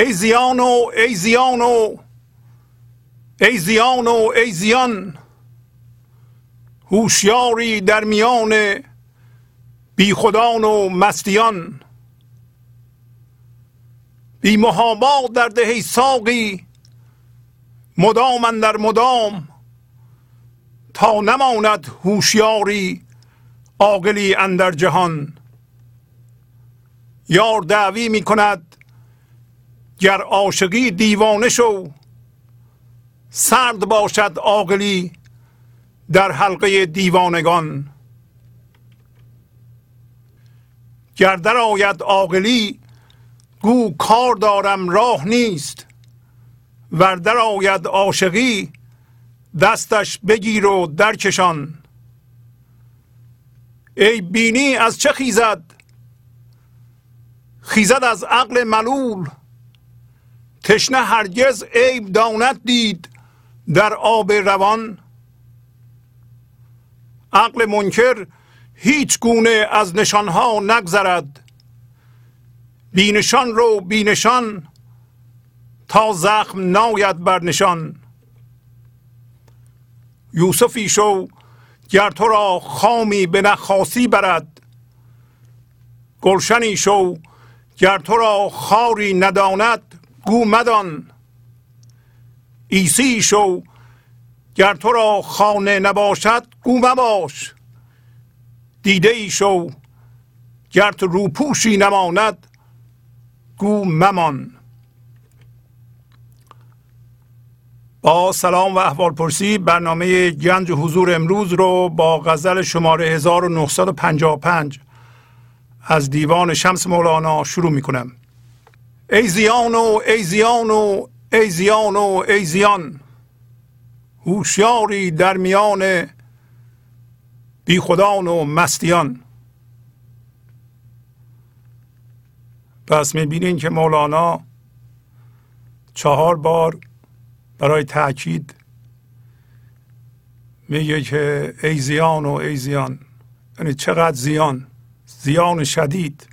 ای زیان و ای زیان و ای زیان و ای زیان هوشیاری در میان بی خدان و مستیان بی محابا در ده ساقی مدام در مدام تا نماند هوشیاری عاقلی اندر جهان یار دعوی می کند گر عاشقی دیوانه شو. سرد باشد عاقلی در حلقه دیوانگان. گر در آید عاقلی گو کار دارم راه نیست. ور در آید عاشقی دستش بگیر و درکشان. ای بینی از چه خیزد؟ خیزد از عقل ملول. تشنه هرگز عیب داند دید در آب روان. عقل منکر هیچ گونه از نشانها نگذرد. بینشان رو بینشان تا زخم ناید بر نشان. یوسفی شو گر تو را خامی به نخاسی برد. گلشنی شو گر تو را خاری نداند گو مدان ایسی شو گر تو را خانه نباشد گو مباش. دیده ای شو گر تو روپوشی نماند گو ممان. با سلام و احوال پرسی برنامه گنج حضور امروز رو با غزل شماره 1955 از دیوان شمس مولانا شروع می کنم ای زیان و ای زیان و ای زیان و ای زیان هوشیاری در میان بی خدان و مستیان پس می‌بینین که مولانا چهار بار برای تاکید میگه که ای زیان و ای زیان یعنی چقدر زیان؟ زیان شدید.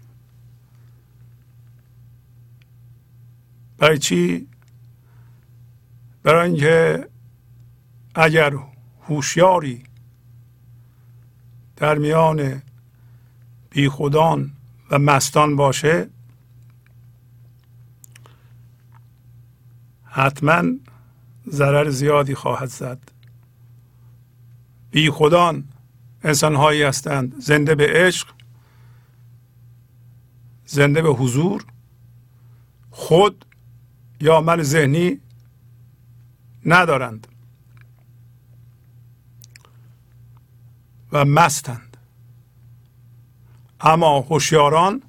برای چی؟ برای اینکه اگر هوشیاری در میان بیخودان و مستان باشه حتما ضرر زیادی خواهد زد. بی خودان انسان هایی هستند. زنده به عشق زنده به حضور خود یا عمل ذهنی ندارند. و مستند. اما هوشیاران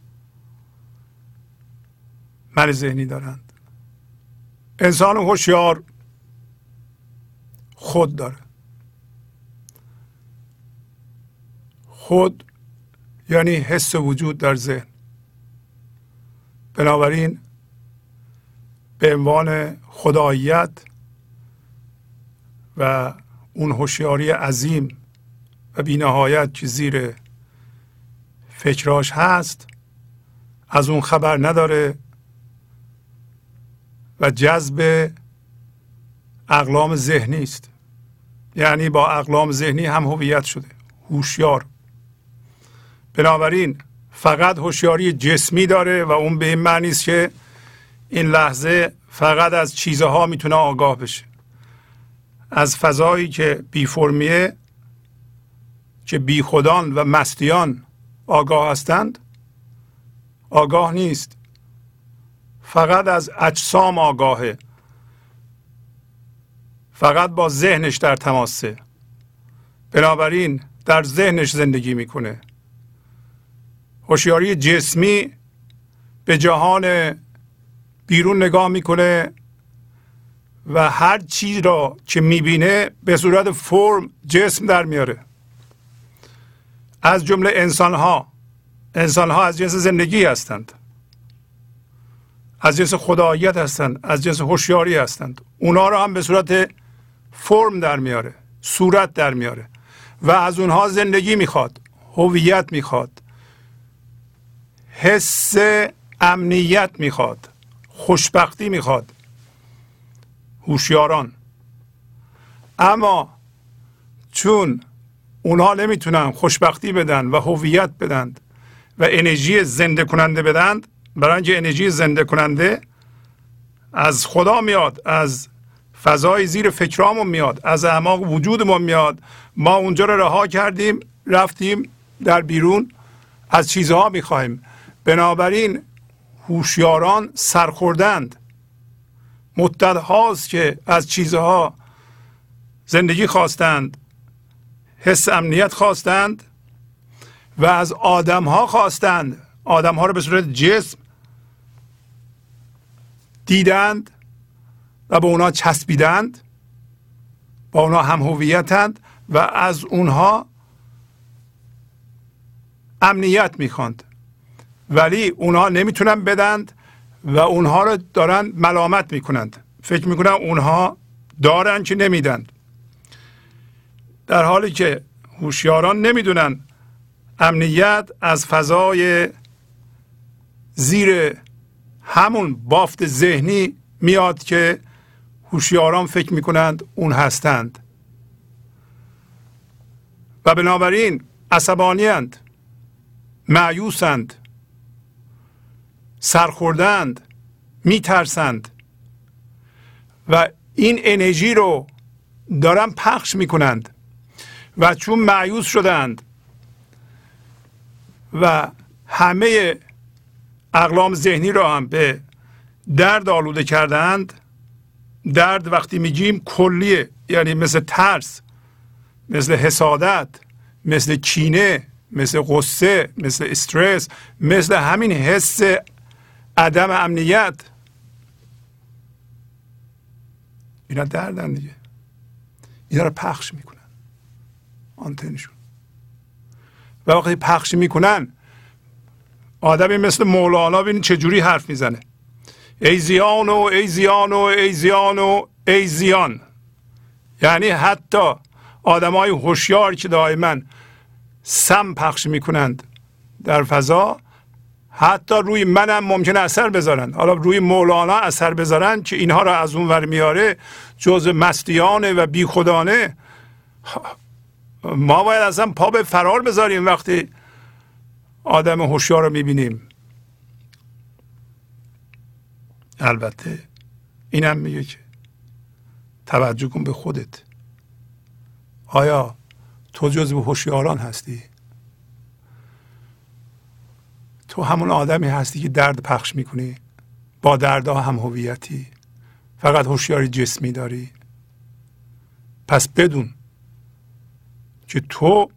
من ذهنی دارند. انسان هوشیار خود داره. خود یعنی حس وجود در ذهن. بنابراین به عنوان خداییت و اون هوشیاری عظیم و بینهایت که زیر فکراش هست از اون خبر نداره و جذب اقلام ذهنی است. یعنی با اقلام ذهنی هم هویت شده هوشیار. بنابراین فقط هوشیاری جسمی داره و اون به این معنی است که این لحظه فقط از چیزها می‌تونه آگاه بشه. از فضایی که بی فرمیه که بی خودان و مستیان آگاه هستند آگاه نیست. فقط از اجسام آگاهه. فقط با ذهنش در تماسه. بنابراین در ذهنش زندگی می‌کنه. هوشیاری جسمی به جهان بیرون نگاه می‌کنه و هر چیز را که می‌بینه به صورت فرم جسم در میاره. از جمله انسان ها انسان ها از جنس زندگی هستند. از جنس خداییت هستند. از جنس هوشیاری هستند. اونا رو هم به صورت فرم در میاره. صورت در میاره. و از اونها زندگی می‌خواد. هویت می‌خواد. حس امنیت می‌خواد. خوشبختی می‌خواد. هوشیاران. اما چون اونها نمی‌تونن خوشبختی بدن و هویت بدن و انرژی زنده کننده بدن برای اینکه انرژی زنده کننده از خدا میاد از فضای زیر فکرامون میاد از اعماق وجودمون میاد. ما اونجا رو رها کردیم رفتیم در بیرون از چیزها می‌خواهیم. بنابراین هوشیاران سرخوردند. مدت هاست که از چیزها زندگی خواستند حس امنیت خواستند و از آدم ها خواستند. آدم ها رو به صورت جسم دیدند و به اونا چسبیدند با اونا هم هویتند و از اونها امنیت می‌خواند. ولی اونها نمی‌تونن بدند و اونها رو دارن ملامت می‌کنند. فکر می‌کنن اونها دارن که نمیدند. در حالی که هوشیاران نمی‌دونن امنیت از فضای زیر همون بافت ذهنی میاد که هوشیاران فکر می‌کنند اون هستند. و بنابراین عصبانیند معیوسند سرخوردند میترسند. و این انرژی رو دارن پخش می‌کنند و چون معیوس شدند و همه اقلام ذهنی را هم به درد آلوده کردند درد وقتی میگیم کلیه یعنی مثل ترس مثل حسادت مثل کینه مثل غصه مثل استرس مثل همین حس عدم امنیت. اینا دردن دیگه. اینا رو پخش می‌کنن. آنتنشون. و وقتی پخش می‌کنن آدمی مثل مولانا ببینید چجوری حرف می‌زنه. ای زیان و ای زیان و ای زیان و ای زیان. یعنی حتی آدمای هوشیار که دائما سم پخش می‌کنند در فضا حتی روی منم ممکن اثر بذارن. حالا روی مولانا اثر بذارن که اینها را از اون ور میاره جز مستیانه و بی خودانه ما باید اصلا پا به فرار بذاریم وقتی آدم هوشیار رو می‌بینیم. البته اینم میگه که توجه کن به خودت. آیا تو جزو هوشیاران هستی؟ تو همون آدمی هستی که درد پخش می‌کنی. با دردها هم هویتی. فقط هوشیاری جسمی داری. پس بدون که تو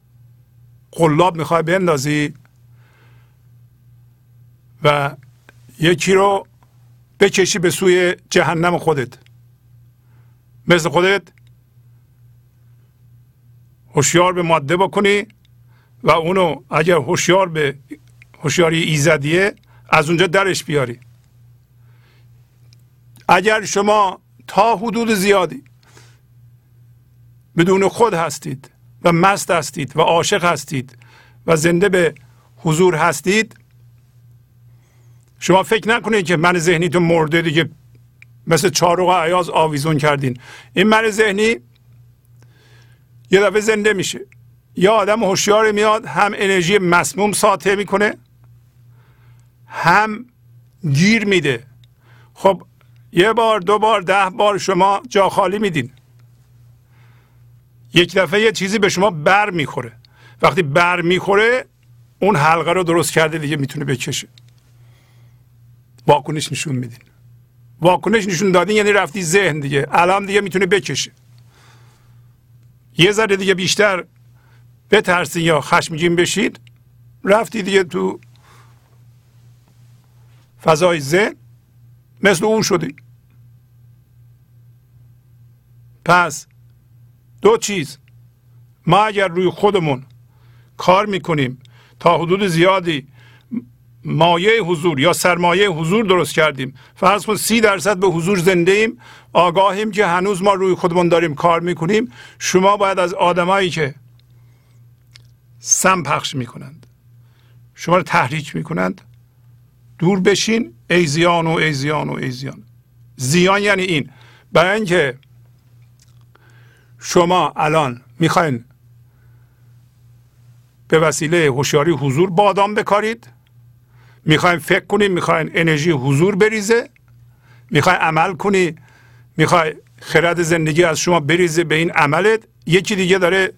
قلاب می‌خوای بندازی و یکی رو بکشی به سوی جهنم خودت. مثل خودت هوشیار به ماده بکنی و اونو اگر هوشیار به هوشیاری ایزدیه از اونجا درش بیاری. اگر شما تا حدود زیادی بدون خود هستید و مست هستید و عاشق هستید و زنده به حضور هستید شما فکر نکنید که من ذهنیتون مرده دیگه مثل چارق عیاز آویزون کردین. این من ذهنی یه دفعه زنده میشه. یا آدم هوشیار میاد هم انرژی مسموم ساطع می‌کنه هم گیر میده. خب یه بار دو بار ده بار شما جا خالی میدین. یک دفعه یه چیزی به شما بر می‌خوره. وقتی بر می‌خوره اون حلقه رو درست کرده دیگه می‌تونه بکشه. واکنش نشون میدین. واکنش نشون دادین یعنی رفتی ذهن دیگه. الان دیگه می‌تونه بکشه. یه ذره دیگه بیشتر بترسین یا خشمگین بشید رفتی دیگه تو فضای ذهن مثل اون شدی پس دو چیز. ما اگر روی خودمون کار می‌کنیم تا حدود زیادی مایه حضور یا سرمایه حضور درست کردیم فرض کن سی درصد به حضور زنده ایم آگاهیم که هنوز ما روی خودمون داریم کار می‌کنیم شما باید از آدمایی که سم پخش می‌کنند شما رو تحریک می‌کنند دور بشین ای زیان و ای زیان و ای زیان. زیان یعنی این. برای اینکه شما الان می‌خواین به وسیله هوشیاری حضور بادام بکارید می‌خواین فکر کنید می‌خواین انرژی حضور بریزه می‌خواین عمل کنی می‌خوای خرد زندگی از شما بریزه به این عملت یکی دیگه داره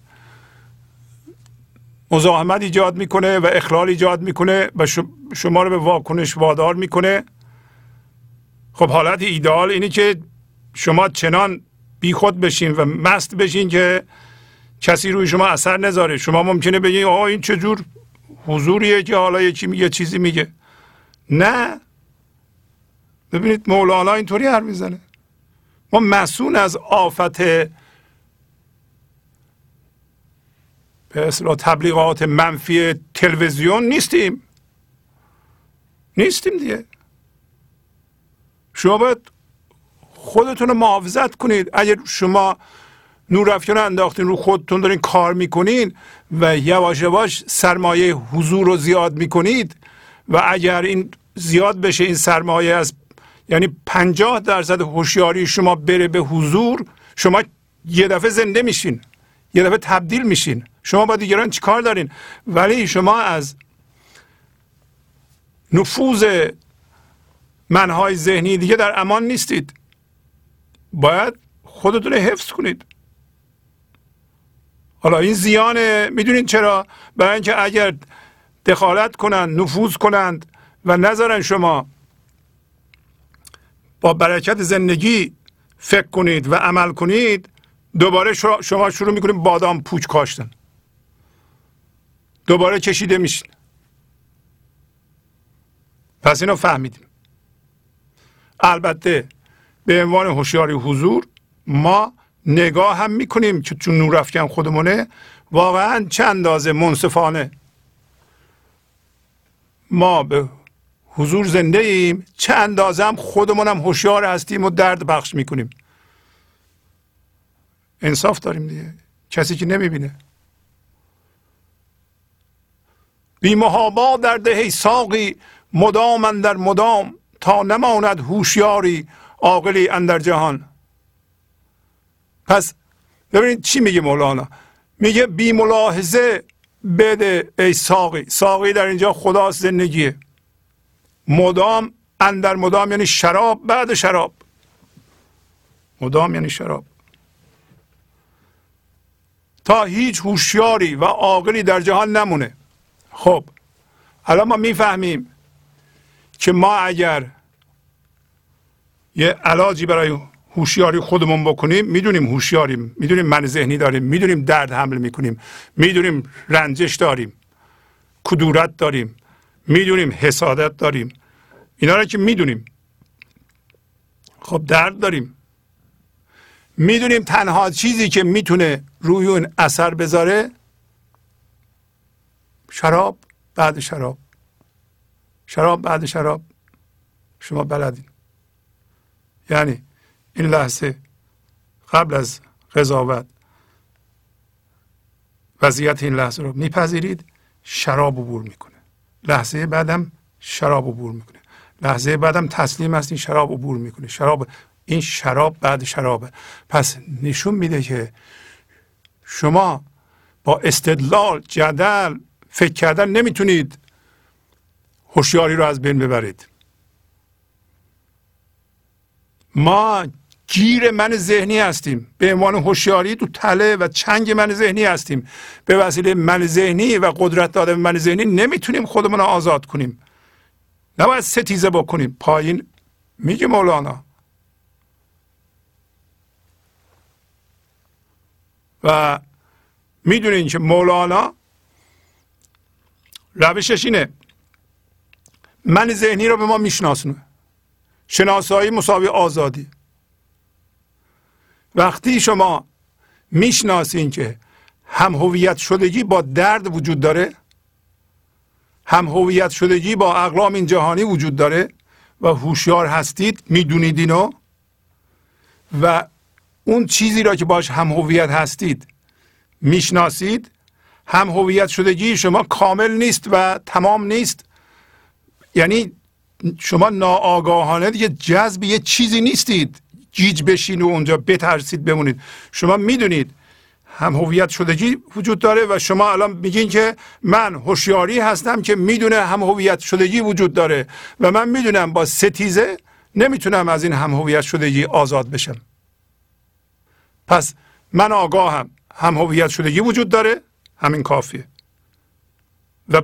مزاحمت ایجاد می‌کنه و اخلال ایجاد می‌کنه و شما رو به واکنش وادار می‌کنه. خب حالت ایدال اینه که شما چنان بیخود بشین و مست بشین که کسی روی شما اثر نذاره. شما ممکنه بگین آه این چجور حضوریه که حالا یکی میگه چیزی میگه. نه. ببینید مولانا اینطوری حرف می‌زنه. ما مسئول از آفت به اصلا تبلیغات منفی تلویزیون نیستیم. نیستیم دیگه. شما باید خودتون رو محافظت کنید. اگر شما نور افکن انداختین رو خودتون دارین کار می‌کنین و یواش یواش سرمایه حضور رو زیاد می‌کنید و اگر این زیاد بشه این سرمایه از یعنی پنجاه درصد هوشیاری شما بره به حضور شما یه دفعه زنده میشین. یه دفعه تبدیل میشین. شما با دیگران چیکار دارین؟ ولی شما از نفوذ منهای ذهنی دیگه در امان نیستید. باید خودتون حفظ کنید. حالا این زیانه می‌دونید چرا؟ برای اینکه اگر دخالت کنند نفوذ کنند و نذارن شما با برکت زندگی فکر کنید و عمل کنید دوباره شما شروع می‌کنید بادام پوچ کاشتن. دوباره کشیده میشین. پس اینو فهمیدیم. البته به عنوان هوشیاری حضور ما نگاه هم می‌کنیم که چون نور افکن خودمونه. واقعا چند اندازه منصفانه. ما به حضور زنده ایم چه اندازه هم خودمون هم هوشیار هستیم و درد بخش می‌کنیم. انصاف داریم دیگه. کسی که نمی‌بینه. بی محابا در دهی ساقی مدام در مدام تا نماند هوشیاری عاقلی اندر جهان. پس ببینید چی میگه مولانا؟ میگه بی ملاحظه بده ای ساقی. ساقی در اینجا خدا زندگیه. مدام اندر مدام یعنی شراب بعد شراب. مدام یعنی شراب. تا هیچ هوشیاری و عاقلی در جهان نمونه. خب الان ما می‌فهمیم که ما اگر یه علاجی برای هوشیاری خودمون بکنیم می‌دونیم هوشیاریم می‌دونیم من ذهنی داریم می‌دونیم درد حمل می‌کنیم می‌دونیم رنجش داریم کدورت داریم می‌دونیم حسادت داریم. اینا رو که می‌دونیم. خب درد داریم. می‌دونیم تنها چیزی که می‌تونه روی اون اثر بذاره شراب بعد شراب. شراب بعد شراب. شما بلدین. یعنی این لحظه قبل از قضاوت وضعیت این لحظه رو میپذیرید شراب عبور می‌کنه. لحظه بعدم شراب عبور می‌کنه. لحظه بعدم تسلیم هست این شراب عبور می‌کنه. شراب این شراب بعد شرابه. پس نشون میده که شما با استدلال جدل فکر کردن نمی‌تونید هوشیاری رو از بین ببرید. ما گیر من ذهنی هستیم. به عنوان هوشیاری تو تله و چنگ من ذهنی هستیم. به وسیله من ذهنی و قدرت داده من ذهنی نمی‌تونیم خودمون رو آزاد کنیم. نباید ستیزه بکنیم. پایین میگه مولانا. و می‌دونین که مولانا روشش اینه. من ذهنی رو به ما میشناسونه. شناسایی مساوی آزادی. وقتی شما می‌شناسین که هم هویت شدگی با درد وجود داره هم هویت شدگی با اقلام این جهانی وجود داره و هوشیار هستید می‌دونید اینو و اون چیزی را که باش هم هویت هستید می‌شناسید هم هویت شدگی شما کامل نیست و تمام نیست. یعنی شما ناآگاهانه دیگه جذب یه چیزی نیستید. گیج بشین و اونجا بترسید بمونید. شما می‌دونید هم هویت شدگی وجود داره و شما الان میگین که من هوشیاری هستم که می‌دونه هم هویت شدگی وجود داره و من می‌دونم با ستیزه نمی‌تونم از این هم هویت شدگی آزاد بشم. پس من آگاهم هم هویت شدگی وجود داره همین کافیه. و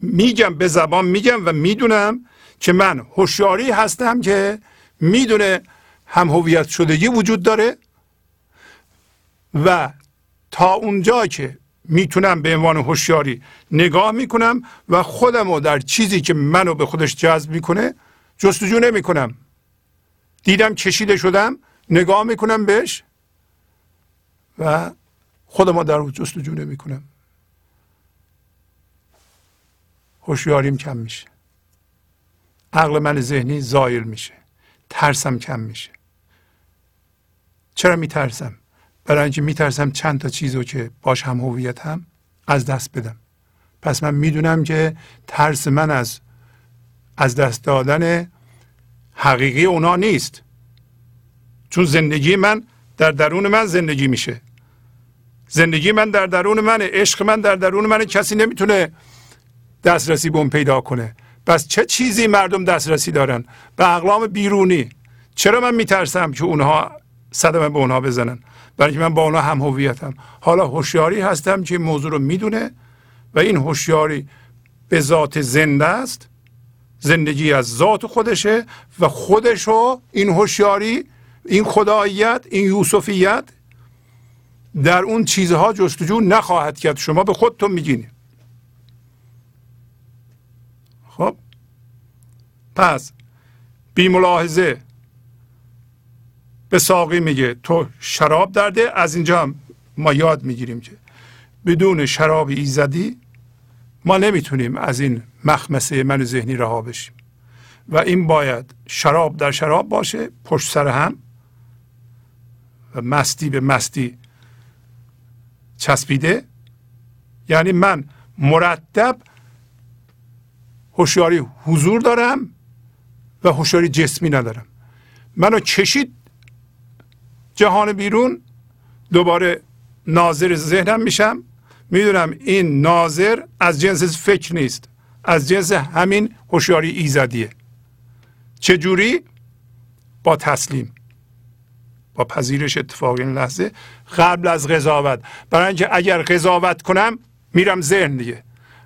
میگم به زبان میگم و می‌دونم که من هوشیاری هستم که می‌دونه هم هویت شدگی وجود داره و تا اونجا که می‌تونم به عنوان هوشیاری نگاه می‌کنم و خودم رو در چیزی که منو به خودش جذب می‌کنه جستجو نمی‌کنم. دیدم کشیده شدم نگاه می‌کنم بهش و خودم رو در جستجو نمی‌کنم. هوشیاریم کم میشه. عقل من ذهنی زایل میشه. ترسم کم میشه. چرا میترسم؟ برای اینکه میترسم چند تا چیزو که باش هم هویت هم از دست بدم. پس من می‌دونم که ترس من از از دست دادن حقیقی اونا نیست. چون زندگی من در درون من زندگی میشه. زندگی من در درون منه عشق من در درون منه کسی نمی‌تونه دسترسی به اون پیدا کنه. پس چه چیزی مردم دسترسی دارن؟ به اقلام بیرونی. چرا من میترسم که اونها صدمه به اونها بزنن؟ برای اینکه من با اونها هم هویتم. حالا هوشیاری هستم که این موضوع رو می‌دونه و این هوشیاری به ذات زنده است. زندگی از ذات خودشه و خودشو این هوشیاری این خداییت این یوسفیت در اون چیزها جستجو نخواهد کرد. شما به خودتون میگین. خب؟ پس بی ملاحظه به ساقی میگه تو شراب درده از اینجا ما یاد می‌گیریم که بدون شراب ایزدی ما نمی‌تونیم از این مخمسه من ذهنی رها بشیم. و این باید شراب در شراب باشه پشت سر هم. و مستی به مستی چسبیده. یعنی من مرتب هوشیاری حضور دارم و هوشیاری جسمی ندارم. منو چشید جهان بیرون دوباره ناظر ذهنم میشم. می‌دونم این ناظر از جنس فکر نیست از جنس همین هوشیاری ایزدیه. چجوری؟ با تسلیم با پذیرش اتفاق این لحظه. قبل از قضاوت برای اینکه اگر قضاوت کنم میرم ذهن دیگه.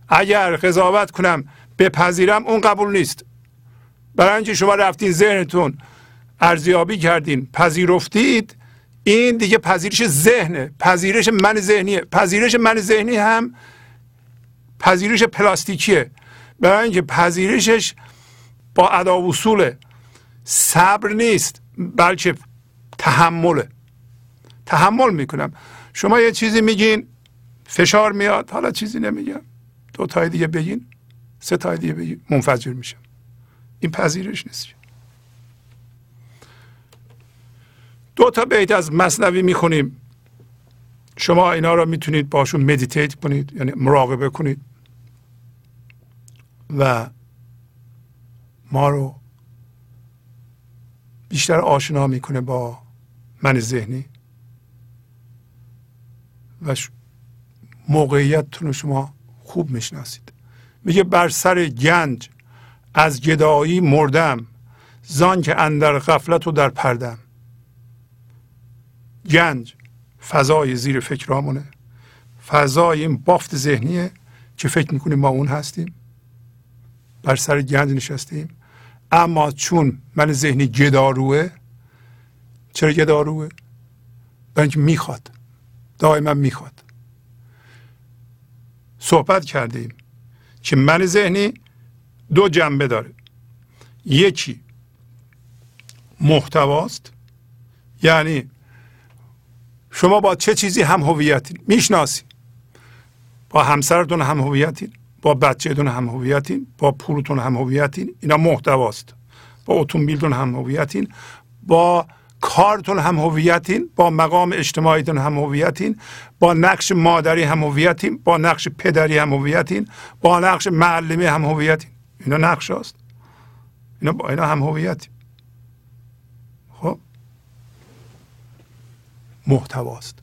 اگر قضاوت کنم بپذیرم اون قبول نیست. برای اینکه شما رفتین ذهنتون ارزیابی کردین پذیرفتید این دیگه پذیرش ذهنه. پذیرش من ذهنیه. پذیرش من ذهنی هم پذیرش پلاستیکیه. برای اینکه پذیرشش با ادا وصول صبر نیست بلکه تحمله. تحمل می‌کنم. شما یه چیزی میگین فشار میاد حالا چیزی نمیگم. دو تای دیگه بگین. سه تای دیگه منفجر میشم این پذیرش نیست. دو تا بیت از مصنوی می‌خونیم. شما اینا رو می‌تونید باشون مدیتیت کنید یعنی مراقبه کنید. و ما رو بیشتر آشنا می‌کنه با من ذهنی. و موقعیتتون رو شما خوب می‌شناسید. میگه بر سر گنج از گدایی مردم زان که اندر غفلت و در پردم. گنج فضای زیر فکرامونه. فضای این بافت ذهنیه که فکر می‌کنیم ما اون هستیم. بر سر گنج نشستیم. اما چون من ذهنی گداروه چرا گداروه؟ برای اینکه می‌خواد. دائما می‌خواد. صحبت کردیم. که من ذهنی دو جنبه داره. یکی محتواست یعنی شما با چه چیزی هم هویتین؟ می‌شناسید با همسرتون هم هویتین با بچهتون هم هویتین با پولتون هم هویتین اینا محتواست. با اتومبیلتون هم هویتین با کارتون هم هویتین با مقام اجتماعیتون هم هویتین با نقش مادری هم هویتین با نقش پدری هم هویتین با نقش معلمی هم هویتین. اینا نقش هست اینا با اینا هم هویتین خب؟ محتواست.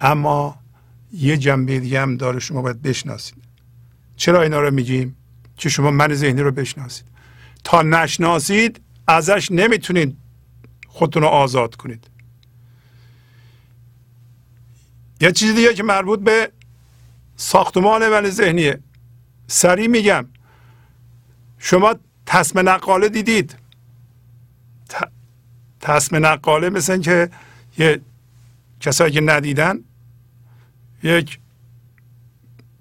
اما یه جنبه دیگه هم داره شما باید بشناسید. چرا اینا رو میگیم؟ که شما من ذهنی رو بشناسید. تا نشناسید ازش نمی‌تونید خودتون رو آزاد کنید. یه چیز دیگه که مربوط به ساختمان من ذهنیه. سریع میگم. شما تصم نقاله دیدید. تصم نقاله مثل که یه کسایی که ندیدن یک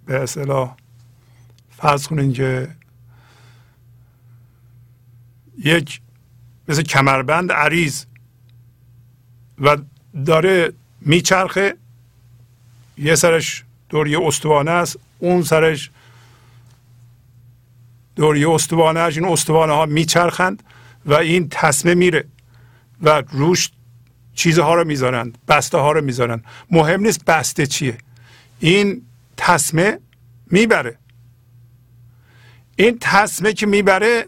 به اصطلاح فرض کنین که یک مثل کمربند عریض. و داره میچرخه. یه سرش دور یه استوانه است اون سرش دور یه استوانه است. این استوانه ها میچرخند و این تصمه میره و روش چیزها رو می‌ذارند بسته ها رو می‌ذارند مهم نیست بسته چیه. این تصمه می‌بره. این تصمه که می‌بره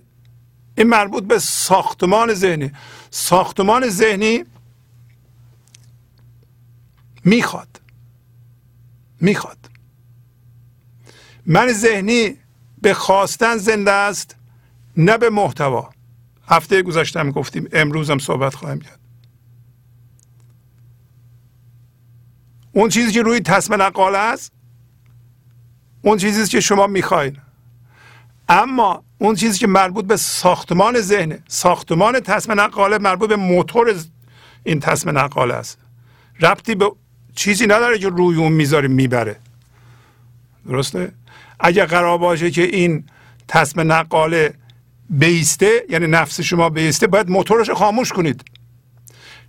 این مربوط به ساختمان ذهنی. ساختمان ذهنی می‌خواد. می‌خواد. من ذهنی به خواستن زنده است نه به محتوا. هفته گذشته هم گفتیم امروز هم صحبت خواهیم کرد. اون چیزی که روی تصم نقاله است اون چیزی که شما می‌خواین. اما اون چیزی که مربوط به ساختمان ذهن ساختمان تصم نقاله مربوط به موتور این تصم نقاله است. ربطی به چیزی نداره که روی اون می‌ذاره می‌بره. درسته؟ اگر قرار باشه که این تصم نقاله بیسته یعنی نفس شما بیسته باید موتورش خاموش کنید.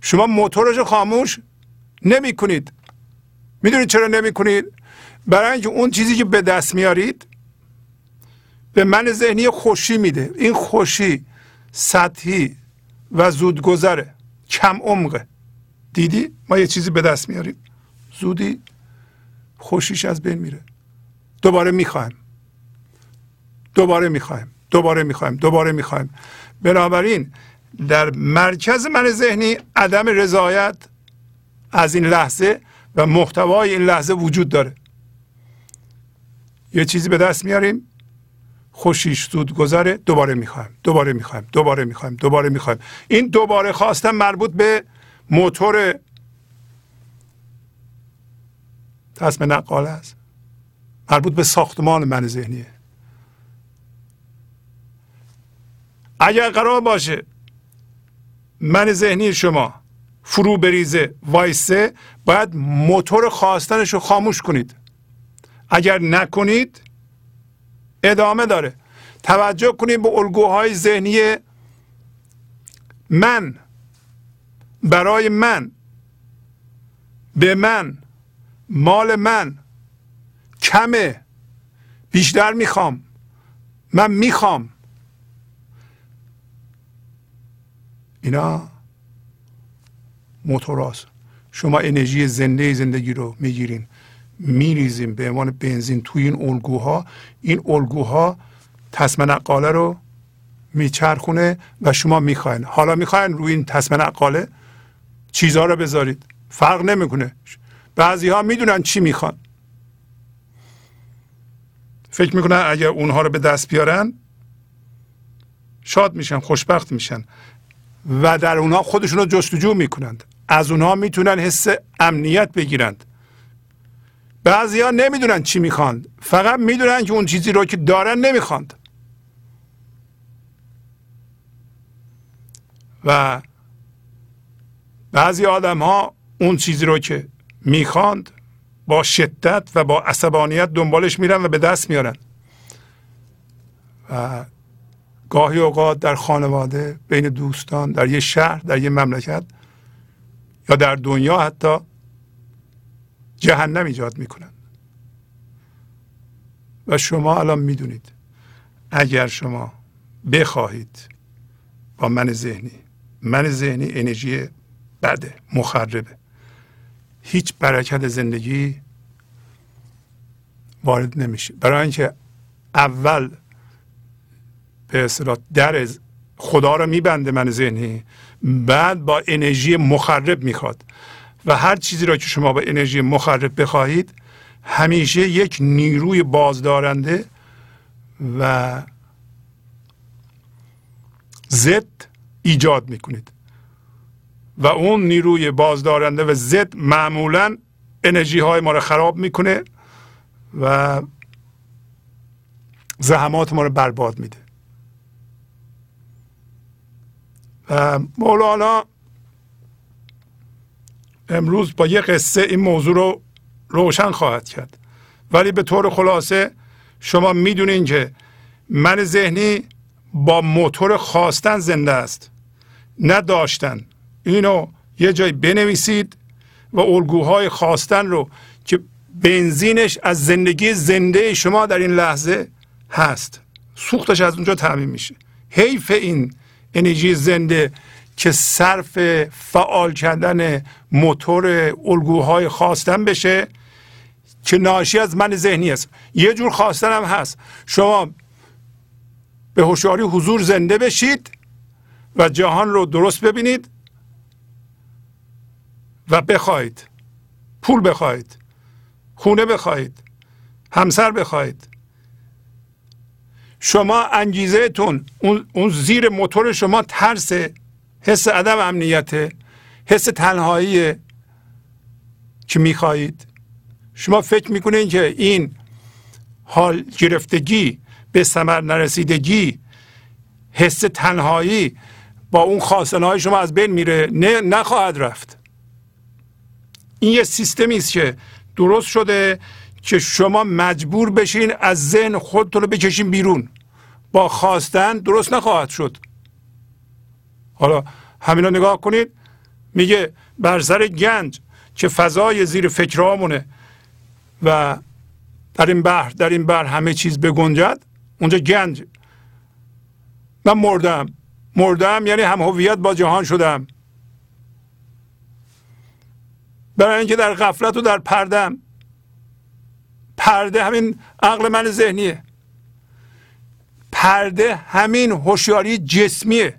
شما موتورش خاموش نمی کنید می‌دونید چرا نمی کنید برای اینکه اون چیزی که به دست میارید به من ذهنی خوشی میده. این خوشی سطحی و زودگذره. کم عمقه. دیدی؟ ما یه چیزی به دست میاریم. زودی خوشیش از بین میره. دوباره می‌خوایم. دوباره می‌خوایم. دوباره می‌خوایم. دوباره می‌خوایم. بنابراین در مرکز من ذهنی عدم رضایت از این لحظه و محتوای این لحظه وجود داره. یه چیزی به دست میاریم. خوشیش زود گذره دوباره می‌خوایم دوباره می‌خوایم دوباره می‌خوایم دوباره می‌خوایم. این دوباره خواستن مربوط به موتور تصم نقاله است. مربوط به ساختمان من ذهنیه. اگر قرار باشه من ذهنی شما فرو بریزه وایسه باید موتور خواستنش رو خاموش کنید. اگر نکنید ادامه داره. توجه کنید به الگوهای ذهنی من. برای من. به من. مال من. کمه. بیشتر می‌خوام. من می‌خوام. اینا موتوراست. شما انرژی زنده زندگی رو می‌گیرین. میریزیم به عنوان بنزین توی این الگوها. این الگوها تصم نقاله رو میچرخونه و شما می‌خواین. حالا می‌خواین روی این تصمه نقاله چیزها رو بذارید. فرق نمی‌کنه. بعضی ها می‌دونن چی می‌خوان. فکر می‌کنن اگر اونها رو به دست بیارن شاد میشن خوشبخت میشن و در اونها خودشون رو جستجو می‌کنند. از اونها می‌تونن حس امنیت بگیرند. بعضی ها نمی‌دونن چی می‌خواند فقط می‌دونن که اون چیزی رو که دارن نمی‌خواند و بعضی آدم ها اون چیزی رو که می‌خواند با شدت و با عصبانیت دنبالش میرن و به دست میارن. و گاهی اوقات در خانواده بین دوستان در یه شهر در یه مملکت یا در دنیا حتی جهنم ایجاد می‌کنن. و شما الان می‌دونید اگر شما بخواهید با من ذهنی من ذهنی انرژی بده مخربه. هیچ برکت زندگی وارد نمیشه. برای اینکه اول به اصطلاح در خدا رو میبنده من ذهنی بعد با انرژی مخرب می‌خواد. و هر چیزی را که شما با انرژی مخرب بخواهید همیشه یک نیروی بازدارنده و ضد ایجاد می‌کنید. و اون نیروی بازدارنده و ضد معمولا انرژی های ما رو خراب می‌کنه و زحمات ما رو برباد میده. و مولانا امروز با یه قصه این موضوع رو روشن خواهد کرد. ولی به طور خلاصه شما می‌دونین که من ذهنی با موتور خواستن زنده است نه داشتن. اینو یه جای بنویسید و الگوهای خواستن رو که بنزینش از زندگی زنده شما در این لحظه هست. سوختش از اونجا تعمین میشه. حیف این انرژی زنده که صرف فعال کردن موتور الگوهای خواستن بشه که ناشی از من ذهنی است. یه جور خواستن هم هست. شما به هوشیاری حضور زنده بشید و جهان رو درست ببینید و بخواید. پول بخواید. خونه بخواید. همسر بخواید. شما انگیزه تون اون زیر موتور شما ترس حس عدم امنیت حس تنهایی که می‌خواهید. شما فکر می‌کنید که این حال گرفتگی به ثمر نرسیدگی حس تنهایی با اون خواستن های شما از بین میره نه نخواهد رفت. این یه سیستمی است که درست شده که شما مجبور بشین از ذهن خودتون رو بکشین بیرون. با خواستن درست نخواهد شد. حالا همینا نگاه کنید میگه بر سر گنج که فضای زیر فکرامونه و در این بحر در این بحر همه چیز بگنجد اونجا گنج. من مردم مردم یعنی هم هویت با جهان شدم. برای اینکه در غفلت و در پردم. پرده همین عقل من ذهنیه. پرده همین هوشیاری جسمیه.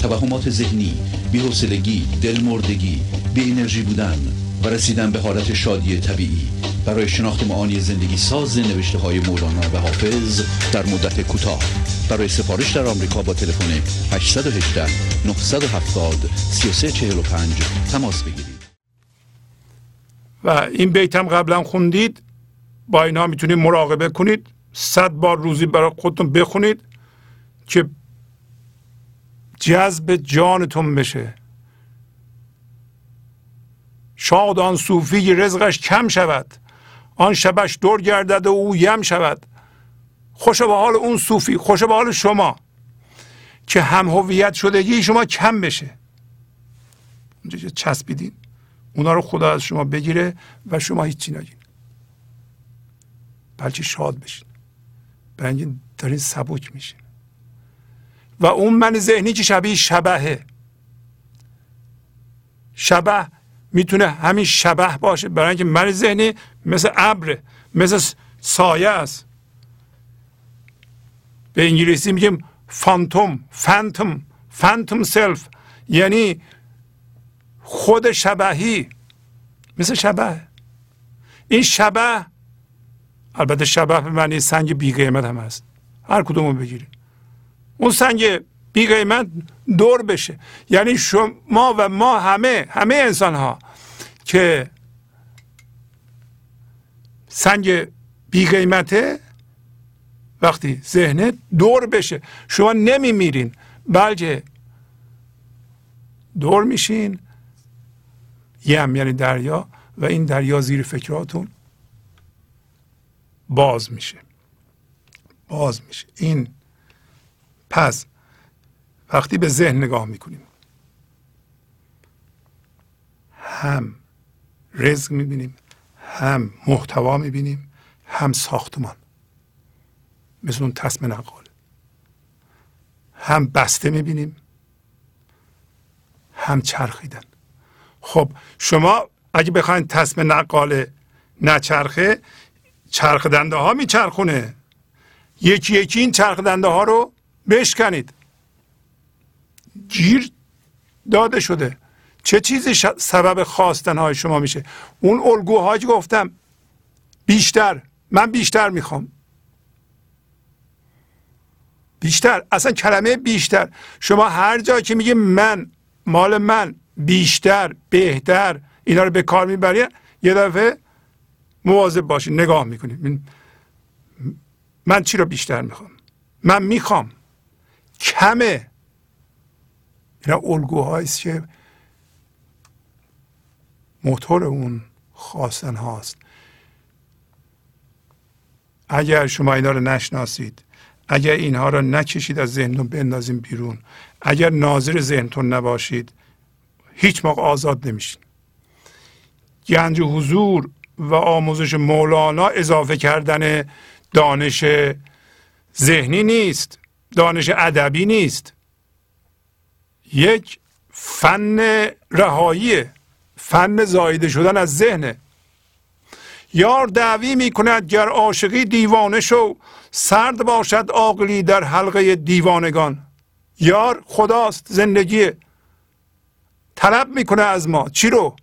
توهمات ذهنی بی‌حوصلگی دلمردگی بی انرژی بودن و رسیدن به حالت شادی طبیعی. برای شناخت معانی زندگی ساز نوشته های مولانا و حافظ در مدت کوتاه. برای سفارش در آمریکا با تلفن 818 970 3345 تماس بگیرید. و این بیت هم قبلا خوندید. با اینها می‌تونید مراقبه کنید. صد بار روزی برای خودتون بخونید که جذب جانتون بشه. شاد آن صوفی رزقش کم شود. آن شبش دور گردد و او یم شود. خوش به حال اون صوفی خوش به حال شما. که هم هویت شدگی شما کم بشه. اونجا که چسبیدین؟ اونا رو خدا از شما بگیره و شما هیچی نگین. بلکه شاد بشین. برای اینکه دارین سبک میشین. و اون من ذهنی که شبیه شبهه. شبه می‌تونه همین شبح باشه برای اینکه من ذهنی مثل ابره مثل سایه است. به انگلیسی میگیم phantom phantom phantom self. یعنی خود شبحی مثل شبح. این شبه البته شبه به معنی سنگ بی قیمت هم هست. هر کدوم بگیریم اون سنگ بی قیمت دور بشه. یعنی شما و ما همه همه انسان ها که سنگ بی قیمته وقتی ذهنت دور بشه. شما نمی میرین بلکه دور میشین. یم یعنی دریا و این دریا زیر فکراتون باز میشه. باز میشه. این پس وقتی به ذهن نگاه می‌کنیم هم رزق می‌بینیم هم محتوا می‌بینیم هم ساختمان. مثل اون تصم نقال. هم بسته می‌بینیم هم چرخیدن. خب شما اگه بخواید تصم نقاله نچرخه چرخ دنده ها میچرخونه. یکی یکی این چرخ دنده ها رو بشکنید. گیر داده شده. چه چیزی سبب خواستن های شما میشه؟ اون الگوهایی گفتم بیشتر. من بیشتر می‌خوام. بیشتر. اصلا کلمه بیشتر. شما هر جا که میگه من مال من بیشتر بهتر اینا رو به کار می‌برید یه دفعه مواظب باشید نگاه می‌کنید من چی رو بیشتر می‌خوام؟ من می‌خوام. کمه. اینا الگوهایی است که موتور اون خواستن هاست. اگر شما اینا رو نشناسید اگر اینها رو نکشید از ذهنتون بندازیم بیرون اگر ناظر ذهنتون نباشید هیچ موقع آزاد نمیشین. گنج حضور و آموزش مولانا اضافه کردن دانش ذهنی نیست. دانش ادبی نیست. یک فن رهایی فن زایده شدن از ذهنه. یار دعوی می کند گر عاشقی دیوانه شو. سرد باشد عاقلی در حلقه دیوانگان. یار خداست زندگی طلب می‌کنه از ما. چی رو؟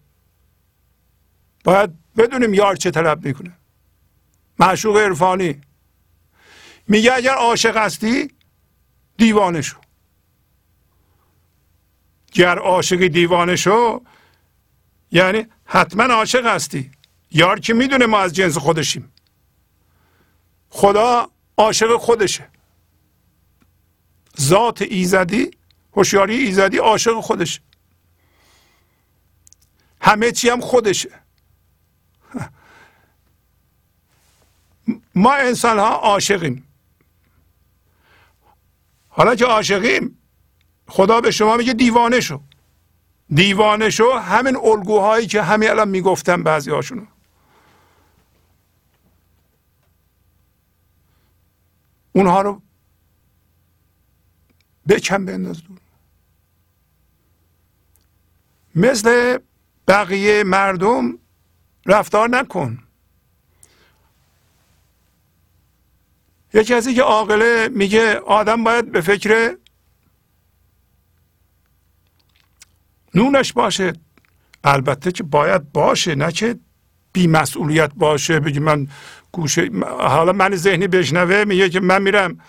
باید بدونیم یار چه طلب می‌کنه. معشوق عرفانی. میگه اگر عاشق هستی دیوانه شو. گر عاشقی دیوانه شو یعنی حتما عاشق هستی. یار که می‌دونه ما از جنس خودشیم. خدا عاشق خودشه. ذات ایزدی هوشیاری ایزدی عاشق خودشه. همه چی هم خودشه. ما انسان ها عاشقیم. حالا که عاشقیم خدا به شما میگه دیوانه شو. دیوانه شو همین الگوهایی که همین الان می‌گفتم بعضی هاشونو. اونها رو بکن بنداز دور. مثل بقیه مردم رفتار نکن. یه کسی که عاقله میگه آدم باید به فکر نونش باشه. البته که باید باشه نه که بیمسئولیت باشه بگی من گوشه حالا من ذهنی بشنوه میگه که من میرم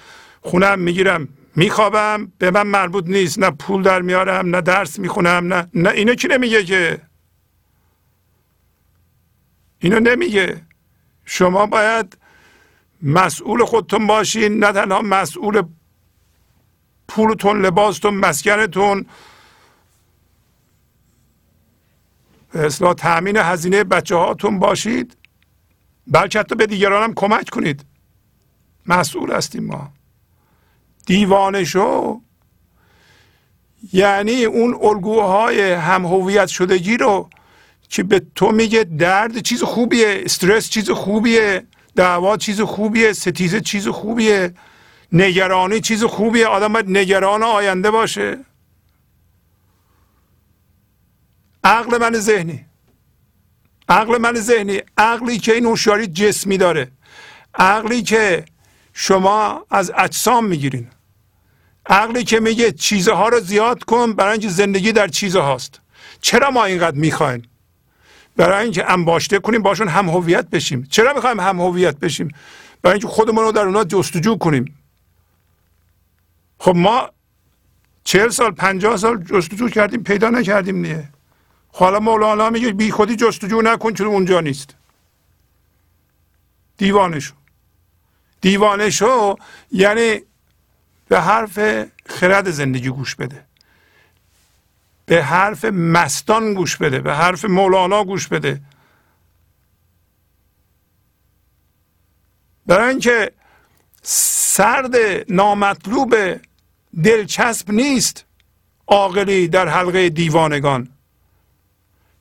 خونم می‌گیرم میخوابم به من مربوط نیست نه پول در میارم نه درس می‌خونم نه نه اینو کی نمیگه که؟ اینو نمیگه. شما باید مسئول خودتون باشین نه تنها مسئول پولتون لباستون مسکنتون. اصلاح تامین هزینه بچه هاتون باشید. بلکه حتی به دیگران هم کمک کنید. مسئول هستیم ما. دیوانه شو یعنی اون الگوهای هم هویت شدگی رو که به تو میگه درد چیز خوبیه استرس چیز خوبیه. دعوا چیز خوبیه ستیزه چیز خوبیه نگرانی چیز خوبیه. آدم باید نگران آینده باشه. عقل من ذهنی. عقل من ذهنی. عقلی که این هوشیاری جسمی داره. عقلی که شما از اجسام می‌گیرین. عقلی که میگه چیزها رو زیاد کن برای اینکه زندگی در چیزهاست. چرا ما اینقدر می‌خوایم؟ برای اینکه انباشته کنیم باشون هم هویت بشیم. چرا می‌خوایم هم هویت بشیم؟ برای اینکه خودمون رو در اونا جستجو کنیم. خب ما چهل سال پنجاه سال جستجو کردیم پیدا نکردیم نیه خب حالا مولانا میگه بی خودی جستجو نکن چون اونجا نیست. دیوانه شو دیوانه شو یعنی به حرف خرد زندگی گوش بده. به حرف مستان گوش بده به حرف مولانا گوش بده. برای اینکه سرد نامطلوب دلچسب نیست عاقلی در حلقه دیوانگان.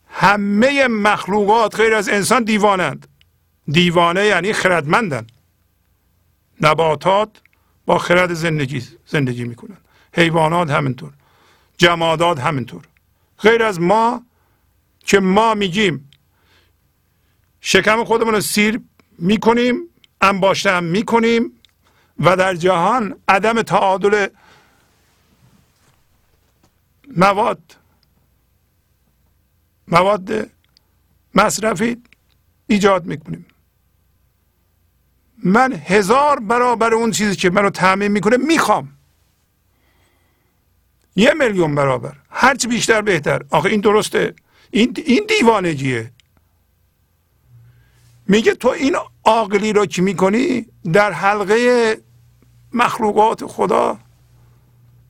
همه مخلوقات غیر از انسان دیوانند. دیوانه یعنی خردمندن. نباتات با خرد زندگی زندگی می‌کنن. حیوانات همینطور. جمادات همینطور. غیر از ما که ما میگیم شکم خودمون رو سیر می‌کنیم انباشته هم می‌کنیم و در جهان عدم تعادل مواد مواد مصرفی ایجاد می‌کنیم. من هزار برابر اون چیزی که منو تعمین می‌کنه می‌خوام. یه میلیون برابر. هرچی بیشتر بهتر. آخه این درسته. این این دیوانگیه. میگه تو این عاقلی رو که می‌کنی؟ در حلقه مخلوقات خدا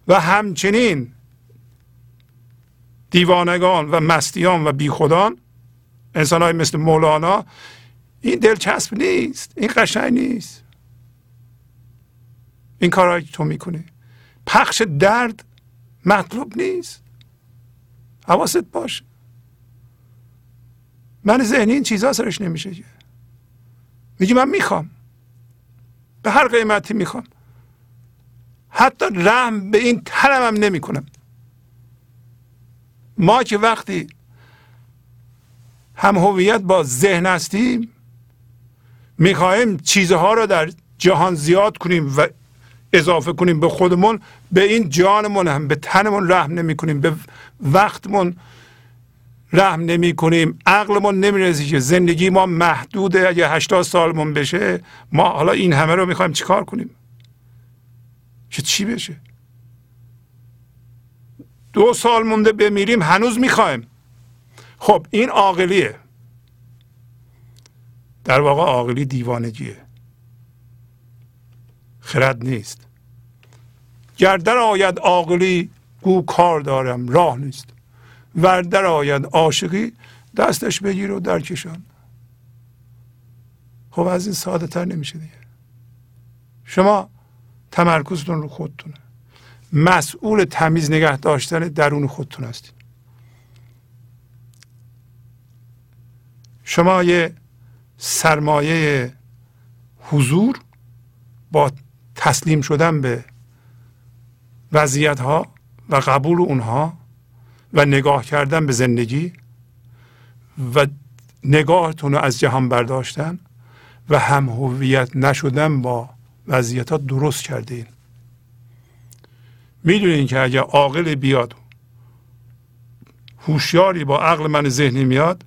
و همچنین دیوانگان و مستیان و بیخودان انسان های مثل مولانا این دلچسب نیست. این قشنگ نیست. این کارهایی که تو می‌کنی. پخش درد مطلوب نیست. حواست باشه. من ذهنی این چیزها سرش نمیشه میگه من می‌خوام. به هر قیمتی می‌خوام. حتی رحم به این تنم هم نمی کنم ما که وقتی هم هویت با ذهن هستیم می‌خواهیم چیزها رو در جهان زیاد کنیم و اضافه کنیم به خودمون به این جانمون هم به تنمون رحم نمی کنیم به وقتمون رحم نمی کنیم عقلمون نمی‌رسه که زندگی ما محدوده اگه 80 سالمون بشه ما حالا این همه رو می‌خوایم چیکار کنیم؟ که چی بشه؟ دو سال مونده بمیریم هنوز می‌خوایم. خب این عاقلیه. در واقع عاقلی دیوانگیه. خرد نیست. گردر آید عاقلی گو کار دارم راه نیست. ور در آید عاشقی دستش بگیر و درکشان خب از این ساده تر نمیشه دیگه. شما تمرکزتون رو خودتونه. مسئول تمیز نگه داشتن درون خودتون هستید شما یه سرمایه حضور با تسلیم شدن به وضعیت ها و قبول اونها و نگاه کردن به زندگی و نگاهتون رو از جهان برداشتن و هم هویت نشدن با وضعیت ها درست کردین. می‌دونین که اگر عاقل بیاد هوشیاری با عقل من ذهنی میاد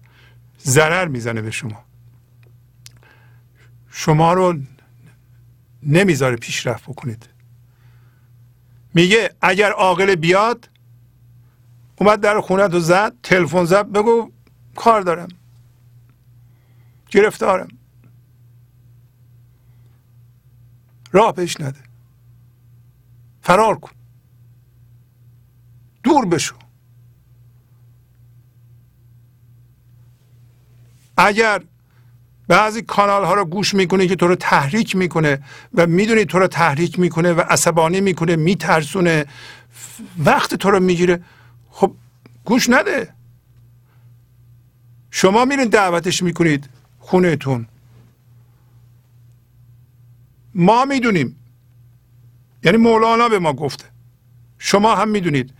ضرر می‌زنه به شما. شما رو نمی‌ذاره پیشرفت بکنید. میگه اگر عاقل بیاد اومد در خونه تو زد تلفن زد بگو کار دارم. گرفتارم. راه پیش نده. فرار کن. دور بشو. اگر بعضی کانال ها رو گوش می‌کنی که تو رو تحریک می‌کنه و می‌دونی تو رو تحریک می‌کنه و عصبانی می‌کنه میترسونه وقت تو رو می‌گیره. خب گوش نده. شما میرین دعوتش می‌کنید خونهتون. ما می‌دونیم. یعنی مولانا به ما گفته. شما هم می‌دونید.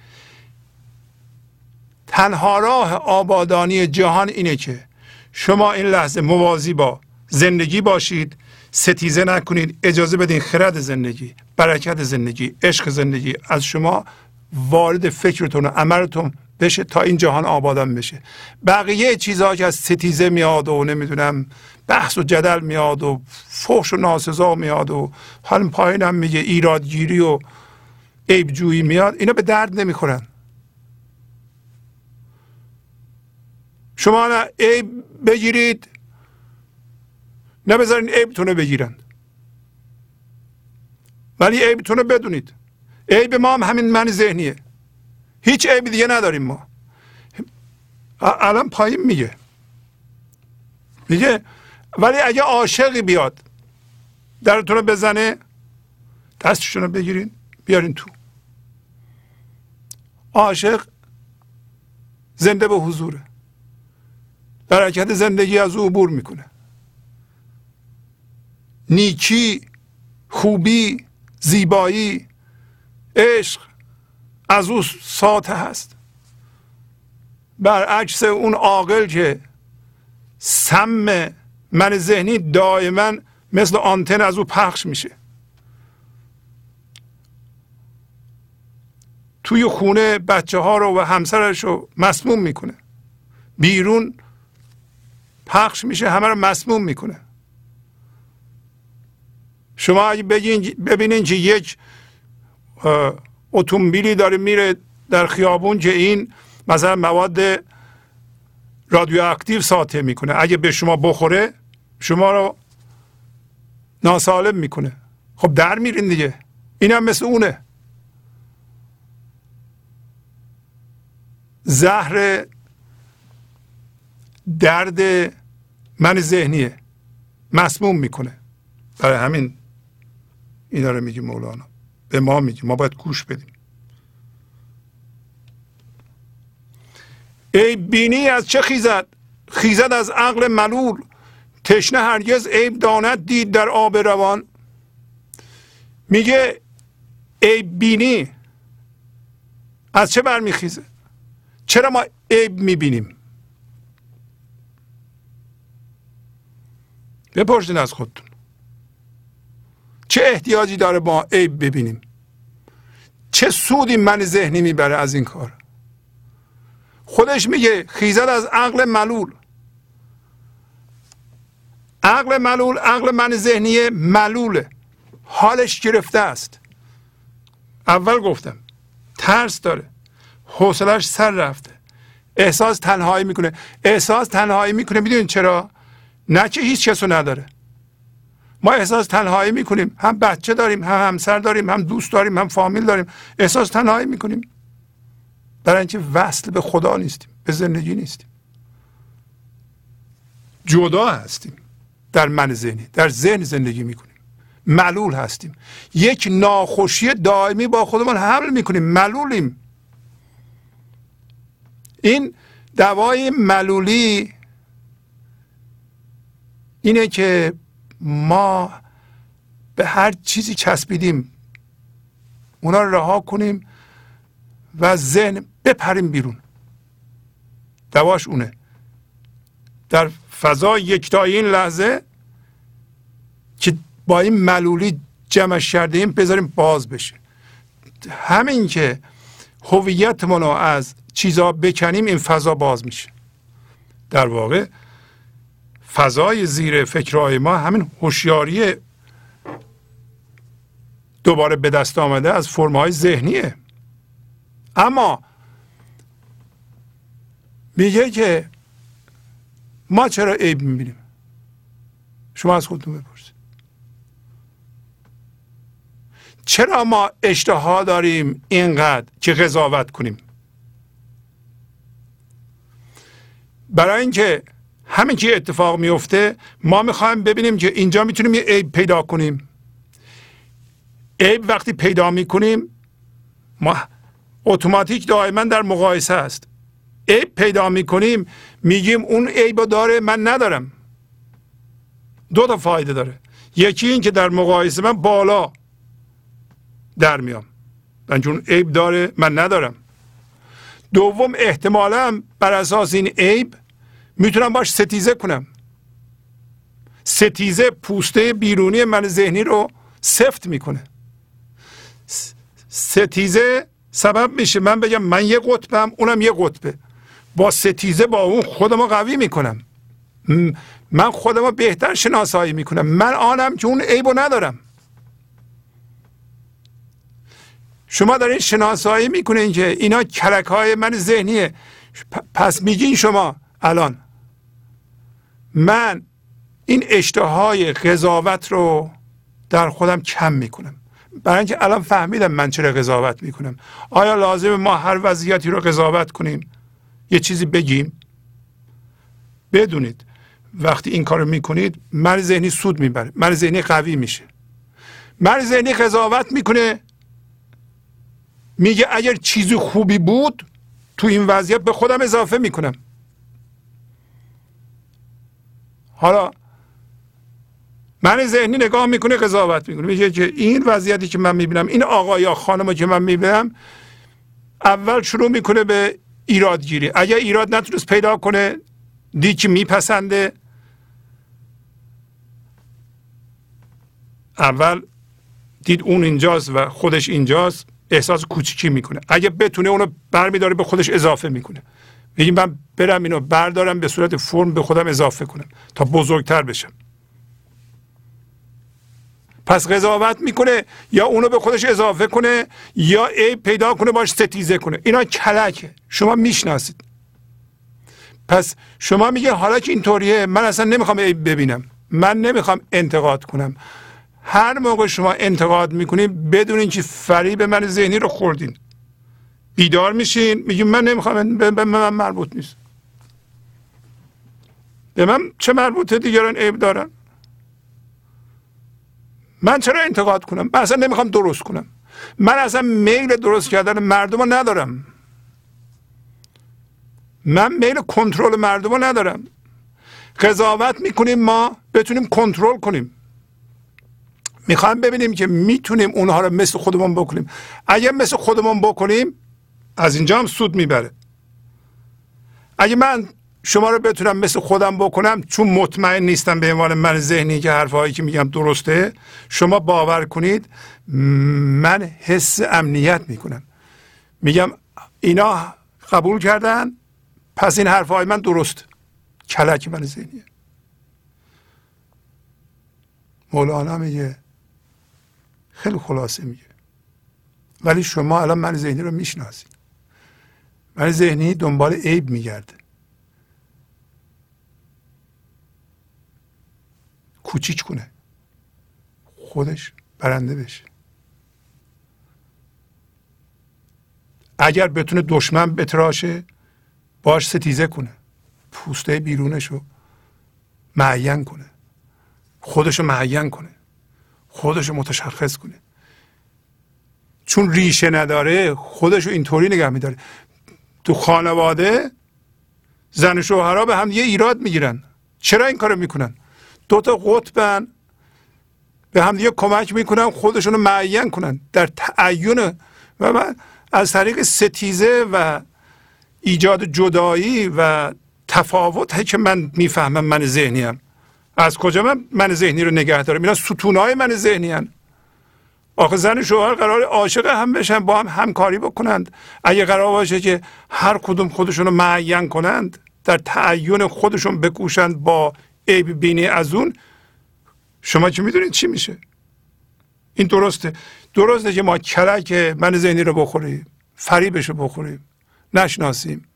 تنها راه آبادانی جهان اینه که شما این لحظه موازی با زندگی باشید. ستیزه نکنید. اجازه بدین خرد زندگی برکت زندگی عشق زندگی از شما وارد فکرتون و عملتون بشه تا این جهان آبادان بشه. بقیه چیزها که از ستیزه میاد و نمی‌دونم بحث و جدل میاد و فحش و ناسزا میاد و حال پایینم میگه ایرادگیری و عیبجویی میاد اینا به درد نمی‌خورن. شما نه عیب بگیرید. نه بذارین عیبتون رو ولی عیبتون بدونید. عیب ما هم همین من ذهنیه. هیچ عیب دیگه نداریم ما. الان پایین میگه. میگه ولی اگه عاشقی بیاد درتون رو بزنه دستشون رو بگیرین بیارین تو. عاشق زنده به حضوره. برکت زندگی از او عبور می‌کنه نیکی خوبی زیبایی عشق از او ساته هست برعکس اون عاقل که سم من ذهنی دائما مثل آنتن از او پخش میشه. توی خونه بچه ها رو و همسرش رو مسموم می‌کنه. بیرون پخش میشه همه رو مسموم می‌کنه. شما اگه ببینین که یک اتومبیلی داره میره در خیابون که این مثلا مواد رادیواکتیو ساطع می‌کنه. اگه به شما بخوره شما رو ناسالم می‌کنه. خب در میرین دیگه. این هم مثل اونه. زهر درد من ذهنیه. مسموم می‌کنه. برای همین اینا رو میگی مولانا. به ما میگی ما باید گوش بدیم. ای بینی از چه خیزد؟ خیزد از عقل ملول. تشنه هرگز عیب داند دید در آب روان. میگه ای بینی از چه برمیخیزه؟ چرا ما عیب می‌بینیم؟ بپرسین از خودتون. چه احتیاجی داره با عیب ببینیم؟ چه سودی من ذهنی می‌بره از این کار؟ خودش میگه خیزد از عقل ملول. عقل ملول عقل من ذهنی ملوله حالش گرفته است. اول گفتم ترس داره. حوصلش سر رفته. احساس تنهایی می‌کنه. احساس تنهایی می‌کنه. می‌دونید چرا؟ نه که هیچ کسو نداره. ما احساس تنهایی می‌کنیم. هم بچه داریم هم همسر داریم هم دوست داریم هم فامیل داریم. احساس تنهایی می‌کنیم. برای اینکه وصل به خدا نیستیم به زندگی نیستیم. جدا هستیم در من ذهنی در ذهن زندگی می‌کنیم. ملول هستیم. یک ناخوشی دائمی با خودمان حمل می‌کنیم. ملولیم این دوای ملولی اینه که ما به هر چیزی چسبیدیم اونا رو رها کنیم و ذهن بپریم بیرون. دواش اونه. در فضا یکتایی این لحظه که با این ملولی جمعش کرده ایم بذاریم باز بشه. همین که هویتمون رو از چیزا بکنیم این فضا باز میشه. در واقع فضای زیر فکرهای ما همین هوشیاری دوباره به دست آمده از فرمهای ذهنیه. اما میگه که ما چرا عیب می‌بینیم؟ شما از خودتون بپرسید. چرا ما اشتها داریم اینقدر که قضاوت کنیم؟ برای اینکه همین که اتفاق میفته ما می‌خوایم ببینیم که اینجا می‌تونیم یه عیب پیدا کنیم. عیب وقتی پیدا می‌کنیم ما اتوماتیک دائما در مقایسه است. عیب پیدا می‌کنیم میگیم اون عیب داره من ندارم. دو تا فایده داره. یکی این که در مقایسه من بالا در میام. من چون عیب داره من ندارم. دوم احتمالا بر اساس این عیب می‌تونم باش ستیزه کنم. ستیزه پوسته بیرونی من ذهنی رو سفت می‌کنه. ستیزه سبب میشه. من بگم من یه قطبم اونم یه قطبه. با ستیزه با اون خودمو قوی می‌کنم. من خودمو بهتر شناسایی می‌کنم. من آنم که اون عیبو ندارم. شما دارین شناسایی می‌کنین که اینا کلک های من ذهنیه. پس میگین شما الان. من این اشتهای قضاوت رو در خودم کم می‌کنم. برای اینکه الان فهمیدم من چرا قضاوت می‌کنم. آیا لازم ما هر وضعیتی رو قضاوت کنیم؟ یه چیزی بگیم. بدونید وقتی این کارو می‌کنید من ذهنی سود می‌بره. من ذهنی قوی میشه. من ذهنی قضاوت می‌کنه. میگه اگر چیزی خوبی بود تو این وضعیت به خودم اضافه می‌کنم. حالا من ذهنی نگاه می‌کنه قضاوت می‌کنه. میگه که این وضعیتی که من می‌بینم این آقا یا خانم که من می‌بینم اول شروع می‌کنه به ایراد گیری اگر ایراد نتونست پیدا کنه دی که میپسنده. اول دید اون اینجاست و خودش اینجاست احساس کوچیکی می‌کنه. اگه بتونه اونو برمیداره به خودش اضافه می‌کنه. میگه من برم اینو بردارم به صورت فرم به خودم اضافه کنم تا بزرگتر بشم. پس قضاوت می‌کنه یا اونو به خودش اضافه کنه یا عیب پیدا کنه باش ستیزه کنه. اینا کلکه. شما می‌شناسید. پس شما میگه حالا که اینطوریه من اصلا نمی‌خوام عیب ببینم. من نمی‌خوام انتقاد کنم. هر موقع شما انتقاد می‌کنید بدون اینکه فریب من ذهنی رو خوردین. بیدار میشین؟ میگیم من نمی‌خوام به من مربوط نیست. به من چه مربوطه دیگران عیب دارن؟ من چرا انتقاد کنم؟ من اصلا نمی‌خوام درست کنم. من اصلا میل درست کردن مردم رو ندارم. من میل کنترل مردم رو ندارم. قضاوت می‌کنیم ما بتونیم کنترل کنیم. می‌خوایم ببینیم که می‌تونیم اونها رو مثل خودمون بکنیم. اگه مثل خودمون بکنیم از اینجا هم سود می‌بره. اگه من شما رو بتونم مثل خودم بکنم چون مطمئن نیستم به عنوان من ذهنی که حرفهایی که میگم درسته شما باور کنید من حس امنیت می‌کنم. میگم اینا قبول کردن پس این حرفهای من درست. کلک من ذهنیه. مولانا میگه خیلی خلاصه میگه. ولی شما الان من ذهنی رو می‌شناسید. من ذهنی دنبال عیب میگرده. کوچیک کنه خودش برنده بشه. اگر بتونه دشمن بتراشه باش ستیزه کنه. پوسته بیرونش رو معین کنه. خودش رو معین کنه. خودش رو متشخص کنه. چون ریشه نداره خودش رو اینطوری نگه میداره. تو خانواده زن و شوهرها به هم یه ایراد می‌گیرن. چرا این کارو می‌کنن؟ دو تا قطبن به هم دیگه کمک می‌کنن خودشون رو معین کنن. در تعین و من از طریق ستیزه و ایجاد جدایی و تفاوت که من می‌فهمم من ذهنیم. از کجا من من ذهنی رو نگه دارم؟ اینا ستونهای من ذهنی هن. آخه زن شوهر قرار عاشق هم بشن با هم همکاری بکنند. اگه قرار باشه که هر کدوم خودشون رو معین کنند در تعین خودشون بکوشند با عیب بینی از اون شما که می‌دونید چی میشه؟ این درسته. درسته که ما کلک من ذهنی رو بخوریم فریبش رو بخوریم نشناسیم.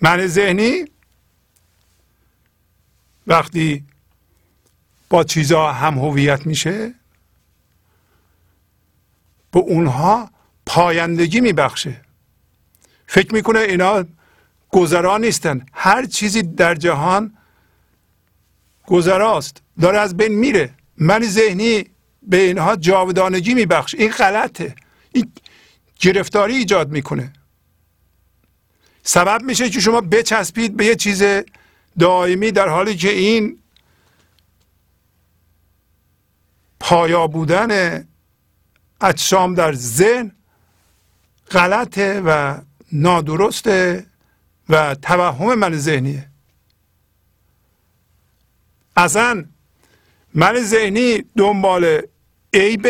من ذهنی وقتی با چیزها هم هویت میشه؟ به اونها پایندگی میبخشه. فکر می‌کنه اینا گذرا نیستن. هر چیزی در جهان گذراست. داره از بین میره. من ذهنی به اینها جاودانگی میبخش. این غلطه. این گرفتاری ایجاد می‌کنه. سبب میشه که شما بچسبید به یه چیز دائمی در حالی که این پایا بودن اجسام در ذهن غلطه و نادرسته و توهم من ذهنیه. اصلا من ذهنی دنبال عیب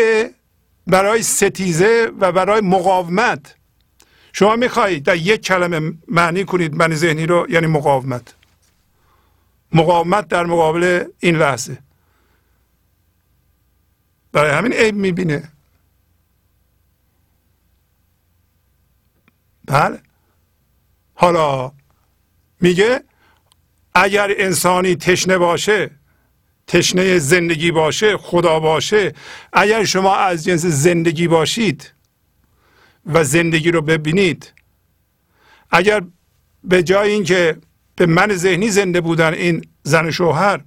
برای ستیزه و برای مقاومت. شما می‌خواهید در یک کلمه معنی کنید من ذهنی رو یعنی مقاومت. مقاومت در مقابل این لحظه. برای همین عیب می‌بینه. بله. حالا میگه اگر انسانی تشنه باشه تشنه زندگی باشه خدا باشه اگر شما از جنس زندگی باشید و زندگی رو ببینید اگر به جای اینکه به من ذهنی زنده بودن این زن شوهر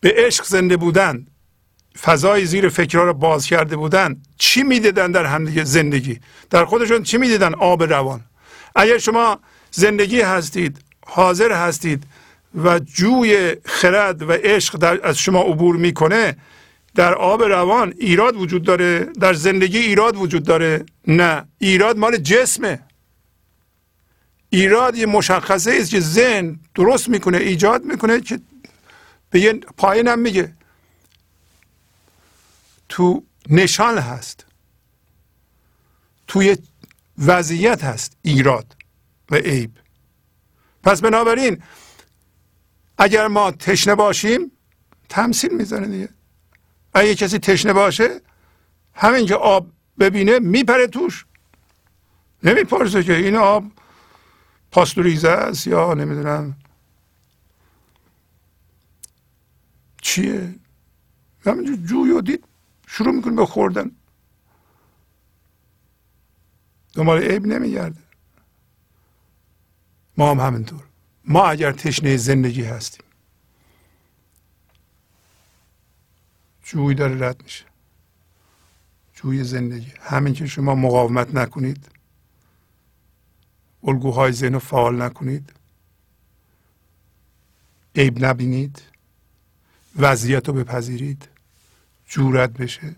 به عشق زنده بودن فضای زیر فکرها رو باز کرده بودن چی می‌دیدن در همدیگه زندگی؟ در خودشون چی می‌دیدن؟ آب روان. اگر شما زندگی هستید حاضر هستید و جوی خرد و عشق در از شما عبور می‌کنه در آب روان ایراد وجود داره در زندگی ایراد وجود داره. نه ایراد مال جسمه. ایراد یه مشخصه است که ذهن درست می‌کنه ایجاد می‌کنه که به یه پایینم میگه. تو نشان هست. توی وضعیت هست ایراد و عیب. پس بنابراین اگر ما تشنه باشیم تمثیل می‌زنه دیگه. اگه کسی تشنه باشه همین که آب ببینه میپره توش. نمی‌پرسه که این آب پاستوریزه است یا نمی‌دونم. چیه؟ همینجور جوی و دید شروع می‌کنه به خوردن. دنبال عیب نمیگرده. ما هم همینطور. ما اگر تشنه زندگی هستیم. جوی داره رد میشه. جوی زندگی. همین که شما مقاومت نکنید. الگوهای ذهن فعال نکنید. عیب نبینید. وضعیت رو بپذیرید. جورت بشه.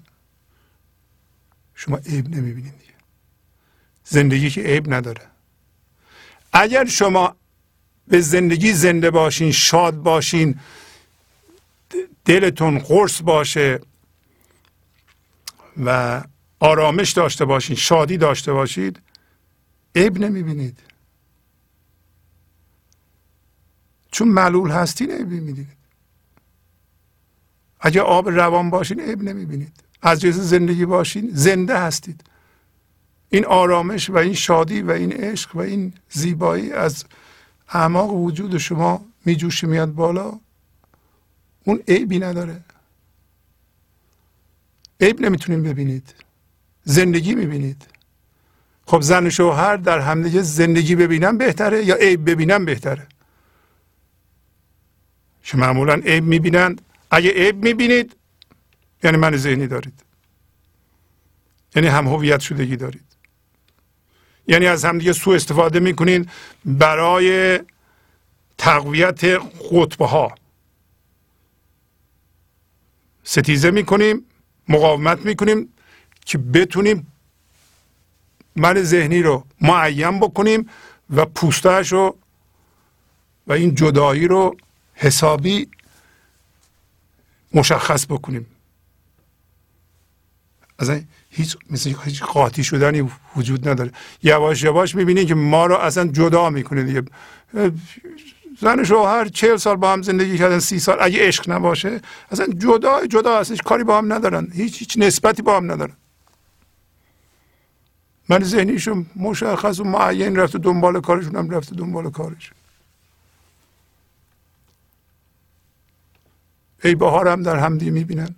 شما عیب نمی‌بینید دیگه. زندگی که عیب نداره. اگر شما به زندگی زنده باشین شاد باشین دلتون قرص باشه و آرامش داشته باشین شادی داشته باشید عیب نمی‌بینید. چون معلول هستین عیب می‌بینید اگه آب روان باشین عیب نمی‌بینید. از جنس زندگی باشین زنده هستید. این آرامش و این شادی و این عشق و این زیبایی از اعماق وجود شما میجوشه میاد بالا. اون عیبی نداره. عیب نمی‌تونیم ببینید. زندگی می‌بینید. خب زن و شوهر در همدیگه زندگی ببینن بهتره یا عیب ببینن بهتره؟ که معمولا عیب می‌بینند. اگه عیب می‌بینید یعنی من ذهنی دارید. یعنی هم هویت شدگی دارید. یعنی از همدیگه سوء استفاده می‌کنید برای تقویت قطبه ها ستیزه می‌کنیم مقاومت می‌کنیم که بتونیم من ذهنی رو معین بکنیم و پوستش رو و این جدایی رو حسابی مشخص بکنیم. از هیچ مثل هیچ قاطی شدنی وجود نداره. یواش یواش می‌بینید که ما رو اصلا جدا می‌کنه دیگه. زن شوهر چهل سال با هم زندگی کردن سی سال. اگه عشق نباشه اصلا جدا جدا هستش. کاری با هم ندارن. هیچ هیچ نسبتی با هم ندارن. من ذهنیشون مشخص و معین رفته دنبال کارشون هم رفته دنبال ای بهار هم در همدیگه می‌بینن.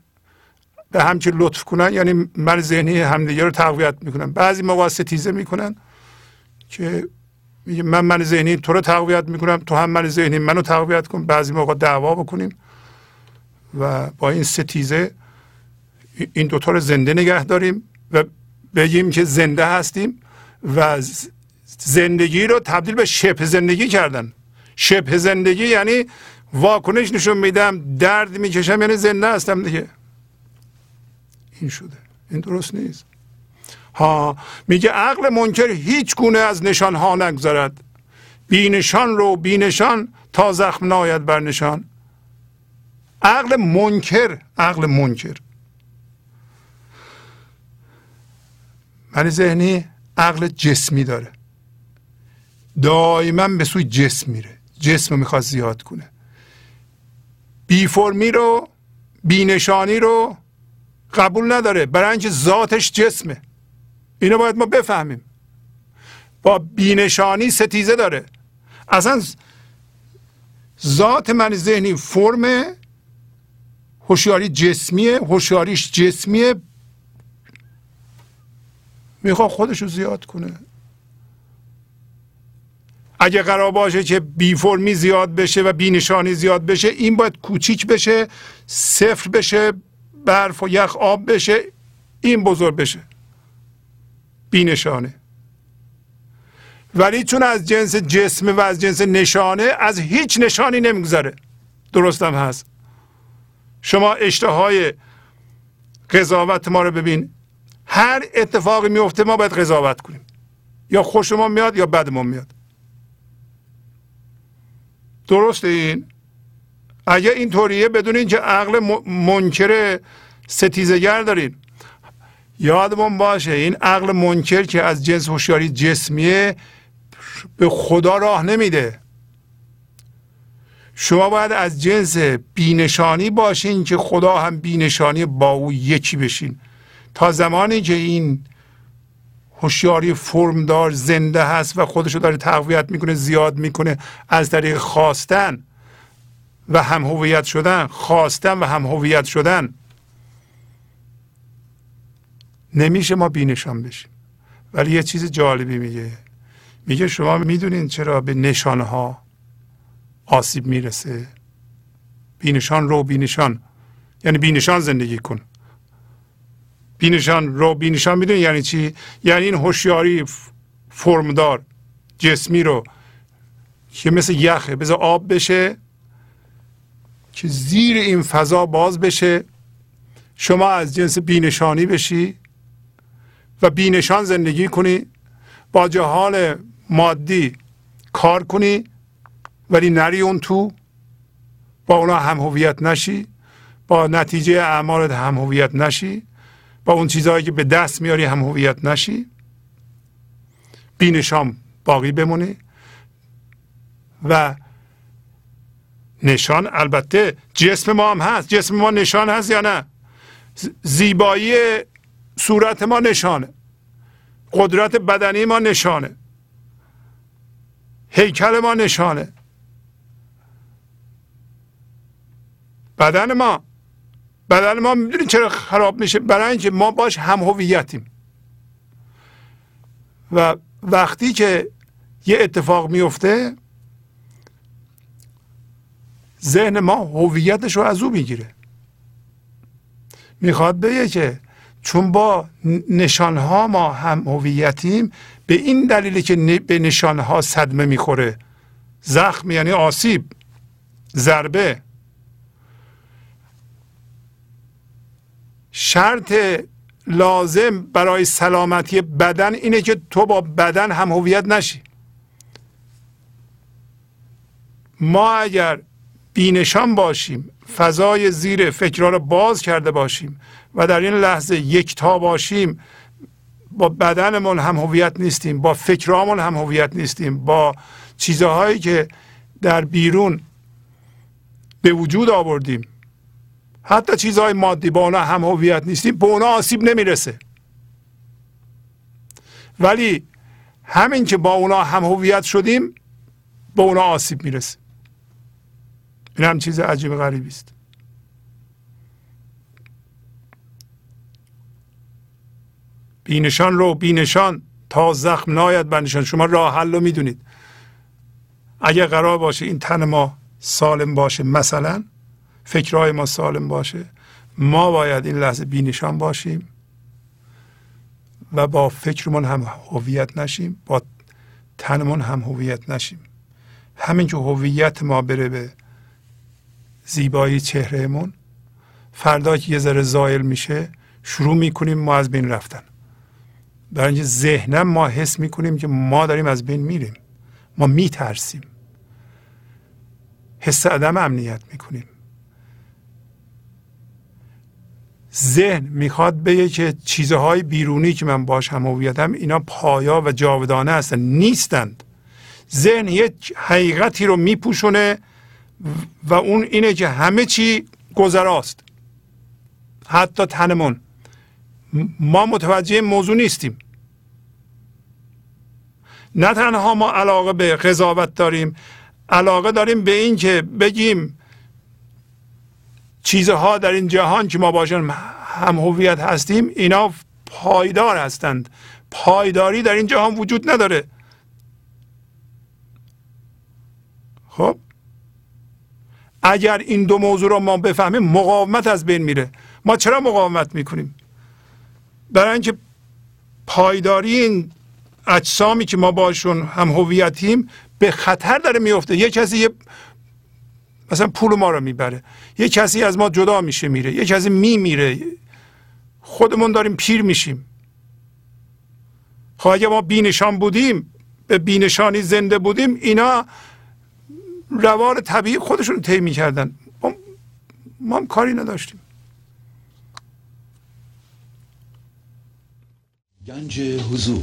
به همچه لطف کنن یعنی من ذهنی همدیگه رو تقویت می‌کنن. بعضی موقع ستیزه می‌کنن که میگه من من ذهنی تو رو تقویت می‌کنم تو هم من ذهنی منو تقویت کن. بعضی موقع دعوا بکنیم و با این ستیزه این دوتا رو زنده نگه داریم و بگیم که زنده هستیم و زندگی رو تبدیل به شبه زندگی کردن. شبه زندگی یعنی واکنش نشون میدم درد می‌کشم یعنی زنده هستم دیگه. این شده. این درست نیست. ها میگه عقل منکر هیچ گونه از نشان ها نگذارد بینشان رو بینشان تا زخم ناید بر نشان. عقل منکر عقل منکر. من ذهنی عقل جسمی داره. دائما به سوی جسم میره. جسم می‌خواد زیاد کنه. بی فرمی رو بی نشانی رو قبول نداره. برای اینکه ذاتش جسمه. اینو باید ما بفهمیم. با بینشانی ستیزه داره. اصلا ذات من ذهنی فرم هوشیاری جسمیه هوشیاریش جسمیه. می‌خواد خودش رو زیاد کنه. اگه قرار باشه که بی فرمی زیاد بشه و بی نشانی زیاد بشه این باید کوچیک بشه صفر بشه برف و یخ آب بشه این بزرگ بشه. بی نشانه. ولی چون از جنس جسم و از جنس نشانه از هیچ نشانی نمیگذره. درستم هست. شما اشتهای قضاوت ما رو ببین. هر اتفاقی میفته ما باید قضاوت کنیم. یا خوش ما میاد یا بد ما میاد. درست این؟ اگه اینطوریه بدونین که عقل منکر ستیزگر دارین. یادمون باشه این عقل منکر که از جنس هوشیاری جسمیه به خدا راه نمیده. شما باید از جنس بینشانی باشین که خدا هم بینشانی با او یکی بشین. تا زمانی که این هوشیاری فرمدار زنده هست و خودشو داره تقویت می‌کنه زیاد می‌کنه از طریق خواستن و هم هویت شدن خواستن و هم هویت شدن. نمیشه ما بینشان بشیم. ولی یه چیز جالبی میگه. میگه شما می‌دونین چرا به نشانه ها آسیب می‌رسه؟ بینشان رو بینشان. یعنی بینشان زندگی کن. بینشان رو بینشان می‌دونی یعنی چی؟ یعنی این هوشیاری فرمدار جسمی رو که مثل یخه بذار آب بشه که زیر این فضا باز بشه. شما از جنس بینشانی بشی و بینشان زندگی کنی با جهان مادی کار کنی ولی نری اون تو با اونا هم هویت نشی با نتیجه اعمالت هم هویت نشی. با اون چیزهایی که به دست میاری هم هویت نشی. بینشان باقی بمونی. و نشان البته جسم ما هم هست. جسم ما نشان هست یا نه؟ زیبایی صورت ما نشانه. قدرت بدنی ما نشانه. هیکل ما نشانه. بدن ما بدن ما می‌دونی چرا خراب میشه؟ برای اینکه ما باش هم هویتیم. و وقتی که یه اتفاق میفته ذهن ما هویتش رو از او می‌گیره. می‌خواد بگه که چون با نشانها ما هم هویتیم به این دلیلی که به نشانها صدمه می‌خوره. زخم یعنی آسیب ضربه. شرط لازم برای سلامتی بدن اینه که تو با بدن هم هویت نشی. ما اگر بینشان باشیم فضای زیر فکرها رو باز کرده باشیم و در این لحظه یکتا باشیم با بدنمون هم هویت نیستیم با فکرامون هم هویت نیستیم با چیزهایی که در بیرون به وجود آوردیم حتی چیزهای مادی با اونا هم هویت نیستیم به اونا آسیب نمی‌رسه. ولی همین که با اونا هم هویت شدیم به اونا آسیب می‌رسه. این هم چیز عجیب غریبی است. بینشان رو بینشان تا زخم ناید بندشان شما راه حل رو می‌دونید. اگر قرار باشه این تن ما سالم باشه مثلا فکرهای ما سالم باشه. ما باید این لحظه بینشان باشیم و با فکرمون هم هویت نشیم با تنمون هم هویت نشیم. همین که هویت ما بره به زیبایی چهرهمون فردا که یه ذره زایل میشه شروع می‌کنیم ما از بین رفتن. برای اینکه ذهنم ما حس می‌کنیم که ما داریم از بین میریم. ما میترسیم. حس عدم امنیت می‌کنیم. ذهن می‌خواد بگه که چیزهای بیرونی که من باش هم هویتم اینا پایا و جاودانه هستن نیستند. ذهن یه حقیقتی رو میپوشونه و اون اینه که همه چی گذراست. حتی تنمون. ما متوجه موضوع نیستیم. نه تنها ما علاقه به قضاوت داریم علاقه داریم به این که بگیم چیزها در این جهان که ما باشن هم هویت هستیم اینا پایدار هستند. پایداری در این جهان وجود نداره. خب؟ اگر این دو موضوع رو ما بفهمیم مقاومت از بین میره. ما چرا مقاومت می‌کنیم؟ برای اینکه پایداری این اجسامی که ما باشون هم هویتیم به خطر داره میفته یه کسی یه مثلا پول ما رو می‌بره. یه کسی از ما جدا میشه میره. یه کسی میمیره. خودمون داریم پیر میشیم. خب اگه ما بینشان بودیم به بینشانی زنده بودیم اینا روان طبیعی خودشون طی می‌کردن. ما, ما هم کاری نداشتیم. گنج حضور.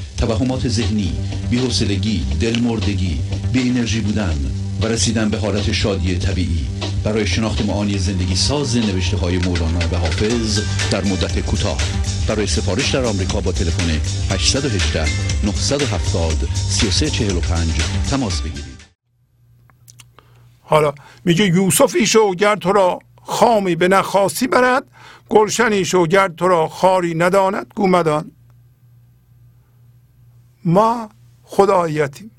توهمات ذهنی بی‌حوصلگی دلمردگی بی انرژی بودن و رسیدن به حالت شادی طبیعی. برای شناخت معانی زندگی ساز نوشته های مولانا و حافظ در مدت کوتاه. برای سفارش در آمریکا با تلفن 818 970 3345 تماس بگیرید. حالا میگه یوسف ایشو گر تو را خامی به نخواستی برد گلشنی شو گر تو را خاری نداند گومدان ما خدایتیم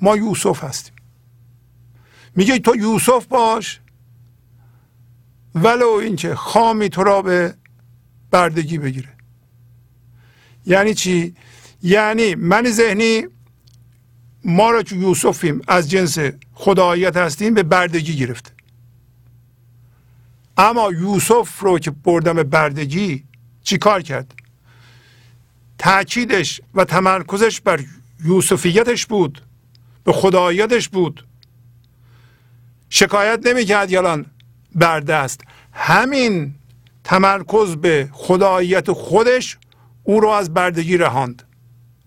ما یوسف هستیم. میگه تو یوسف باش ولو اینکه خامی تو را به بردگی بگیره. یعنی چی؟ یعنی من ذهنی ما را که یوسفیم از جنس خداییت هستیم به بردگی گرفته. اما یوسف رو که بردم بردگی چی کار کرد؟ تاکیدش و تمرکزش بر یوسفیتش بود به خداییتش بود. شکایت نمی‌کرد یالان است همین تمرکز به خداییت خودش او رو از بردگی رهاند.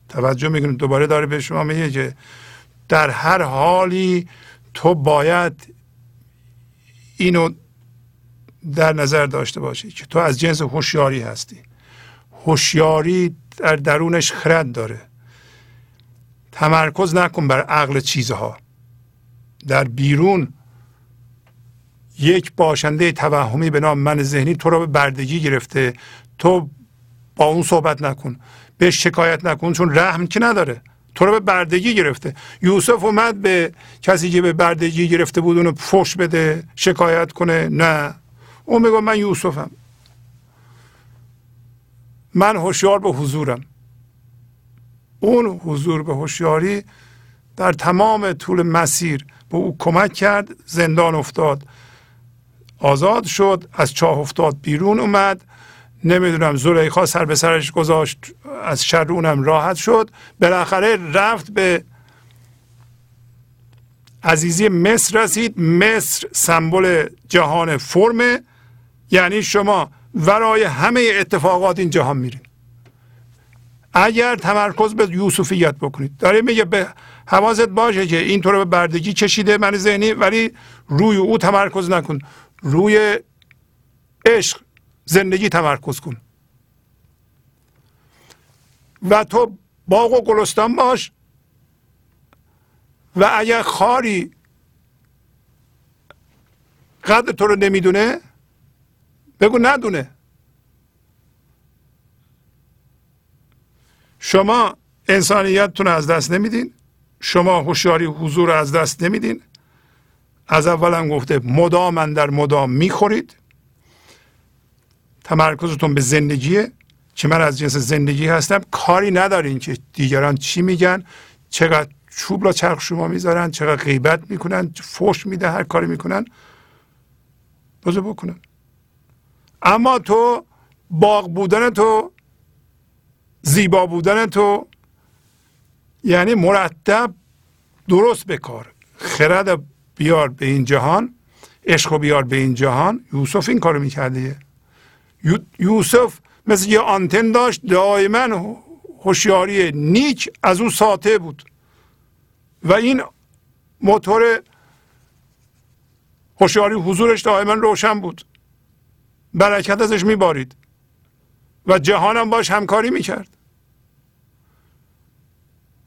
توجه می‌کنید دوباره داره به شما میگه که در هر حالی تو باید اینو در نظر داشته باشی که تو از جنس هوشیاری هستی. هوشیاری در درونش خرد داره. تمرکز نکن بر عقل چیزها. در بیرون یک باشنده توهمی به نام من ذهنی تو رو به بردگی گرفته. تو با اون صحبت نکن. به شکایت نکن چون رحم که نداره. تو رو به بردگی گرفته. یوسف اومد به کسی که به بردگی گرفته بود اونو فش بده شکایت کنه. نه. اون میگه من یوسفم. من هوشیار به حضورم. اون حضور به هوشیاری در تمام طول مسیر به او کمک کرد زندان افتاد. آزاد شد از چاه افتاد بیرون اومد. نمی‌دونم زلیخا سر به سرش گذاشت از شر اونم راحت شد. بالاخره رفت به عزیزی مصر رسید. مصر سمبل جهان فرمه یعنی شما ورای همه اتفاقات این جهان میرین اگر تمرکز به یوسفیت بکنید. داره میگه به حواست باشه که اینطور به بردگی کشیده من ذهنی ولی روی او تمرکز نکن. روی عشق زندگی تمرکز کن. و تو باغ و گلستان باش. و اگر خاری قدر تو رو نمی‌دونه بگو ندونه. شما انسانیتتون از دست نمیدین. شما هوشیاری حضور از دست نمیدین. از اولم گفته مدام در مدام می‌خورید. تمرکزتون به زندگیه. که من از جنس زندگی هستم کاری ندارین که دیگران چی میگن چقدر چوب را چرخ شما می‌ذارن چقدر غیبت می‌کنن فوش میده هر کاری می‌کنن. بازو بکنن. اما تو باغ بودن تو زیبا بودن تو یعنی مرتب درست بکار. خرد بیار به این جهان عشق بیار به این جهان. یوسف این کارو می‌کرده. یوسف مثل یه آنتن داشت دائما هوشیاری نیک از اون ساته بود. و این موتور هوشیاری حضورش دائما روشن بود. برکت ازش میبارید. و جهانم باش همکاری می‌کرد.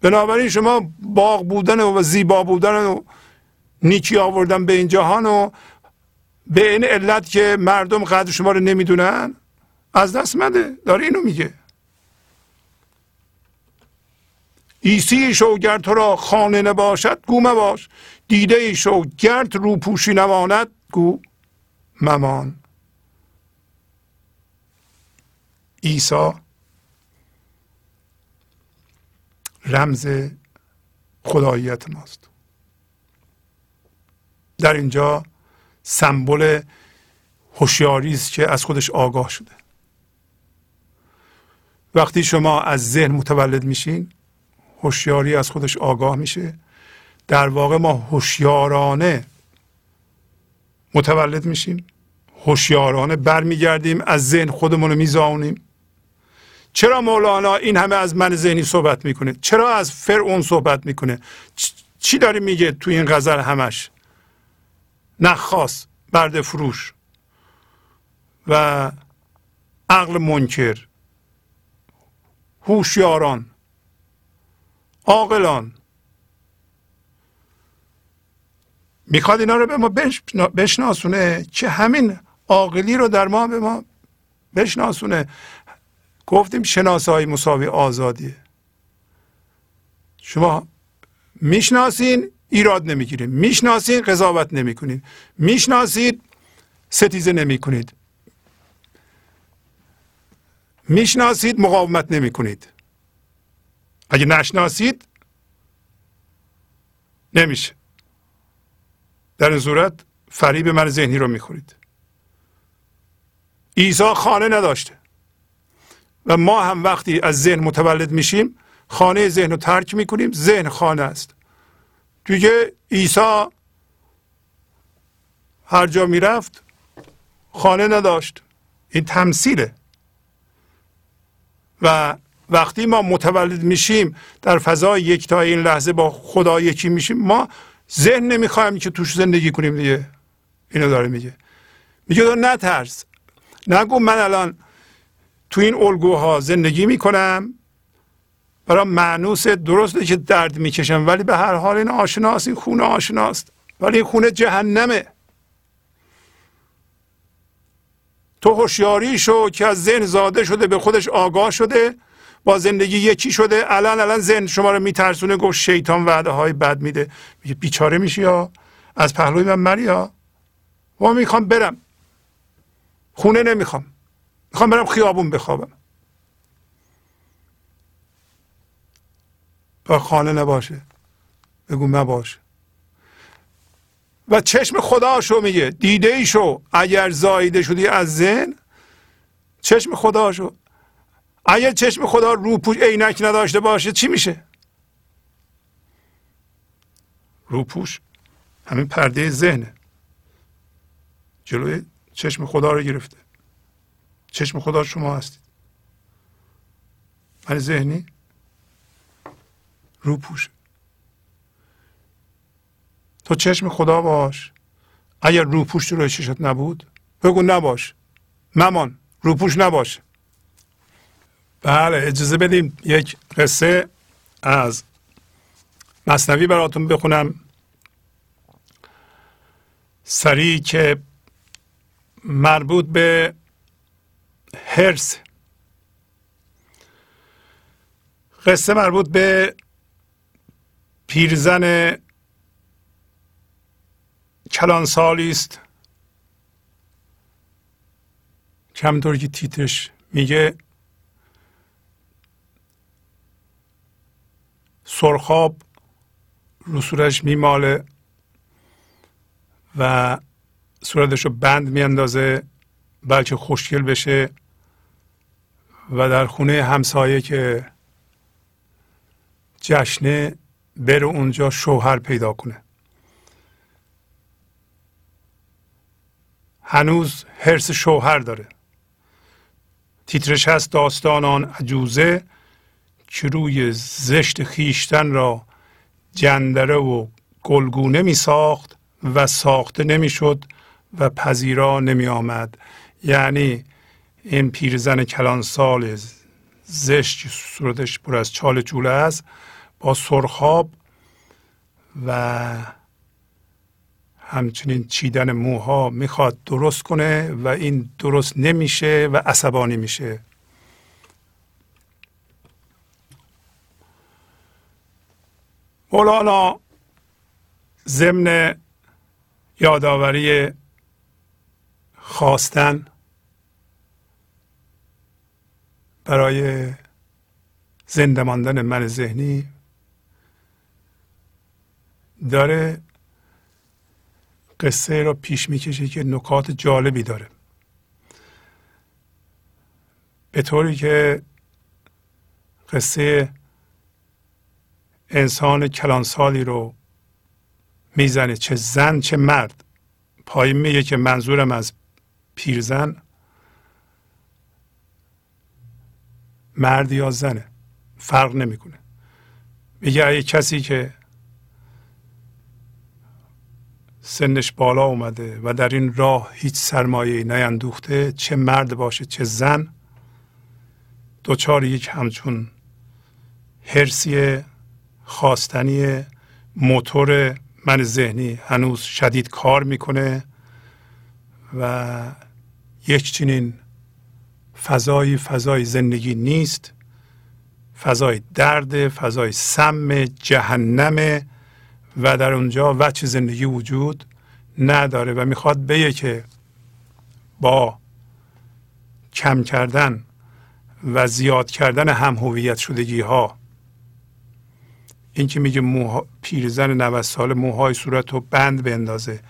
بنابراین شما باغ بودن و زیبا بودن و نیکی آوردن به این جهان و به این علت که مردم قدر شما رو نمی‌دونن از دست مده. داره اینو میگه. ایسی شوگر تو را خانه نباشد گو مباش. دیده شوگرد روپوشی نماند گو ممان. عیسی رمز خداییت ماست. در اینجا سمبل هوشیاری است که از خودش آگاه شده. وقتی شما از ذهن متولد میشین هوشیاری از خودش آگاه میشه. در واقع ما هوشیارانه متولد میشیم هوشیارانه برمیگردیم از ذهن خودمون رو میزانیم. چرا مولانا این همه از من ذهنی صحبت می‌کنه؟ چرا از فرعون صحبت می‌کنه؟ چی داری میگه تو این غزل همش؟ نخواست برد فروش و عقل منکر هوشیاران عاقلان. می‌خواد اینا رو به ما بشناسونه؟ که همین عاقلی رو در ما به ما بشناسونه؟ گفتیم شناسایی مساوی آزادیه. شما می‌شناسین ایراد نمی‌گیرید می‌شناسین قضاوت نمی‌کنید می‌شناسید ستیزه نمی‌کنید. می‌شناسید مقاومت نمی‌کنید. اگه نشناسید نمیشه. در این صورت فریب من ذهنی رو می‌خورید. عیسی خانه نداشته. و ما هم وقتی از ذهن متولد میشیم خانه ذهن رو ترک می‌کنیم ذهن خانه است. دیگه عیسی هر جا می‌رفت خانه نداشت. این تمثیله. و وقتی ما متولد میشیم در فضای یکتا این لحظه با خدا یکی میشیم ما ذهن نمی‌خوایم که توش زندگی کنیم دیگه. اینو داره میگه. میگه تو نترس. نگو من الان تو این الگوها زندگی می‌کنم. برای معنوس درسته که درد می‌کشم ولی به هر حال این آشناست این خونه آشناست. ولی این خونه جهنمه. تو هوشیاری شو که از ذهن زاده شده به خودش آگاه شده با زندگی یکی شده الان الان ذهن شما رو میترسونه گفت شیطان وعده های بد میده. میگه بیچاره میشی یا؟ از پهلوی من مری یا؟ ما می‌خوام برم. خونه نمی‌خوام. می‌خوام برم خیابون بخوابم. و خانه نباشه. بگو مباشه و چشم خدا شو میگه. دیده ای شو اگر زایده شدی از ذهن چشم خدا شو اگر چشم خدا روپوش عینک نداشته باشه چی میشه؟ روپوش همین پرده ذهنه. جلوی چشم خدا رو گرفته. چشم خدا شما هستید. من ذهنی؟ روپوش تو چشم خدا باش. اگر روپوش روی چشت نبود بگو نباش. ممان روپوش نباش. بله اجازه بدیم یک قصه از مصنوی براتون بخونم. سریع که مربوط به هرس. قصه مربوط به پیرزن کلانسالی است. کمطور که تیترش میگه سرخاب رو صورتش میماله و صورتش رو بند میاندازه. بلکه خوشگل بشه و در خونه همسایه که جشنه بره اونجا شوهر پیدا کنه. هنوز حرس شوهر داره. تیترش هست داستان آن عجوزه که روی زشت خیشتن را جندره و گلگونه می ساخت و ساخته نمی شد و پذیرا نمی آمد یعنی این پیرزن کلانسال زشت صورتش پر از چال جوله است با سرخاب و همچنین چیدن موها می‌خواد درست کنه و این درست نمیشه و عصبانی میشه. مولانا ضمن یادآوری خواستن برای زنده ماندن من ذهنی داره قصه را پیش می‌کشه که نکات جالبی داره. به طوری که قصه انسان کلانسالی رو می‌زنه چه زن چه مرد. پایین میگه که منظورم از پیرزن مرد یا زنه؟ فرق نمی‌کنه. میگه اگه کسی که سنش بالا اومده و در این راه هیچ سرمایه نیندوخته چه مرد باشه چه زن دوچار یک همچون هرسی خواستنی موتور من ذهنی هنوز شدید کار می‌کنه و یک چنین فضای فضای زندگی نیست. فضای درد فضای سم جهنم و در اونجا وچه زندگی وجود نداره و می‌خواد بگه که با کم کردن و زیاد کردن هم هویت شدگی ها این که میگه موها پیرزن 90 سال موهای صورت رو بند بندازه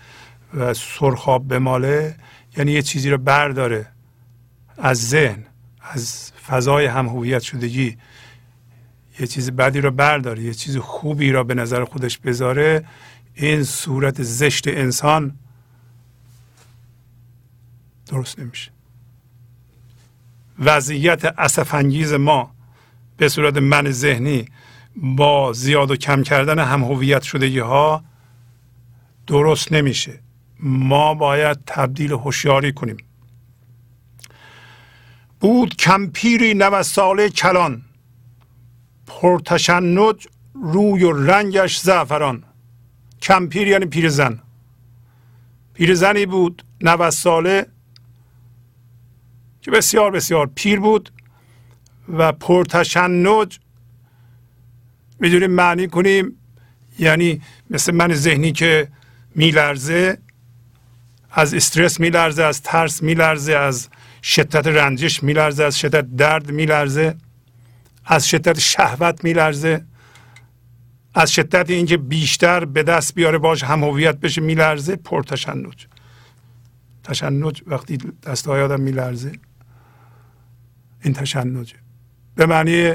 و سرخاب بماله یعنی یه چیزی رو برداره از ذهن از فضای هم هویت شدگی. یه چیز بدی رو برداره یه چیز خوبی را به نظر خودش بذاره. این صورت زشت انسان درست نمیشه. وضعیت اسفانگیز ما به صورت من ذهنی با زیاد و کم کردن هم هویت شدگی ها درست نمیشه. ما باید تبدیل هوشیاری کنیم. بود کمپیری نو ساله کلان. پرتشنج روی و رنگش زعفران. کمپیر یعنی پیرزن پیرزنی بود 90 ساله. که بسیار بسیار پیر بود و پرتشنج می‌دونیم معنی کنیم یعنی مثل من ذهنی که میلرزه. از استرس میلرزه از ترس میلرزه از شدت رنجش میلرزه از شدت درد میلرزه از شدت شهوت میلرزه از شدت اینکه بیشتر به دست بیاره باش هم هویت بشه میلرزه پر تشنج. تشنج وقتی دستهای آدم میلرزه این تشنجه. به معنی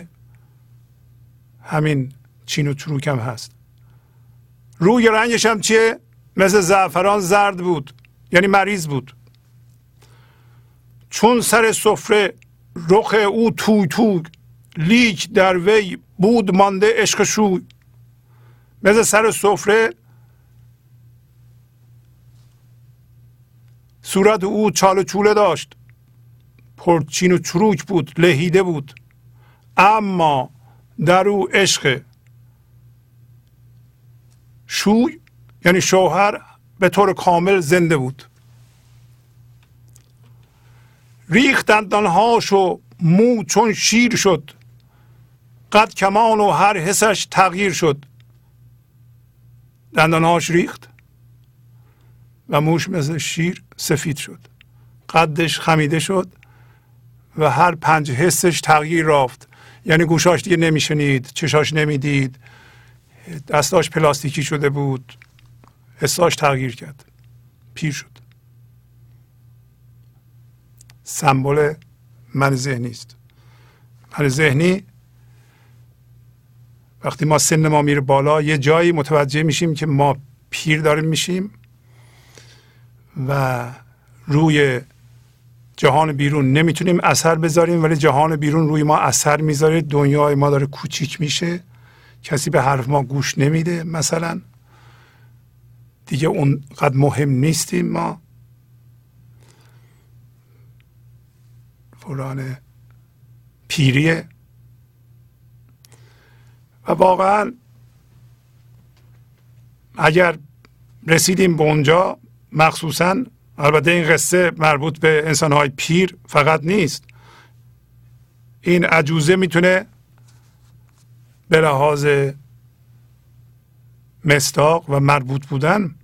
همین چین و چروک هم هست. روی رنگش هم چیه؟ مثل زعفران زرد بود. یعنی مریض بود. چون سر سفره رخ او توی توی لیک در وی بود مانده عشق شوی. مثل سر سفره صورت او چال چوله داشت. پرچین و چروک بود لهیده بود. اما در او عشق شوی یعنی شوهر طور کامل زنده بود. ریخت دندانهاش و مو چون شیر شد. قد کمان و هر حسش تغییر شد. دندانهاش ریخت و موش مثل شیر سفید شد. قدش خمیده شد و هر پنج حسش تغییر رافت یعنی گوشاش دیگه نمیشنید چشاش نمی‌دید. دستاش پلاستیکی شده بود. حساش تغییر کرد. پیر شد. سمبل من ذهنی است. من ذهنی وقتی ما سن ما میره بالا یه جایی متوجه میشیم که ما پیر داریم میشیم و روی جهان بیرون نمی‌تونیم اثر بذاریم ولی جهان بیرون روی ما اثر می‌ذاره. دنیای ما داره کوچیک میشه. کسی به حرف ما گوش نمیده مثلا. دیگه اونقدر مهم نیستیم ما. فلان پیریه و واقعا اگر رسیدیم به اونجا مخصوصا البته این قصه مربوط به انسانهای پیر فقط نیست. این عجوزه می‌تونه به لحاظ مستاق و مربوط بودن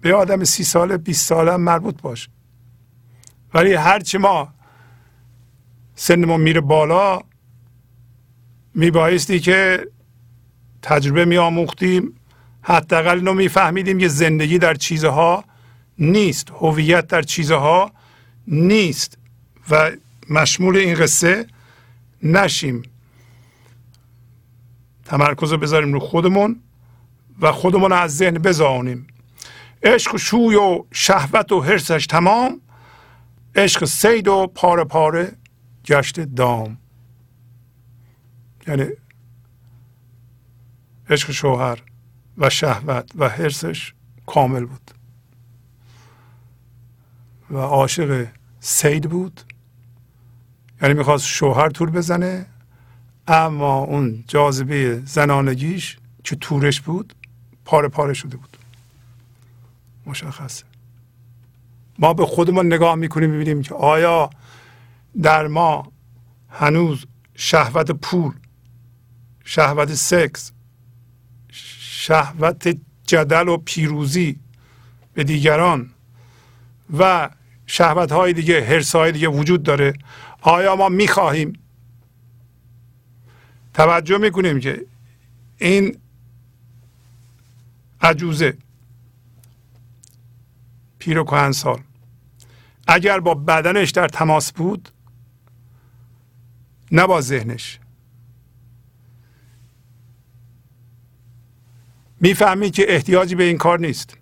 به آدم سی ساله 20 ساله مربوط باشه ولی هرچی ما سن ما میره بالا میبایستی که تجربه میآموختیم حداقل اینو میفهمیدیم که زندگی در چیزها نیست هویت در چیزها نیست و مشمول این قصه نشیم. تمرکز رو بذاریم رو خودمون. و خودمون از ذهن بزانیم. عشق شوی و شهوت و حرسش تمام. عشق سید و پاره پاره گشت دام. یعنی عشق شوهر و شهوت و حرسش کامل بود. و عاشق سید بود. یعنی می‌خواست شوهر تور بزنه اما اون جاذبه زنانگیش که تورش بود پاره پاره شده بود. مشخصه. ما به خودمون نگاه می‌کنیم می‌بینیم که آیا در ما هنوز شهوت پول شهوت سکس شهوت جدل و پیروزی به دیگران و شهوت های دیگه هرس های دیگه وجود داره آیا ما می‌خواهیم توجه می‌کنیم که این عجوزه. پیر و کهن سال. اگر با بدنش در تماس بود نه با ذهنش. می‌فهمی که احتیاجی به این کار نیست.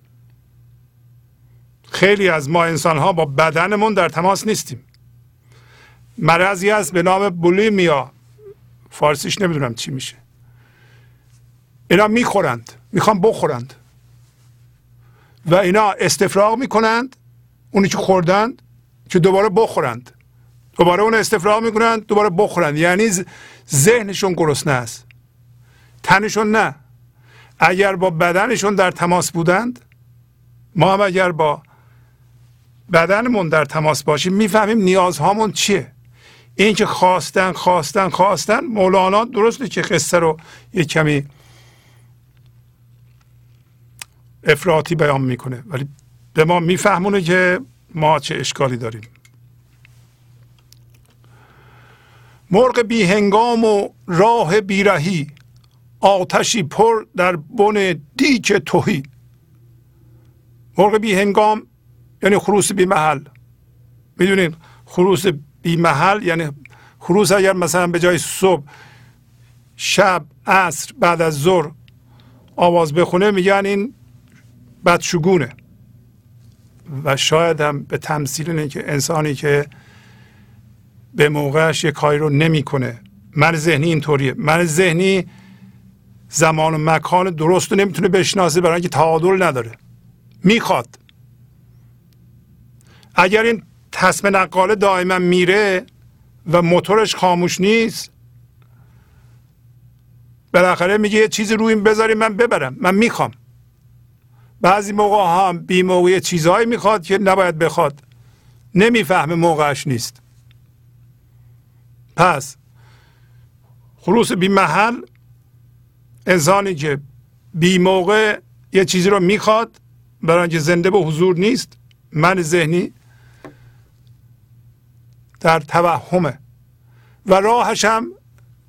خیلی از ما انسان ها با بدنمون در تماس نیستیم. مرضی هست به نام بولیمیا. فارسیش نمی‌دونم چی میشه. اینا می‌خورند می‌خوان بخورند. و اینا استفراغ می‌کنند اونی که خوردند که دوباره بخورند. دوباره اون استفراغ می‌کنند دوباره بخورند. یعنی ذهنشون گرسنه است. تنشون نه. اگر با بدنشون در تماس بودند ما هم اگر با بدنمون در تماس باشیم می‌فهمیم نیازهامون چیه. این که خواستن خواستن خواستن مولانا درسته که قصه رو یه کمی افراطی بیان می‌کنه. ولی به ما میفهمونه که ما چه اشکالی داریم. مرغ بی هنگام و راه بیرهی آتشی پر در بن دیک توهی مرغ بی هنگام یعنی خروس بی محل می‌دونید خروس بی محل یعنی خروس اگر مثلا به جای صبح شب عصر بعد از ظهر آواز بخونه میگن این بدشگونه. و شاید هم به تمثیل اینه که انسانی که به موقعش یک کاری رو نمی‌کنه. من ذهنی اینطوریه. من ذهنی زمان و مکان درست رو نمی‌تونه بشناسه برای اینکه تعادل نداره. می‌خواد. اگر این تصم نقاله دائما میره و موتورش خاموش نیست بالاخره میگه یه چیزی روی این بذاری من ببرم. من می‌خوام. بعضی موقع هم بی موقع چیزهایی می‌خواد که نباید بخواد. نمی‌فهمه موقعش نیست. پس خلوص بی محل انسانی که بی موقع یه چیزی رو می‌خواد برای اینکه زنده به حضور نیست من ذهنی در توهمه. و راهش هم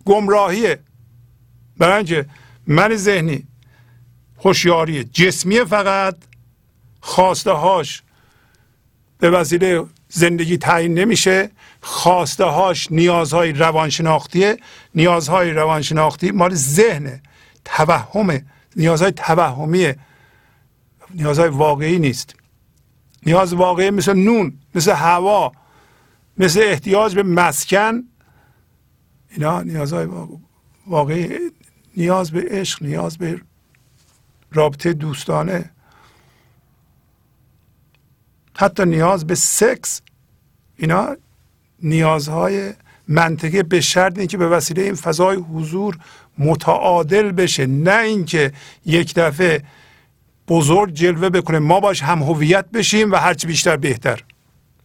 گمراهیه. برای اینکه من ذهنی هوشیاری جسمی فقط خواسته هاش به وسیله زندگی تعیین نمیشه. خواسته هاش نیازهای روانشناختیه نیازهای روانشناختی مال ذهنه توهمه نیازهای توهمیه نیازهای واقعی نیست. نیاز واقعی مثل نون مثل هوا مثل احتیاج به مسکن. اینا نیازهای واقعی نیاز به عشق نیاز به رابطه دوستانه. حتی نیاز به سکس اینا نیازهای منطقی به شرط اینکه به وسیله این فضای حضور متعادل بشه نه اینکه یک دفعه بزرگ جلوه بکنه ما باش هم هویت بشیم و هرچی بیشتر بهتر.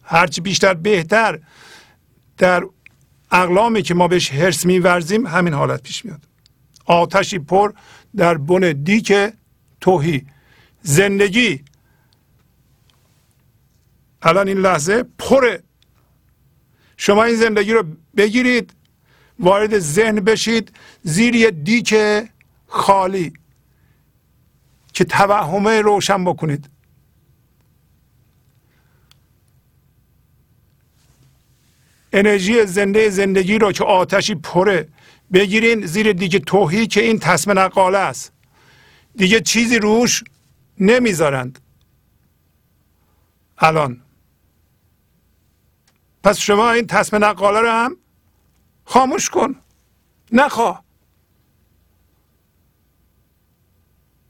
هرچی بیشتر بهتر در اقلامی که ما بهش حرس میورزیم همین حالت پیش میاد. آتشی پر در بن دیک توهی. زندگی. الان این لحظه پره. شما این زندگی رو بگیرید وارد ذهن بشید زیر یه دیک خالی که توهمه روشن بکنید. انرژی زنده زندگی رو که آتشی پره بگیرین زیر دیگه توهی که این تصم نقاله است. دیگه چیزی روش نمی‌ذارند. الان. پس شما این تصم نقاله رو هم خاموش کن. نخواه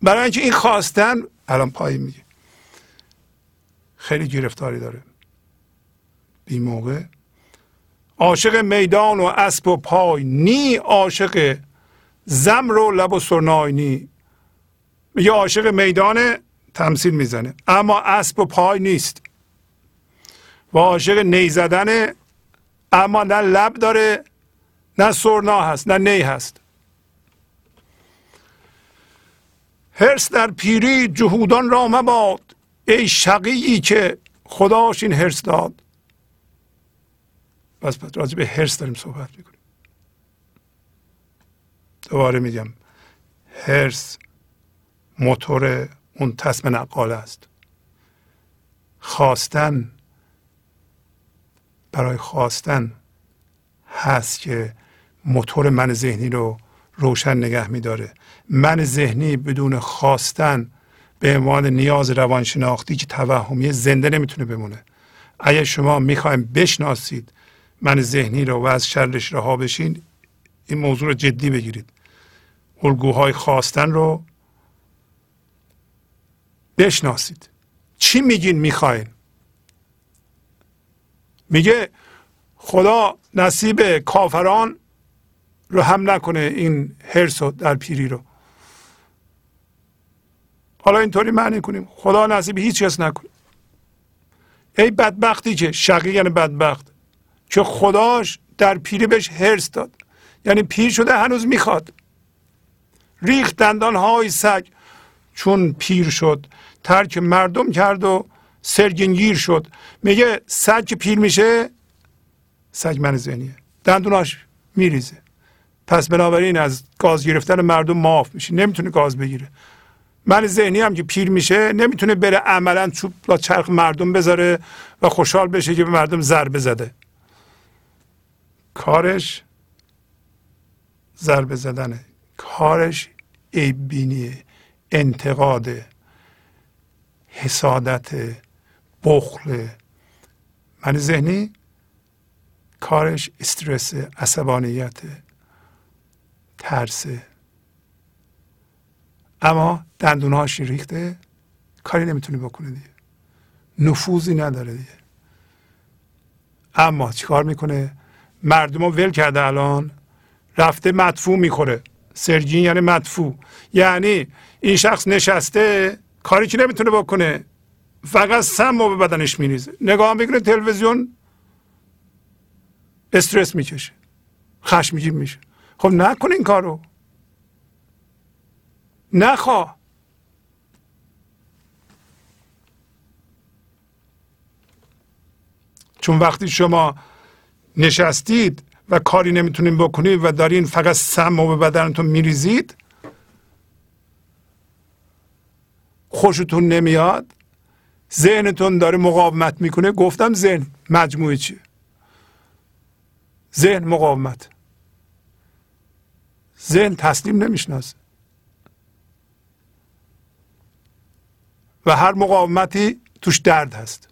برای اینکه این خواستن الان پایی میگه. خیلی گرفتاری داره. بی موقع. عاشق میدان و اسب و پای نی عاشق زمر و لب و سرنای نی. یه عاشق میدان تمثیل می‌زنه. اما اسب و پای نیست. و عاشق نی زدن اما نه لب داره نه سرنا هست نه نی هست. هرس در پیری جهودان را مباد. ای شقیی که خداش این هرس داد. پس راجع به هرس داریم صحبت می‌کنیم. دوباره میگم هرس موتور اون تصم نقاله است. خواستن برای خواستن هست که موتور من ذهنی رو روشن نگه میداره. من ذهنی بدون خواستن به عنوان نیاز روانشناختی که توهمی زنده نمی‌تونه بمونه. اگر شما می‌خوایم بشناسید من ذهنی رو و از شرش رها بشین این موضوع رو جدی بگیرید. الگوهای خواستن رو بشناسید. چی میگین می‌خواین؟ میگه خدا نصیب کافران رو هم نکنه این هرس در پیری رو. حالا اینطوری معنی کنیم. خدا نصیب هیچ کس نکنه. ای بدبختی که شقی یعنی بدبخت که خداش در پیری بهش هرس داد. یعنی پیر شده هنوز می‌خواد. ریخت دندان های سگ. چون پیر شد ترک مردم کرد و سرگنگیر شد. میگه سگ پیر میشه سگ من ذهنیه. دندوناش میریزه. پس بنابراین از گاز گرفتن مردم معاف میشه. نمی‌تونه گاز بگیره. من ذهنی هم که پیر میشه نمی‌تونه بره عملا چوب لا چرخ مردم بذاره و خوشحال بشه که به مردم ضربه زده. کارش ضربه زدنه. کارش عیب بینیه. انتقاد حسادت بخل. من ذهنی کارش استرس عصبانیت میترسه اما دندونهاش ریخته کاری نمی‌تونه بکنه دیگه. نفوذی نداره دیگه. اما چیکار می‌کنه؟ مردم رو ول کرده الان. رفته مدفوع می‌خوره. سرجین یعنی مدفوع. یعنی این شخص نشسته کاری که نمی‌تونه بکنه فقط سم به بدنش میریزه. نگاه می‌کنه تلویزیون استرس می‌کشه خشمگین میشه. خب نکن این کارو. نخواه چون وقتی شما نشستید و کاری نمی‌تونید بکنید و دارین فقط سم و به بدنتون میریزید خوشتون نمیاد؟ ذهنتون داره مقاومت می‌کنه. گفتم ذهن مجموعه چیه؟ ذهن مقاومت. ذهن تسلیم نمی‌شناسه. و هر مقاومتی توش درد هست.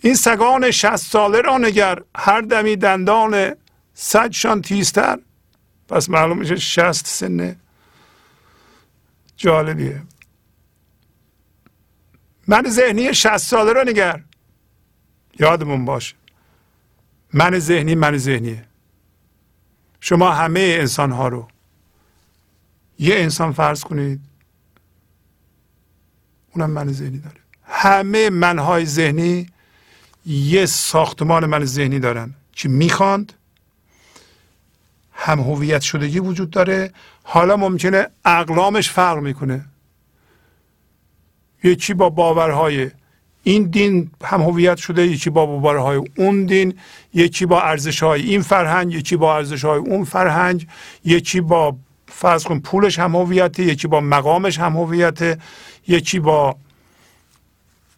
این سگان شست ساله را نگر هر دمی دندان سجشان تیزتر. پس معلوم میشه شست سنه جالبیه. من ذهنی شست ساله را نگر یادمون باشه. من ذهنی من ذهنیه. شما همه انسان ها رو. یه انسان فرض کنید. اونم من ذهنی داره. همه منهای ذهنی یه ساختمان من ذهنی دارن. که می‌خواند؟ هم هویت شدگی وجود داره. حالا ممکنه اقلامش فرق می‌کنه یکی با باورهای این دین هم هویت شده یکی با باورهای اون دین یکی با ارزش های این فرهنگ یکی با ارزش های اون فرهنگ یکی با فرض کن پولش هم هویته یکی با مقامش هم هویته یکی با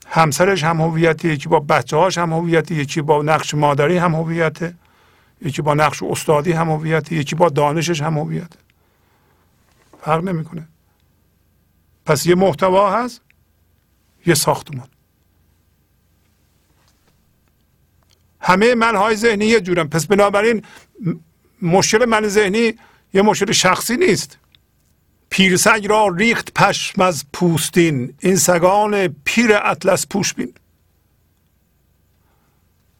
همسرش هم هویته یکی با بچه هاش هم هویته یکی با نقش مادری هم هویته یکی با نقش استادی هم هویته یکی با دانشش هم هویته فرق نمی‌کنه. پس یه محتوا هست یه ساختمان. همه منهای ذهنی یه جورم پس بنابراین مشکل من ذهنی یه مشکل شخصی نیست. پیرسگ را ریخت پشم از پوستین. این سگان پیر اطلس پوش بین.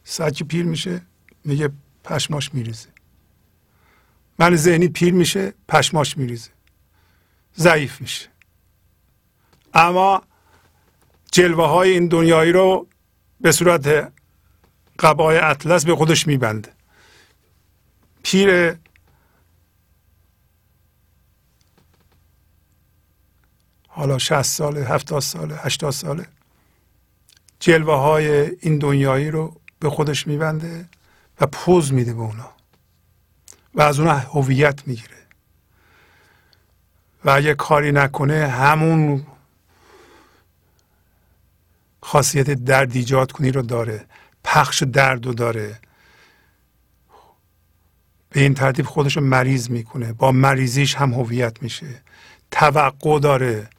سگ پیر میشه میگه پشماش میریزه. من ذهنی پیر میشه پشماش میریزه. ضعیف میشه. اما جلوه های این دنیایی رو به صورت قبای اطلس به خودش میبنده. پیر حالا 60 ساله 70 ساله 80 ساله جلوه های این دنیایی رو به خودش میبنده و پوز میده به اونا و از اونا هویت می‌گیره. و اگه کاری نکنه همون خاصیت درد ایجاد کنی رو داره پخش درد رو داره. به این ترتیب خودش رو مریض می‌کنه با مریضیش هم هویت میشه. توقع داره.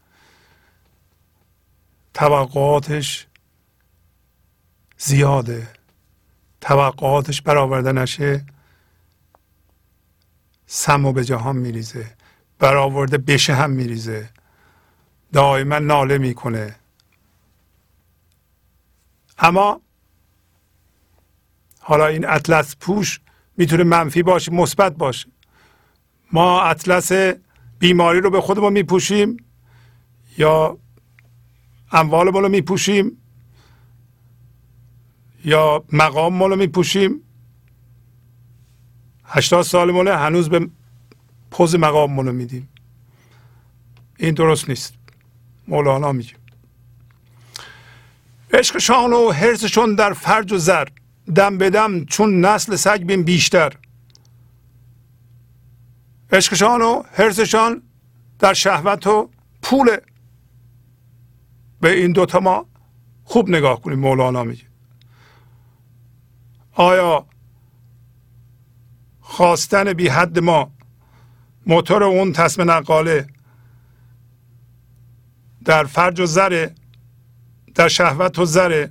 توقعاتش زیاده. توقعاتش برآورده نشه سم و به جهان میریزه. برآورده بشه هم میریزه. دائما ناله می‌کنه. اما حالا این اطلس پوش می‌تونه منفی باشه مثبت باشه. ما اطلس بیماری رو به خودمون میپوشیم یا اموالمون رو میپوشیم یا مقام رو میپوشیم. هشتاد سالمونه هنوز به پوز مقام رو میدیم. این درست نیست. مولانا میگه. عشقشان و حرسشون در فرج و زر. دم به دم چون نسل سگ بین بیشتر. عشقشان و حرسشان در شهوت و پول به این دوتا ما خوب نگاه کنیم مولانا میگه. آیا خواستن بی حد ما موتور اون تصم نقاله در فرج و زره در شهوت و زره.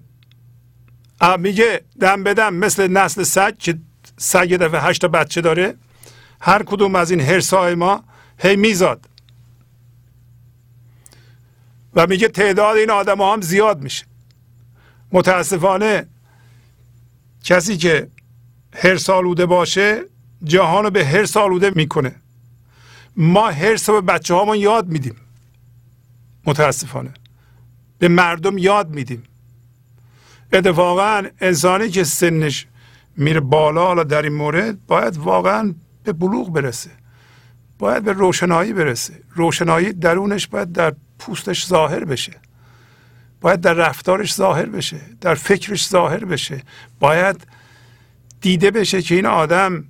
میگه دم بدم مثل نسل سگ که سگ دفعه هشت بچه داره. هر کدوم از این هرسای ما هی میزاد. و میگه تعداد این آدم هم زیاد میشه. متاسفانه کسی که هر سالوده باشه جهان رو به هر سالوده می‌کنه. ما هرس به بچه هامون یاد میدیم. متاسفانه. به مردم یاد میدیم. اتفاقا انسانی که سنش میره بالا حالا در این مورد باید واقعا به بلوغ برسه. باید به روشنایی برسه. روشنایی درونش باید در پوستش ظاهر بشه. باید در رفتارش ظاهر بشه در فکرش ظاهر بشه. باید دیده بشه که این آدم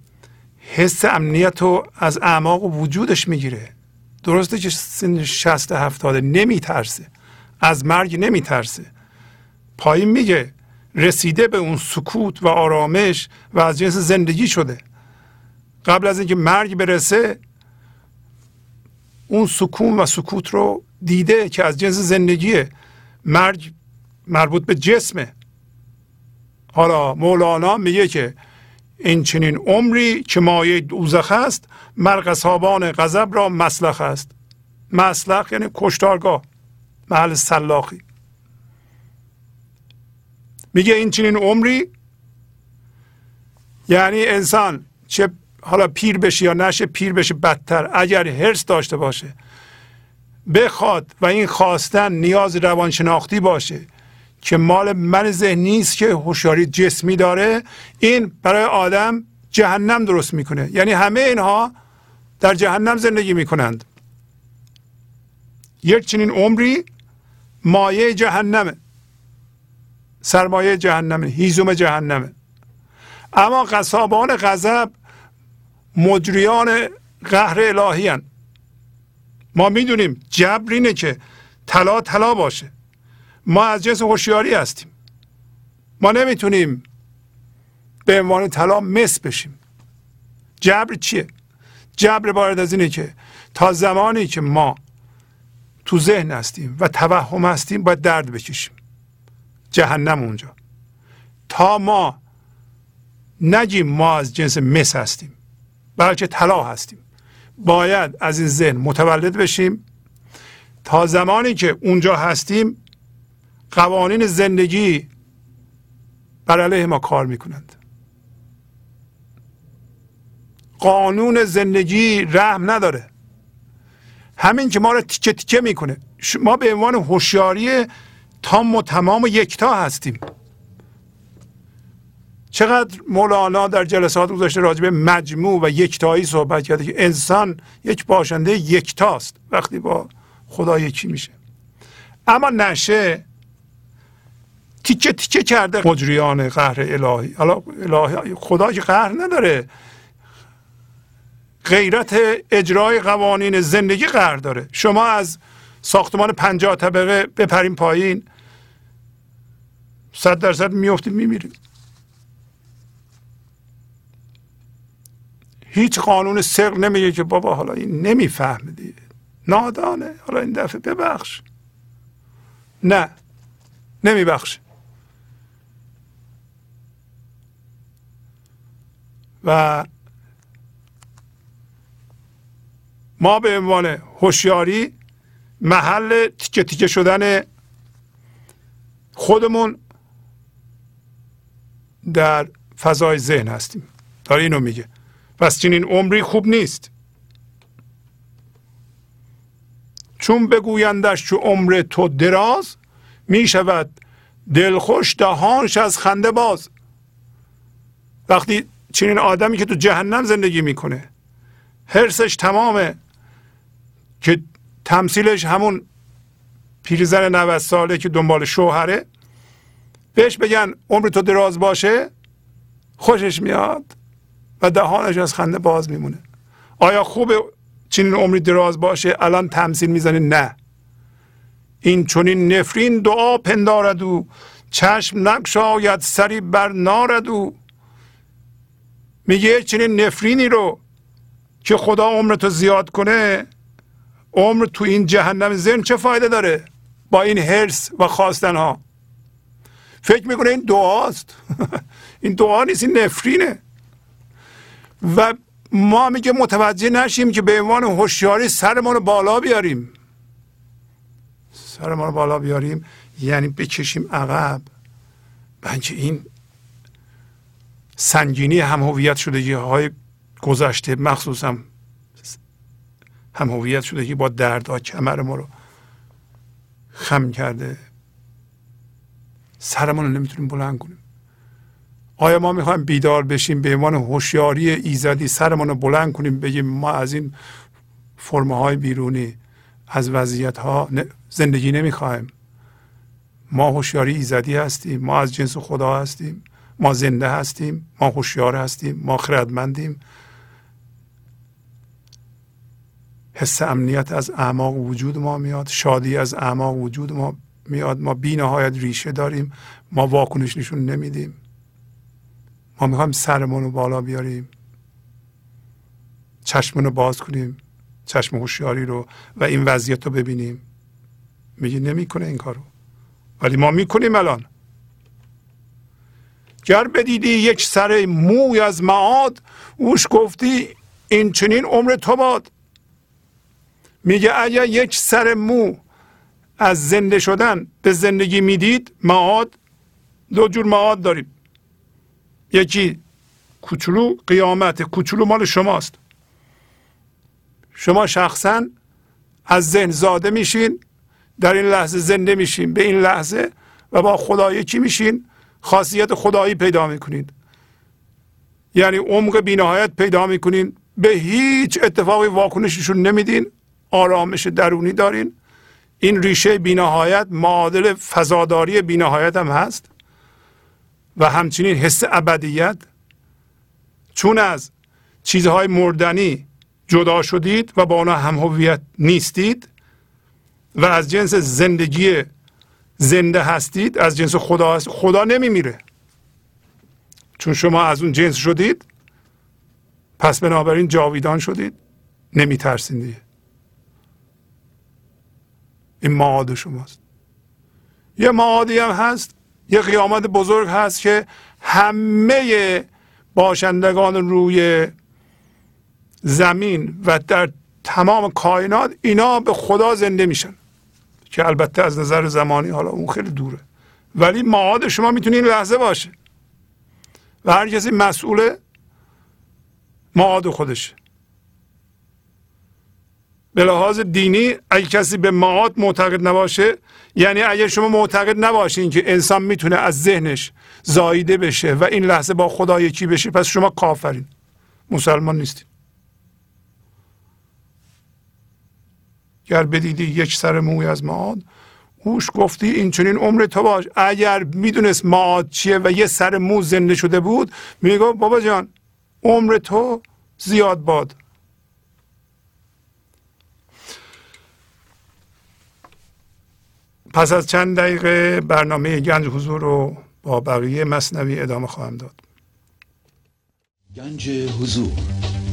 حس امنیت رو از اعماق وجودش می‌گیره. درسته که سن شست هفتاده نمیترسه. از مرگ نمیترسه. پایین میگه رسیده به اون سکوت و آرامش و از جنس زندگی شده. قبل از اینکه مرگ برسه اون سکون و سکوت رو دیده که از جنس زندگیه مرگ مربوط به جسمه. حالا مولانا میگه که این چنین عمری که مایه دوزخ است مرقصابان غضب را مسلخ است. مسلخ یعنی کشتارگاه محل سلاخی. میگه این چنین عمری یعنی انسان چه حالا پیر بشه یا نشه پیر بشه بدتر. اگر هرس داشته باشه بخواد و این خواستن نیاز روانشناختی باشه که مال من ذهنی است که هوشیاری جسمی داره این برای آدم جهنم درست می‌کنه. یعنی همه اینها در جهنم زندگی می‌کنند. یک چنین عمری مایه جهنمه. سرمایه جهنمه هیزم جهنمه. اما قصابان غضب مجریان قهر الهی هن. ما می‌دونیم جبر اینه که طلا طلا باشه. ما از جنس هوشیاری هستیم. ما نمی‌تونیم به عنوان طلا مس بشیم. جبر چیه؟ جبر بارد از اینه که تا زمانی که ما تو ذهن هستیم و توهم هستیم باید درد بکشیم. جهنم اونجا. تا ما نگیم ما از جنس مس هستیم بلکه طلا هستیم. باید از این ذهن متولد بشیم. تا زمانی که اونجا هستیم قوانین زندگی بر علیه ما کار می‌کنند. قانون زندگی رحم نداره. همین که ما رو تیکه تیکه می‌کنه. ما به عنوان هوشیاری تام و تمام و یکتا هستیم. چقدر مولانا در جلسات گذاشته راجع به مجموع و یکتایی صحبت کرده که انسان یک باشنده یکتاست. وقتی با خدا یکی میشه. اما نشه تیکه تیکه کرده. مجریان قهر الهی. حالا الهی خدا که قهر نداره. غیرت اجرای قوانین زندگی قهر داره. شما از ساختمان پنجاه طبقه بپرین پایین. صد درصد میفتید میمیرید. هیچ قانون سر نمیگه که بابا حالا این نمی‌فهمه دیگه نادانه. حالا این دفعه ببخش. نه. نمیبخشه و ما به عنوان هوشیاری محل تیکه تیکه شدن خودمون در فضای ذهن هستیم. داره اینو میگه. پس چنین عمری خوب نیست. چون بگویندش چو عمر تو دراز می شود دلخوش دهانش از خنده باز. وقتی چنین آدمی که تو جهنم زندگی می‌کنه. حرسش تمامه که تمثیلش همون پیرزن 90 ساله که دنبال شوهره. بهش بگن عمر تو دراز باشه خوشش میاد و دهانش از خنده باز میمونه. آیا خوب چنین عمری دراز باشه؟ الان تمثیل می‌زنه نه. این چنین نفرین دعا پندارد و چشم نکشاید سری بر نارد و میگه چنین نفرینی رو که خدا عمرتو زیاد کنه عمر تو این جهنم ذهن چه فایده داره با این هرس و خواستن ها فکر می‌کنه این دعاست. این دعا نیست این نفرینه. و ما میگه متوجه نشیم که به عنوان هوشیاری سرمون رو بالا بیاریم. سرمون رو بالا بیاریم یعنی بکشیم عقب. بنچه این سنگینی هم هویت شدگی های گذشته مخصوصا هم هویت شدگی با دردها کمر ما رو خم کرده. سرمون رو نمی‌تونیم بلند کنیم. آیا ما می‌خوایم بیدار بشیم؟ به عنوان هوشیاری ایزدی سرمون رو بلند کنیم بگیم ما از این فرمه های بیرونی از وضعیت ها زندگی نمی‌خوایم. ما هوشیاری ایزدی هستیم ما از جنس خدا هستیم. ما زنده هستیم ما هوشیار هستیم ما خردمندیم. حس امنیت از اعماق وجود ما میاد شادی از اعماق وجود ما میاد. ما بی نهایت ریشه داریم ما واکنش نشون نمیدیم. ما می‌خوایم سرمون رو بالا بیاریم چشمون رو باز کنیم چشم هوشیاری رو و این وضعیت رو ببینیم. میگه نمی‌کنه این کارو. ولی ما می‌کنیم الان. گر بدیدی یک سر موی از معاد اوش گفتی این چنین عمر تو باد. میگه اگر یک سر مو از زنده شدن به زندگی می‌دید معاد دو جور معاد داریم یکی کوچولو قیامت کوچولو مال شماست. شما شخصا از ذهن زاده میشین در این لحظه زنده میشین به این لحظه و با خدا یکی میشین؟ خاصیت خدایی پیدا می‌کنید. یعنی عمق بینهایت پیدا می‌کنین به هیچ اتفاقی واکنششون نمیدین. آرامش درونی دارین. این ریشه بینهایت معادل فضاداری بینهایت هم هست. و همچنین حس ابدیت. چون از چیزهای مردنی جدا شدید و با آنها هم هویت نیستید و از جنس زندگی زنده هستید از جنس خدا هست خدا نمیمیره. چون شما از اون جنس شدید پس بنابراین جاویدان شدید نمیترسید دیگه این معاد شماست. یه معادی هم هست یه قیامت بزرگ هست که همه باشندگان روی زمین و در تمام کائنات اینا به خدا زنده میشن. که البته از نظر زمانی حالا اون خیلی دوره. ولی معاد شما می‌تونه این لحظه باشه. و هر کسی مسئول معاد خودشه به لحاظ دینی اگه کسی به معاد معتقد نباشه یعنی اگر شما معتقد نباشین که انسان می‌تونه از ذهنش زاییده بشه و این لحظه با خدا یکی بشه پس شما کافرین. مسلمان نیستین. گر بدیدی یک سر موی از معاد اوش گفتی این چنین عمر تو باش اگر می‌دونست معاد چیه و یه سر مو زنده شده بود میگو بابا جان عمر تو زیاد باد. پس از چند دقیقه برنامه گنج حضور رو با بقیه مصنوی ادامه خواهم داد. گنج حضور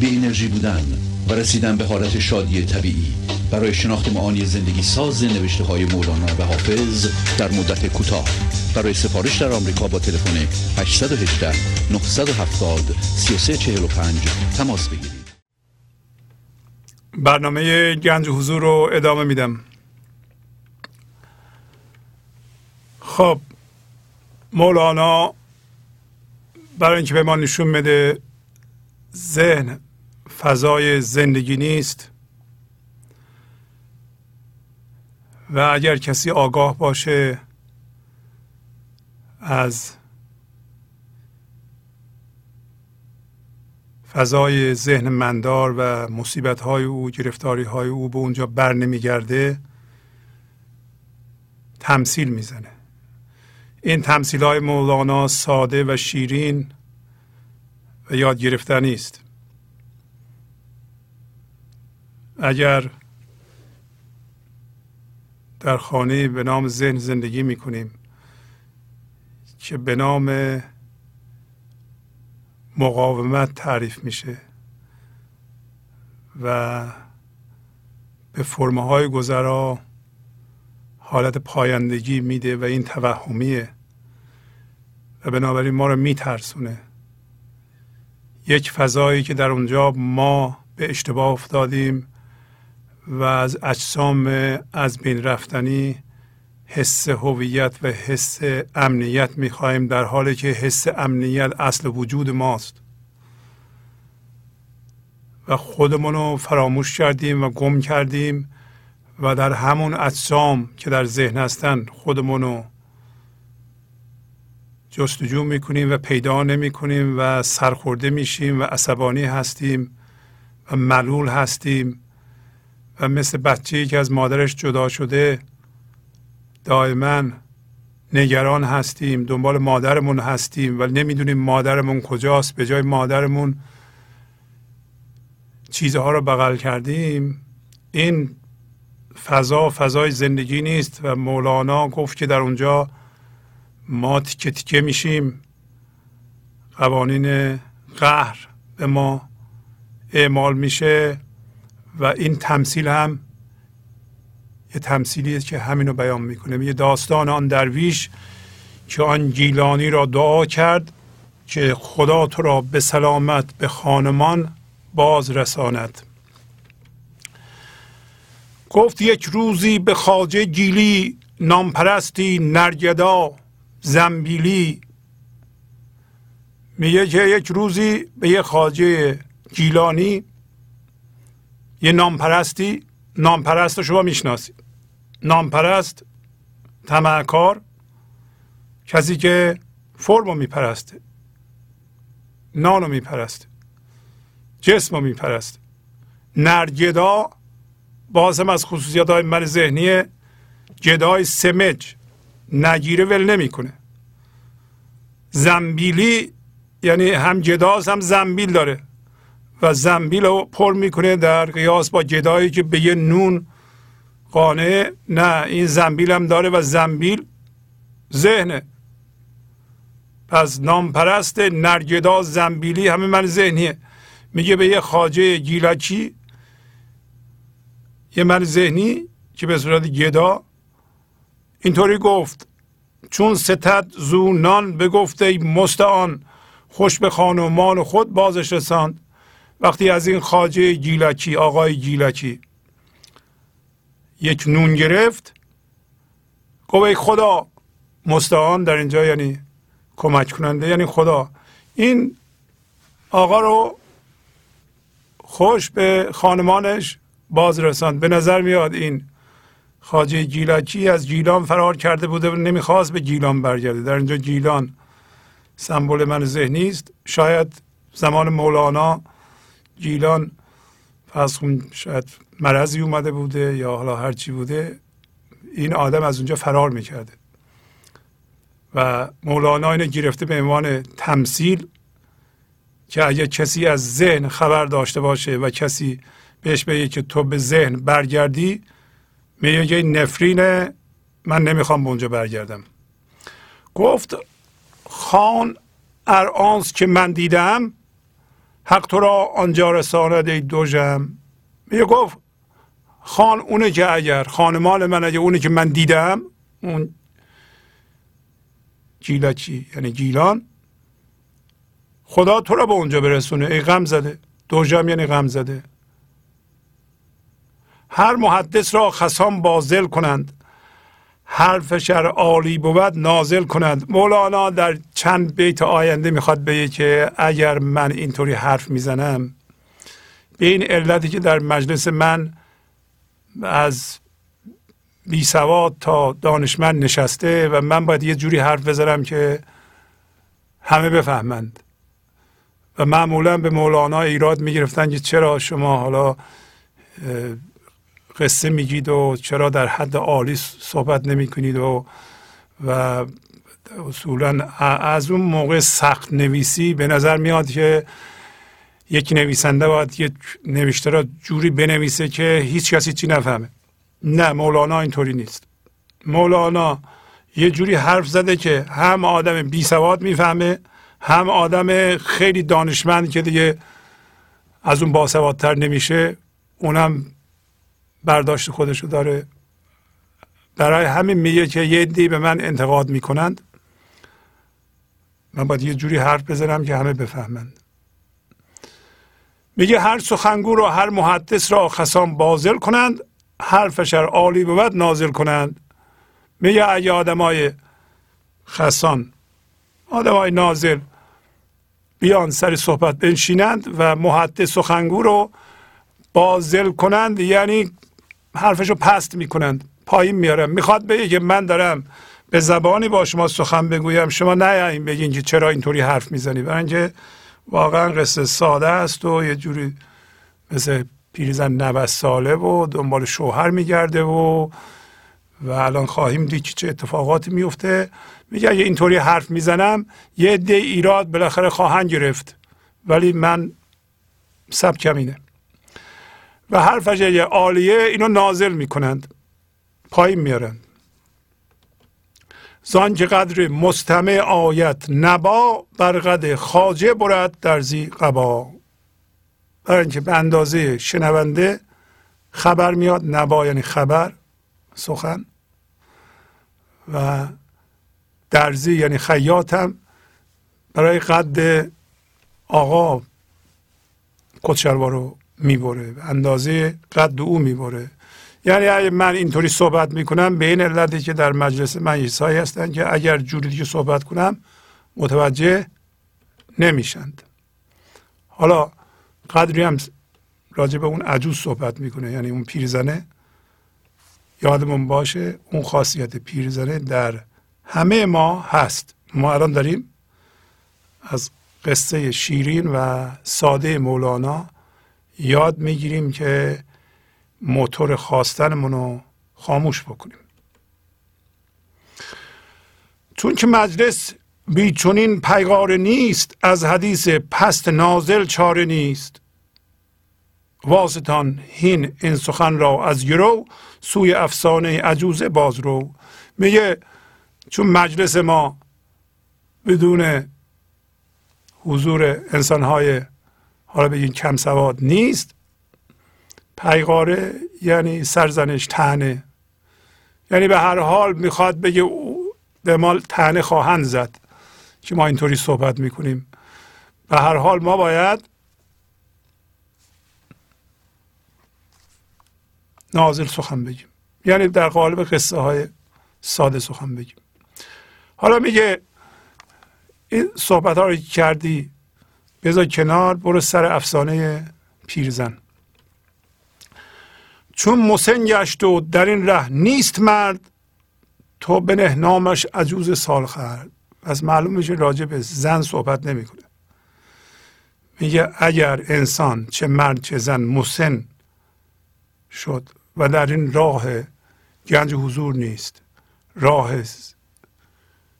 بی انرژی بودن و رسیدن به حالت شادی طبیعی برای شناخت معانی زندگی ساز نوشته های مولانا و حافظ در مدت کوتاه. برای سفارش در آمریکا با تلفن 818 970 3345 تماس بگیرید. برنامه گنج حضور رو ادامه میدم. خب مولانا برای اینکه به ما نشون بده ذهن فضای زندگی نیست. و اگر کسی آگاه باشه از فضای ذهن مندار و مصیبت های او گرفتاری های او به اونجا بر نمیگرده تمثیل می‌زنه. این تمثیل های مولانا ساده و شیرین و یاد گرفتنی است اگر در خانه به نام ذهن زندگی می کنیم که به نام مقاومت تعریف میشه و به فرمه های گذرا حالت پایندگی میده و این توهمیه و بنابراین ما رو میترسونه. یک فضایی که در اونجا ما به اشتباه افتادیم و از اجسام از بین رفتنی حس هویت و حس امنیت می‌خواهیم در حالی که حس امنیت اصل وجود ماست. و خودمون رو فراموش کردیم و گم کردیم و در همون اجسام که در ذهن هستن خودمون رو جستجو می‌کنیم و پیدا نمی‌کنیم و سرخورده میشیم و عصبانی هستیم و ملول هستیم. و مثل بچه که از مادرش جدا شده دائما نگران هستیم دنبال مادرمون هستیم و نمی‌دونیم مادرمون کجاست به جای مادرمون چیزها رو بغل کردیم. این فضا فضای زندگی نیست و مولانا گفت که در اونجا ما تیکه تیکه میشیم. قوانین قهر به ما اعمال میشه. و این تمثیل هم یه تمثیلی که همین رو بیان می‌کنه. یه داستان آن درویش که آن گیلانی را دعا کرد که خدا تو را به سلامت به خانمان باز رساند. گفت یک روزی به خاجه گیلی نامپرستی نرگدا زنبیلی. میگه که یک روزی به یه خاجه گیلانی یه نامپرستی نامپرست رو شما می‌شناسید. نامپرست تمعکار کسی که فرم رو میپرسته نان رو میپرسته جسم رو میپرسته. نرگدا باز هم از خصوصیات های من ذهنی جدای سمج نگیره ول نمی‌کنه. زنبیلی یعنی هم جداست هم زنبیل داره. و زنبیل رو پر می‌کنه در قیاس با جدایی که به یه نون قانه نه این زنبیل هم داره و زنبیل ذهنه. پس نامپرست نرگدا زنبیلی همه من ذهنیه. میگه به یه خاجه گیلکی یه من ذهنی که به صورت گدا. اینطوری گفت. چون ستد زو نان بگفته مستعان خوش به خانمان خود بازش رساند. وقتی از این خاجه گیلکی آقای گیلکی یک نون گرفت گفت خدا مستعان در اینجا یعنی کمک کننده یعنی خدا. این آقا رو خوش به خانمانش باز رساند به نظر میاد این خاجه گیلکی از گیلان فرار کرده بوده و نمی‌خواست به گیلان برگرده. در اینجا گیلان سمبل من ذهنی است. شاید زمان مولانا گیلان پس شاید مرضی اومده بوده یا حالا هرچی بوده این آدم از اونجا فرار می‌کرده. و مولانا اینو گرفته به عنوان تمثیل که اگر کسی از ذهن خبر داشته باشه و کسی بهش بگه که تو به ذهن برگردی میگه نفرینه من نمی‌خوام به اونجا برگردم. گفت خان ارآنس که من دیدم حق تو را آنجا رساند ای دوژم میگه گفت خان اونه که اگر خانمان من اگر اونه که من دیدم اون گیلچی یعنی گیلان. خدا تو را به اونجا برسونه. ای غم زده. دوژم یعنی غم زده. هر محدث را خسان بازل کنند. حرف شر عالی بود نازل کنند مولانا در چند بیت آینده می‌خواد بگه که اگر من اینطوری حرف می‌زنم به این علتی که در مجلس من از بی سواد تا دانشمند نشسته و من باید یه جوری حرف بزنم که همه بفهمند. و معمولا به مولانا ایراد می‌گرفتن که چرا شما حالا قصه میگید و چرا در حد عالی صحبت نمی کنید و و اصولا از اون موقع سخت نویسی به نظر میاد که یک نویسنده باید یک نوشته را جوری بنویسه که هیچ کسی چی نفهمه. نه مولانا اینطوری نیست. مولانا یه جوری حرف زده که هم آدم بی سواد می‌فهمه هم آدم خیلی دانشمند که دیگه از اون باسوادتر نمیشه اونم برداشت خودشو داره. برای همین میگه که یه دی به من انتقاد می‌کنند. من باید یه جوری حرف بزنم که همه بفهمند میگه هر سخنگو را هر محدث را خسان بازل کنند هر فشر عالی بود نازل کنند. میگه اگه آدمای خسان آدمای نازل بیان سر صحبت بنشینند و محدث سخنگو رو بازل کنند یعنی حرفشو پست می‌کنند. پایین میارم. می‌خواد بگه که من دارم به زبانی با شما سخن بگویم. شما نیایین بگین که چرا اینطوری حرف می‌زنی. برای اینکه واقعا قصه ساده است و یه جوری مثل پیرزن 90 ساله و دنبال شوهر میگرده و و الان خواهیم دید که چه اتفاقاتی میفته میگه اگه اینطوری حرف می‌زنم یه ده ایراد بالاخره خواهند گرفت. ولی من سبکم اینه. و هر فجر عالیه اینو نازل می‌کنند. پایین میارند زان که قدر مستمع آیت نبا بر قد خاجه برد در زی قبا. برای اینکه به اندازه شنونده خبر میاد نبا یعنی خبر سخن. و درزی یعنی خیاطم برای قد آقا کتشلوار رو می‌بره اندازه قد او می‌بره. یعنی اگه من اینطوری صحبت می‌کنم به این علتی که در مجلس من هایی هستن که اگر جوری دیگه صحبت کنم متوجه نمیشند. حالا قدری هم راجع به اون عجوز صحبت می‌کنه یعنی اون پیرزنه. یادمون باشه اون خاصیت پیرزنه در همه ما هست. ما الان داریم از قصه شیرین و ساده مولانا یاد می‌گیریم که موتور خواستنمون رو خاموش بکنیم. چون که مجلس بیچونین پیغار نیست از حدیث پست نازل چاره نیست. واسطان هین این سخن را از گرو سوی افسانه عجوز باز رو. میگه چون مجلس ما بدون حضور انسانهای حالا بگین کم سواد نیست. پیغاره یعنی سرزنش تنه. یعنی به هر حال می‌خواد بگه به ما تنه خواهند زد. که ما اینطوری صحبت می‌کنیم. به هر حال ما باید نازل سخن بگیم. یعنی در قالب قصه های ساده سخن بگیم. حالا میگه این صحبت ها رو کردی بذار کنار برو سر افسانه پیرزن. چون مسن گشت و در این ره نیست مرد تو بنه نامش عجوز سال خرد. از معلوم میشه راجع به زن صحبت نمی‌کنه. میگه اگر انسان چه مرد چه زن مسن شد و در این راه گنج حضور نیست راه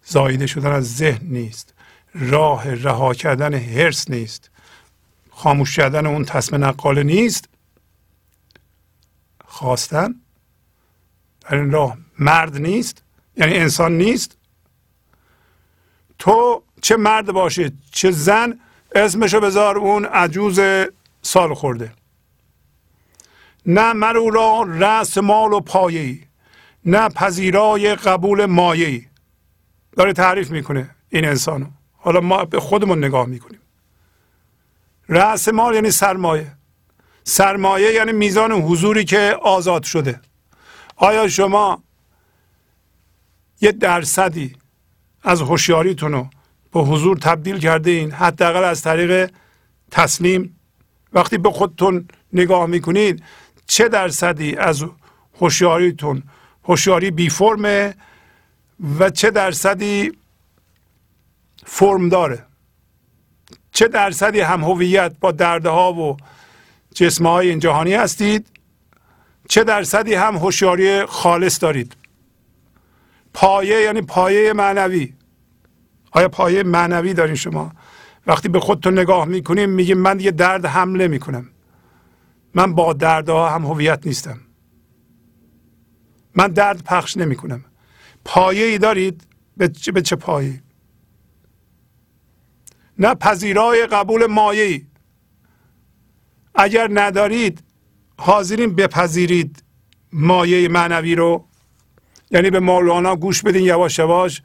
زایده شدن از ذهن نیست. راه رها کردن هرس نیست. خاموش کردن اون تصم نقاله نیست. خواستن در این راه مرد نیست یعنی انسان نیست. تو چه مرد باشه چه زن اسمشو بذار اون عجوز سال خورده. نه مرو را رأس مال و پایه نه پذیرای قبول مایه داره تعریف می‌کنه این انسانو. حالا ما به خودمون نگاه می‌کنیم. رأس مال یعنی سرمایه. سرمایه یعنی میزان حضوری که آزاد شده. آیا شما یه درصدی از هوشیاریتون رو به حضور تبدیل کرده این حداقل از طریق تسلیم. وقتی به خودتون نگاه می‌کنید چه درصدی از هوشیاریتون؟ هوشیاری بی فرمه و چه درصدی فرم داره. چه درصدی هم هویت با دردها و جسم های این جهانی هستید چه درصدی هم هوشیاری خالص دارید. پایه یعنی پایه معنوی. آیا پایه معنوی دارین شما؟ وقتی به خودتون نگاه می‌کنیم میگیم من دیگه درد حمله می‌کنم. من با دردها هم هویت نیستم. من درد پخش نمی‌کنم. پایه ای دارید؟ به چه, به چه پایه نه پذیرای قبول مایه اگر ندارید حاضرین بپذیرید مایه معنوی رو. یعنی به مولانا گوش بدین یواش یواش.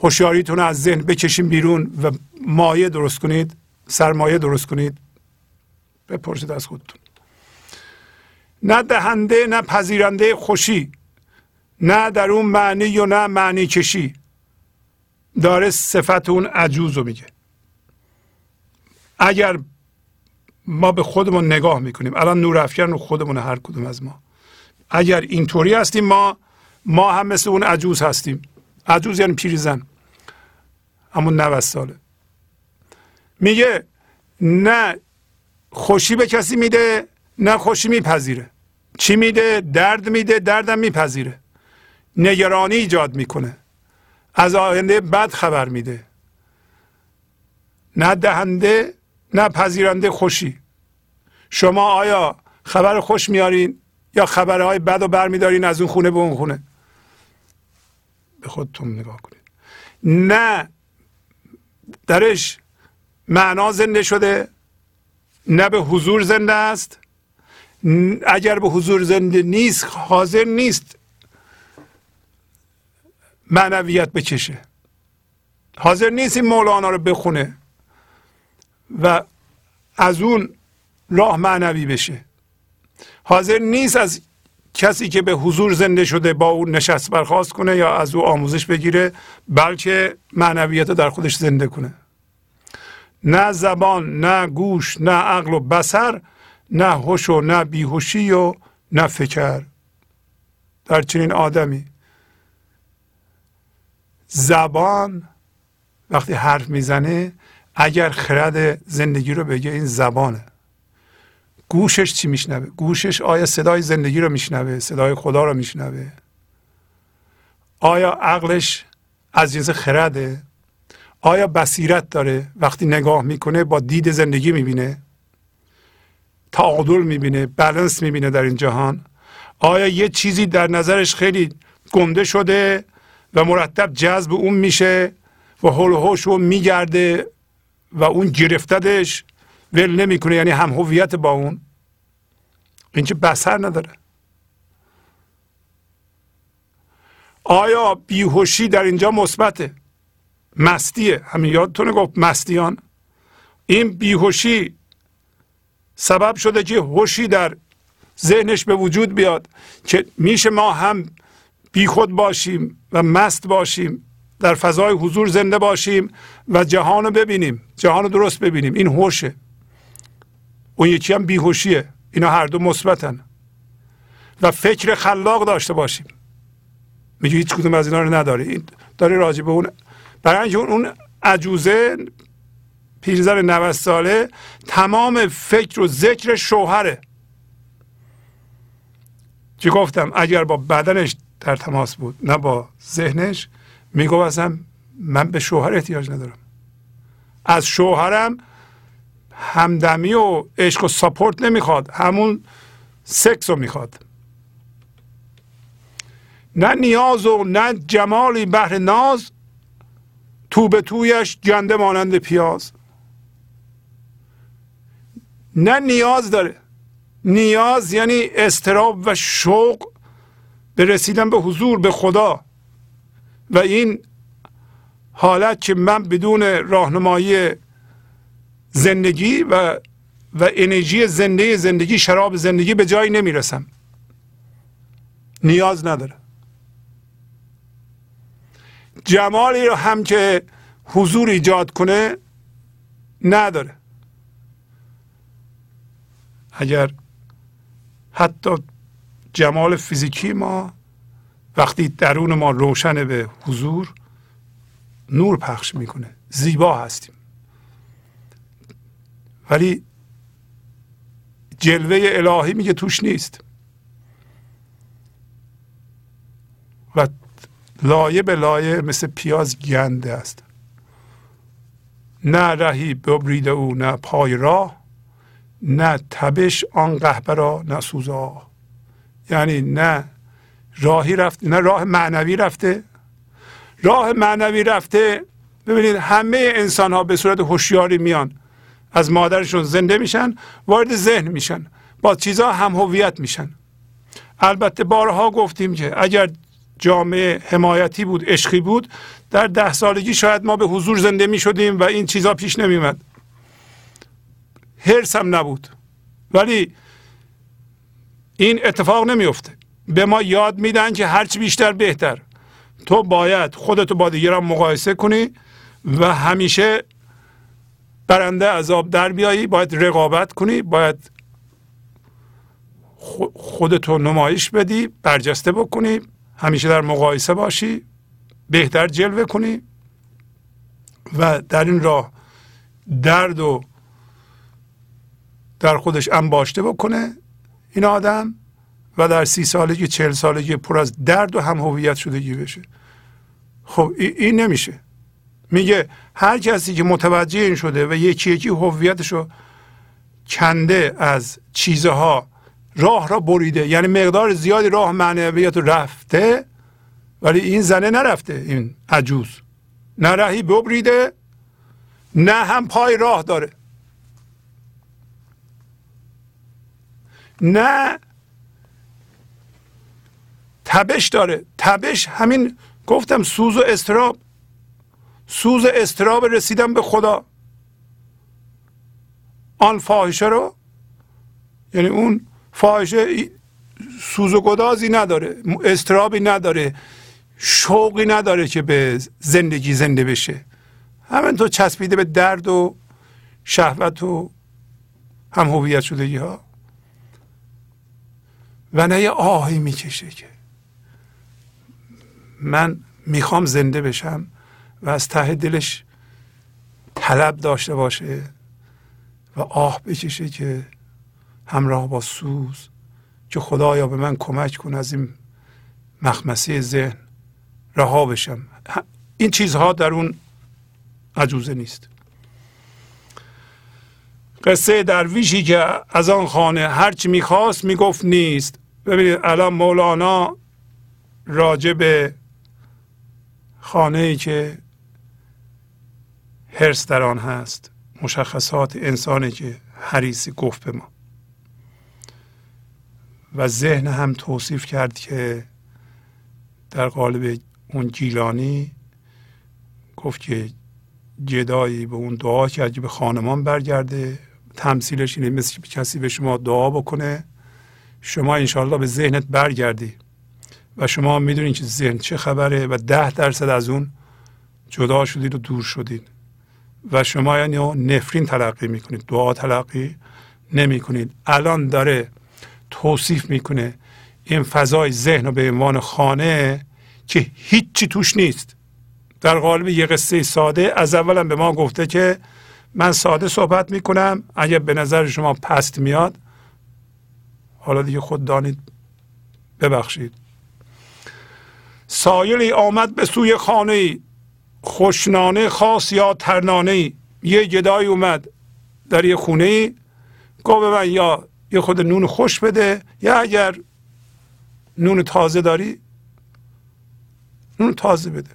هوشیاریتون از ذهن بکشین بیرون و مایه درست کنید سرمایه درست کنید. بپرسید از خودتون. نه دهنده نه پذیرنده خوشی. نه در اون معنی و نه معنی کشی. داره صفت اون عجوز رو میگه. اگر ما به خودمون نگاه می‌کنیم الان نور افکن رو خودمون هر کدوم از ما. اگر اینطوری هستیم ما ما هم مثل اون عجوز هستیم. عجوز یعنی پیریزن. همون 90 ساله. میگه نه خوشی به کسی میده نه خوشی میپذیره. چی میده؟ درد میده دردم میپذیره. نگرانی ایجاد می‌کنه. از آینده بد خبر میده. نه دهنده نه پذیرنده خوشی. شما آیا خبر خوش میارین یا خبرهای بد و برمیدارین از اون خونه به اون خونه؟ به خودتون نگاه کنید. نه درش معنا زنده شده نه به حضور زنده است. اگر به حضور زنده نیست حاضر نیست. معنویت بکشه. حاضر نیست این مولانا رو بخونه و از اون راه معنوی بشه. حاضر نیست از کسی که به حضور زنده شده با اون نشست برخواست کنه یا از او آموزش بگیره بلکه معنویت رو در خودش زنده کنه. نه زبان نه گوش نه عقل و بسر نه هوش و نه بیهوشی و نه فکر. در چنین آدمی زبان وقتی حرف می‌زنه اگر خرد زندگی رو بگه این زبانه. گوشش چی میشنوه؟ گوشش آیا صدای زندگی رو میشنوه؟ صدای خدا رو میشنوه؟ آیا عقلش از جنس خرده؟ آیا بصیرت داره وقتی نگاه می‌کنه با دید زندگی می‌بینه؟ تعادل می‌بینه بلنس می‌بینه در این جهان؟ آیا یه چیزی در نظرش خیلی گنده شده؟ و مرتب جذب اون میشه و حل و میگرده و اون گرفتدش ول نمی‌کنه یعنی هم هویت با اون. اینجا بسر نداره. آیا بیهوشی در اینجا مثبته؟ مستیه. همین یادتونه گفت مستیان. این بیهوشی سبب شده که هوشی در ذهنش به وجود بیاد که میشه ما هم بیخود باشیم و مست باشیم در فضای حضور زنده باشیم و جهان رو ببینیم جهان رو درست ببینیم. این هوشه. اون یکی هم بیهوشیه. اینا هر دو مثبتن. و فکر خلاق داشته باشیم. میگه هیچ کدوم از اینا رو نداره این داره راجع به اون برای اون عجوزه پیرزن 90 ساله تمام فکر و ذکر شوهره. چی گفتم؟ اگر با بدنش در تماس بود. نه با ذهنش. میگو اصلا من به شوهر احتیاج ندارم. از شوهرم همدمی و عشق و ساپورت نمی‌خواد. همون سکس رو می‌خواد. نه نیاز و نه جمالی بهر ناز. تو به تویش گنده مانند پیاز. نه نیاز داره. نیاز یعنی استراب و شوق به رسیدن به حضور به خدا. و این حالت که من بدون راهنمایی زندگی و و انرژی زنده زندگی شراب زندگی به جایی نمی‌رسم. نیاز نداره جمالی رو هم که حضور ایجاد کنه نداره. اگر حتی جمال فیزیکی ما وقتی درون ما روشن به حضور نور پخش می‌کنه. زیبا هستیم. ولی جلوه الهی میگه توش نیست. و لایه به لایه مثل پیاز گنده است. نه رهی ببریده او نه پای راه نه تبش آن قهبه را نه سوزا. یعنی نه راهی رفته نه راه معنوی رفته. راه معنوی رفته ببینید همه انسان ها به صورت هوشیاری میان. از مادرشون زنده میشن وارد ذهن میشن. با چیزها هم هویت میشن. البته بارها گفتیم که اگر جامعه حمایتی بود عشقی بود در ده سالگی شاید ما به حضور زنده می شدیم و این چیزها پیش نمیمد هرس هم نبود. ولی این اتفاق نمیفته. به ما یاد میدن که هرچی بیشتر بهتر. تو باید خودتو با دیگران مقایسه کنی و همیشه برنده آب در بیایی باید رقابت کنی باید خودتو نمایش بدی برجسته بکنی همیشه در مقایسه باشی بهتر جلوه کنی و در این راه درد و در خودش انباشته بکنه. این آدم و در سی سالگی چهل سالگی پر از درد و هم هویت شدگی بشه. خب این نمیشه. میگه هر کسی که متوجه این شده و یکی یکی هویتش رو کنده از چیزها راه را بریده یعنی مقدار زیادی راه معنویت رفته ولی این زنه نرفته این عجوز. نه رهی ببریده نه هم پای راه داره. نه. تبش داره. تبش همین گفتم سوز و استراب. سوز استراب رسیدم به خدا. آن فاحشه رو یعنی اون فاحشه سوز و گدازی نداره استرابی نداره شوقی نداره که به زندگی زنده بشه. همینطور چسبیده به درد و شهوت و هم هویت شدگی ها و نه یه آهی می‌کشه که. من می‌خوام زنده بشم و از ته دلش طلب داشته باشه و آه بکشه که همراه با سوز که خدایا به من کمک کن از این مخمسه ذهن رها بشم. این چیزها در اون عجوزه نیست. قصه درویشی که از آن خانه هرچی می‌خواست می‌گفت نیست. ببینید الان مولانا راجع به خانه ای که هرس در آن هست مشخصات انسانی که حریسی گفت به ما. و ذهن هم توصیف کرد که در قالب اون گیلانی گفت که جدایی به اون دعا کرد که به خانمان برگرده تمثیلش اینه مثل کسی به شما دعا بکنه شما انشالله به ذهنت برگردی و شما می‌دونید که ذهن چه خبره و ده درصد از اون جدا شدید و دور شدید. و شما یعنی نفرین تلقی می‌کنید دعا تلقی نمی کنید الان داره توصیف می‌کنه این فضای ذهن رو به عنوان خانه که هیچی توش نیست. در قالب یه قصه ساده از اولم به ما گفته که من ساده صحبت می‌کنم اگر به نظر شما پست میاد حالا دیگه خود دانید. ببخشید. سایلی آمد به سوی خانه خوشنانه خاص یا ترنانه یه گدای اومد در یه خونه گفت به من یا یه خود نون خوش بده یا اگر نون تازه داری نون تازه بده.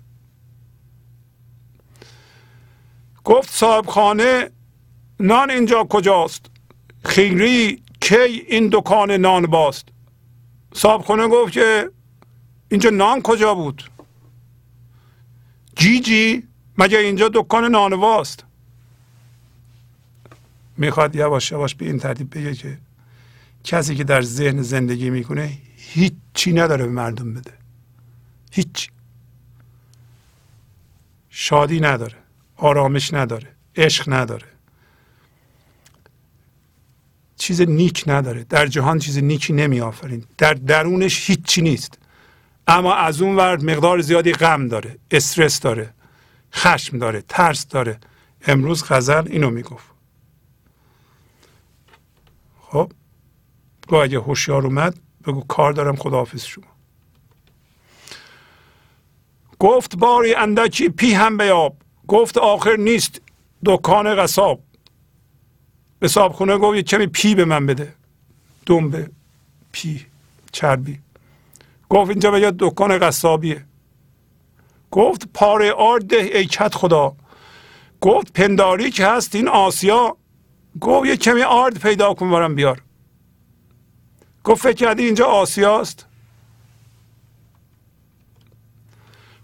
گفت صاحب خانه نان اینجا کجاست؟ خیری کی این دکان نان باست؟ صاحب خانه گفت که اینجا نان کجا بود؟ جی جی مگه اینجا دکان نانواست می‌خواد یواش یواش به این ترتیب بگه که کسی که در ذهن زندگی می‌کنه هیچی نداره به مردم بده. هیچ شادی نداره آرامش نداره عشق نداره. چیز نیک نداره. در جهان چیز نیکی نمی آفرین در درونش هیچی نیست. اما از اون ورد مقدار زیادی غم داره استرس داره خشم داره ترس داره. امروز غزل اینو می‌گفت. خب گو اگه هوشیار اومد بگو کار دارم خداحافظ شما. گفت باری اندکی پی هم بیاب. گفت آخر نیست دکان قصاب. به خونه گفت یه کمی پی به من بده. دنبه پی چربی. گفت اینجا به دکان قصابیه. گفت پاره آرد ای کت خدا. گفت پنداری که هست این آسیا. گفت یه کمی آرد پیدا کن برم بیار. گفت فکر کردی اینجا آسیاست؟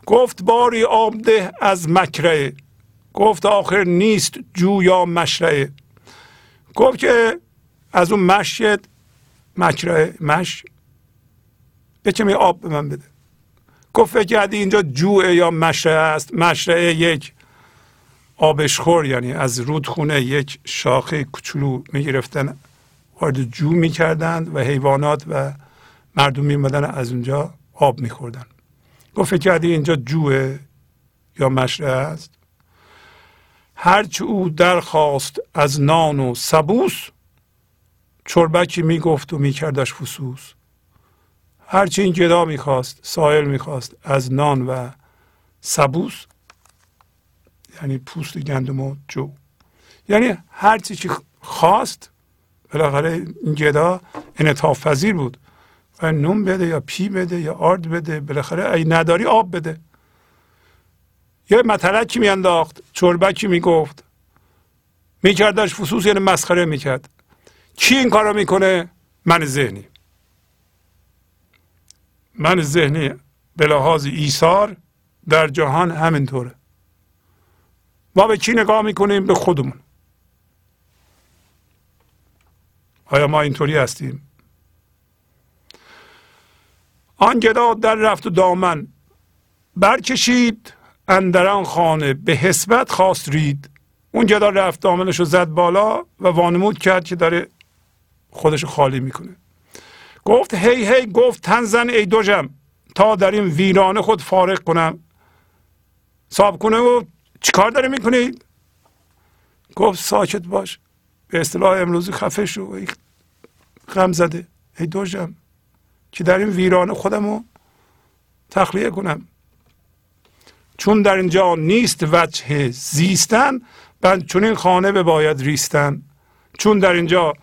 گفت باری آب ده از مکره. گفت آخر نیست جو یا مشرعه. گفت که از اون مشید مکره مش به کمی آب به من بده. گفت فکر کردی اینجا جوه یا مشرعه است؟ مشرعه یک آبشخور یعنی از رودخونه یک شاخه کوچولو می‌گرفتن وارد جو می‌کردند و حیوانات و مردم میمدن از اونجا آب میخوردن گفت فکر کردی اینجا جوه یا مشرعه است؟ هرچه او درخواست از نان و سبوس چربکی می‌گفت و میکردش فسوس. هرچی این گدا می‌خواست سایل می‌خواست از نان و سبوس یعنی پوست گندم و جو. یعنی هرچی که خواست بالاخره این گدا انعطاف پذیر بود. و نون بده یا پی بده یا آرد بده بالاخره ای نداری آب بده. یه مطلقی میانداخت؟ چربکی می‌گفت؟ میکردش فسوس یعنی مسخره می‌کرد. کی این کارو می‌کنه؟ من ذهنی. من ذهنی به لحاظ ایثار در جهان همینطوره. ما به کی نگاه می‌کنیم؟ به خودمون. آیا ما اینطوری هستیم؟ آن گدا در رفت و دامن برکشید. اندران خانه به حسبت خواست رید. اون گدا رفت دامنش رو زد بالا و وانمود کرد که داره خودش خالی می‌کنه. گفت هی هی گفت تنزن ای دوژم تا در این ویرانه خود فارغ کنم. صاحب کنه و چیکار داره می‌کنید گفت ساکت باش. به اصطلاح امروزی خفه شو غم زده. ای دوژم که در این ویرانه خودمو تخلیه کنم؟ چون در اینجا نیست وجه زیستن بند چون این خانه به باید ریستن. چون در اینجا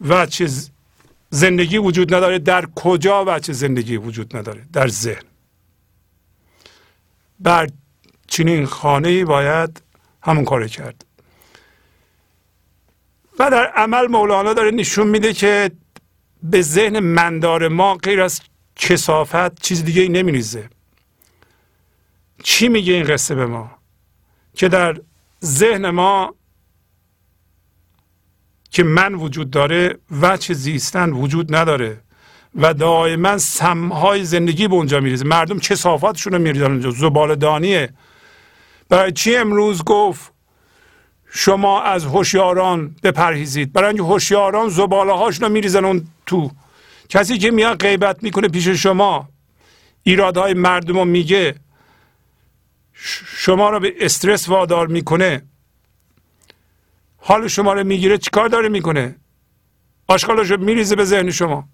وجه زندگی وجود نداره در کجا وجه زندگی وجود نداره؟ در ذهن. بر چنین خانه باید همون کار کرد. و در عمل مولانا داره نشون میده که به ذهن مندار ما غیر از کسافت چیز دیگه ای نمیریزه. چی میگه این قصه به ما؟ که در ذهن ما که من وجود داره وچه زیستن وجود نداره و دائما سمهای زندگی به اونجا میریزه. مردم چه صافاتشون رو میریزن اونجا؟ زبال دانیه. برای چی امروز گفت شما از هوشیاران بپرهیزید؟ برای اینکه هوشیاران زباله هاشون رو میریزن اون تو. کسی که میاد غیبت می‌کنه پیش شما. ایرادهای مردم رو میگه. شما رو به استرس وادار می‌کنه. حال شما رو می‌گیره چیکار داره می‌کنه؟ آشغالش رو میریزه به ذهن شما.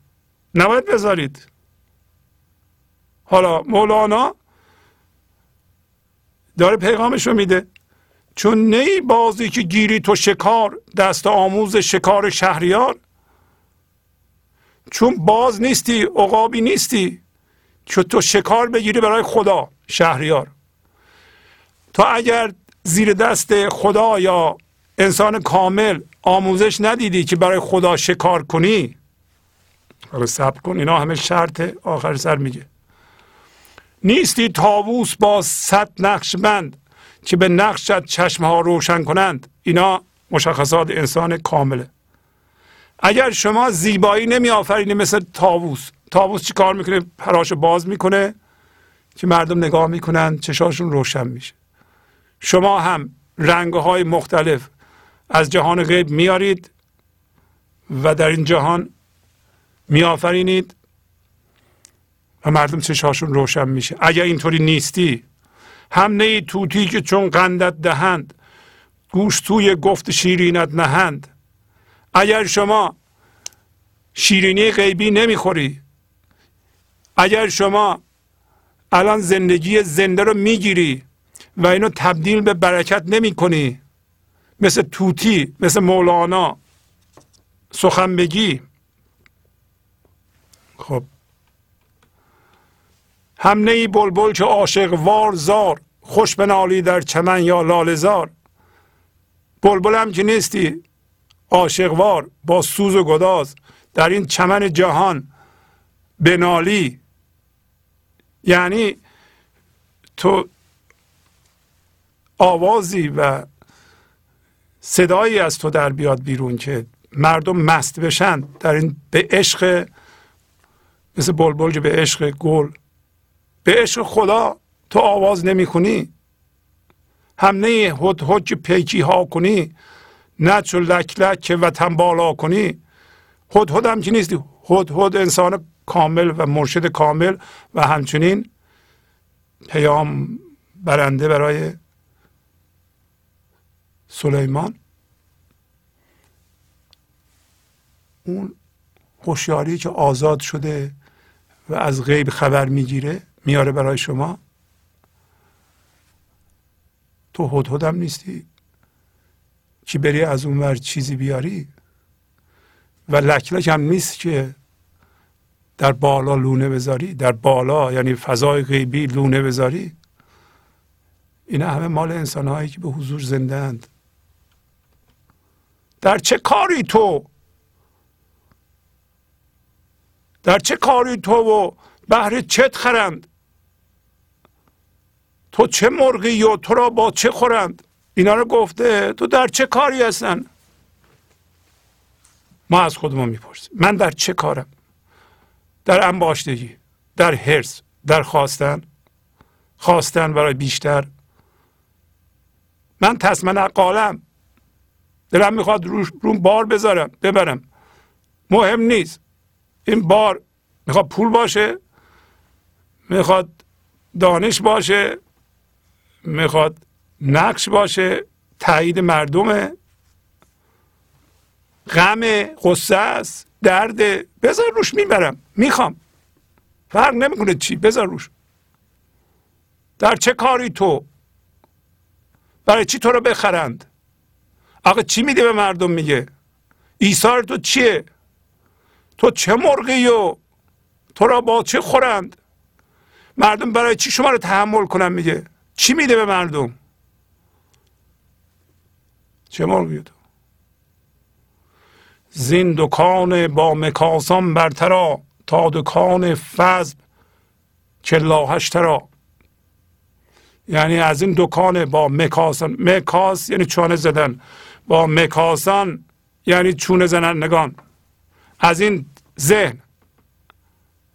نباید بذارید. حالا مولانا داره پیغامش رو میده. چون نی بازی که گیری تو شکار دست آموز شکار شهریار. چون باز نیستی عقابی نیستی. که تو شکار بگیری برای خدا شهریار. تو اگر زیر دست خدا یا انسان کامل آموزش ندیدی که برای خدا شکار کنی حالا سب کن اینا همه شرط آخر سر میگه. نیستی تاووس با صد نقش بند که به نقشت چشم ها روشن کنند. اینا مشخصات انسان کامله. اگر شما زیبایی نمی آفرینی مثل تاووس تاووس چی کار می‌کنه؟ پراشو باز می‌کنه که مردم نگاه می‌کنن چشاشون روشن میشه. شما هم رنگ های مختلف از جهان غیب میارید و در این جهان میآفرینید و مردم چشاشون روشن میشه. اگر اینطوری نیستی هم نه توتی که چون قندت دهند گوش توی گفت شیرینت نهند. اگر شما شیرینی غیبی نمی‌خوری اگر شما الان زندگی زنده رو می‌گیری و اینو تبدیل به برکت نمی کنی. مثل توتی مثل مولانا سخن بگی خب. هم نی بلبل که عاشق وار زار خوش بنالی در چمن یا لالزار بلبل هم که نیستی عاشق وار با سوز و گداز در این چمن جهان بنالی. یعنی تو آوازی و صدایی از تو در بیاد بیرون که مردم مست بشن در این به عشق مثل بلبل به عشق گل به عشق خدا تو آواز نمی کنی همه هد هد پیکی ها کنی نه چو لک لک که وطن بالا کنی. هد هد هم که نیستی. هد هد انسان کامل و مرشد کامل و همچنین پیام برنده برای سلیمان اون هوشیاری که آزاد شده و از غیب خبر می‌گیره میاره برای شما. تو هدهدم نیستی. که بری از اون ور چیزی بیاری؟ و لکلک هم نیست که در بالا لونه بذاری در بالا یعنی فضای غیبی لونه بذاری. این همه مال انسان هایی که به حضور زنده اند در چه کاری تو؟ در چه کاری تو و بهر چت خرند؟ تو چه مرغی و تو را با چه خورند؟ اینا رو گفته تو در چه کاری هستن؟ ما از خودمون می‌پرسیم. من در چه کارم؟ در انباشتگی در هرس در خواستن. خواستن برای بیشتر. من تصمن قالم دلم می‌خواد رو بار بذارم ببرم. مهم نیست. این بار می‌خواد پول باشه می‌خواد دانش باشه می‌خواد نقش باشه تایید مردمه. غم غصه است درد. بذار روش می‌برم. می‌خوام. فرق نمی‌کنه چی. بذار روش. در چه کاری تو؟ برای چی تو رو بخرند؟ آقا چی میده به مردم میگه؟ ایثار تو چیه؟ تو چه مرغی و تو را با چه خورند؟ مردم برای چی شما رو تحمل کنن میگه؟ چی میده به مردم؟ چه مرغی تو؟ زین دکان با مکاسان برترا تا دکان فضل که لاهشترا یعنی از این دکان با مکاسان مکاس یعنی چانه زدن. با مکاسان یعنی چونه زنندگان. از این ذهن.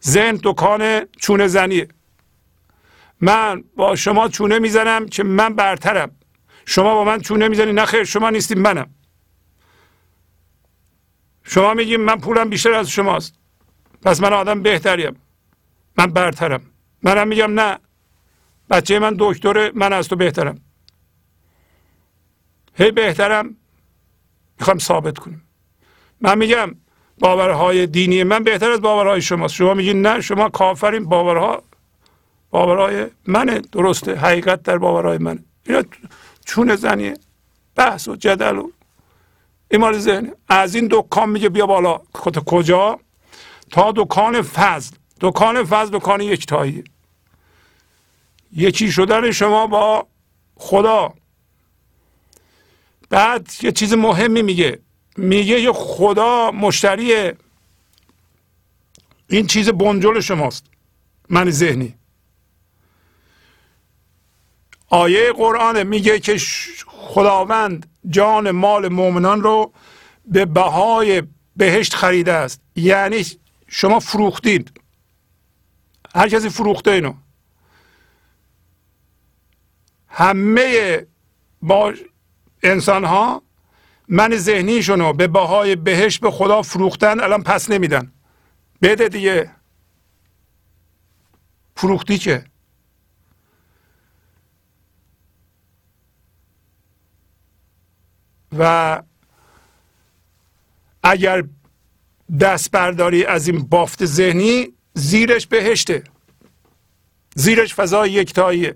ذهن دکان چونه زنی. من با شما چونه می‌زنم که من برترم. شما با من چونه می‌زنی. نه خیر شما نیستیم منم. شما میگیم من پولم بیشتر از شماست. پس من آدم بهتریم. من برترم. منم میگم نه. بچه من دکتره من از تو بهترم. هی بهترم. می‌خوام ثابت کنیم من میگم باورهای دینی من بهتر از باورهای شماست. شما میگین نه شما کافرین باورها باورهای منه. درسته حقیقت در باورهای منه. اینا چون زنیه. بحث و جدل و این ذهن از این دکان میگه بیا بالا. کجا؟ تا دکان فضل. دکان فضل دکان یکتایی یکی شدن شما با خدا. بعد یه چیز مهمی میگه. میگه یه خدا مشتری این چیز بنجل شماست. من ذهنی. آیه قرآن میگه که خداوند جان مال مؤمنان رو به بهای بهشت خریده است. یعنی شما فروختید. هر کسی فروخته اینو. همه با انسان ها من ذهنیشون رو به بهای بهشت به خدا فروختن الان پس نمیدن. بده دیگه. فروختی که و اگر دست برداری از این بافت ذهنی زیرش بهشته. زیرش فضای یکتاییه.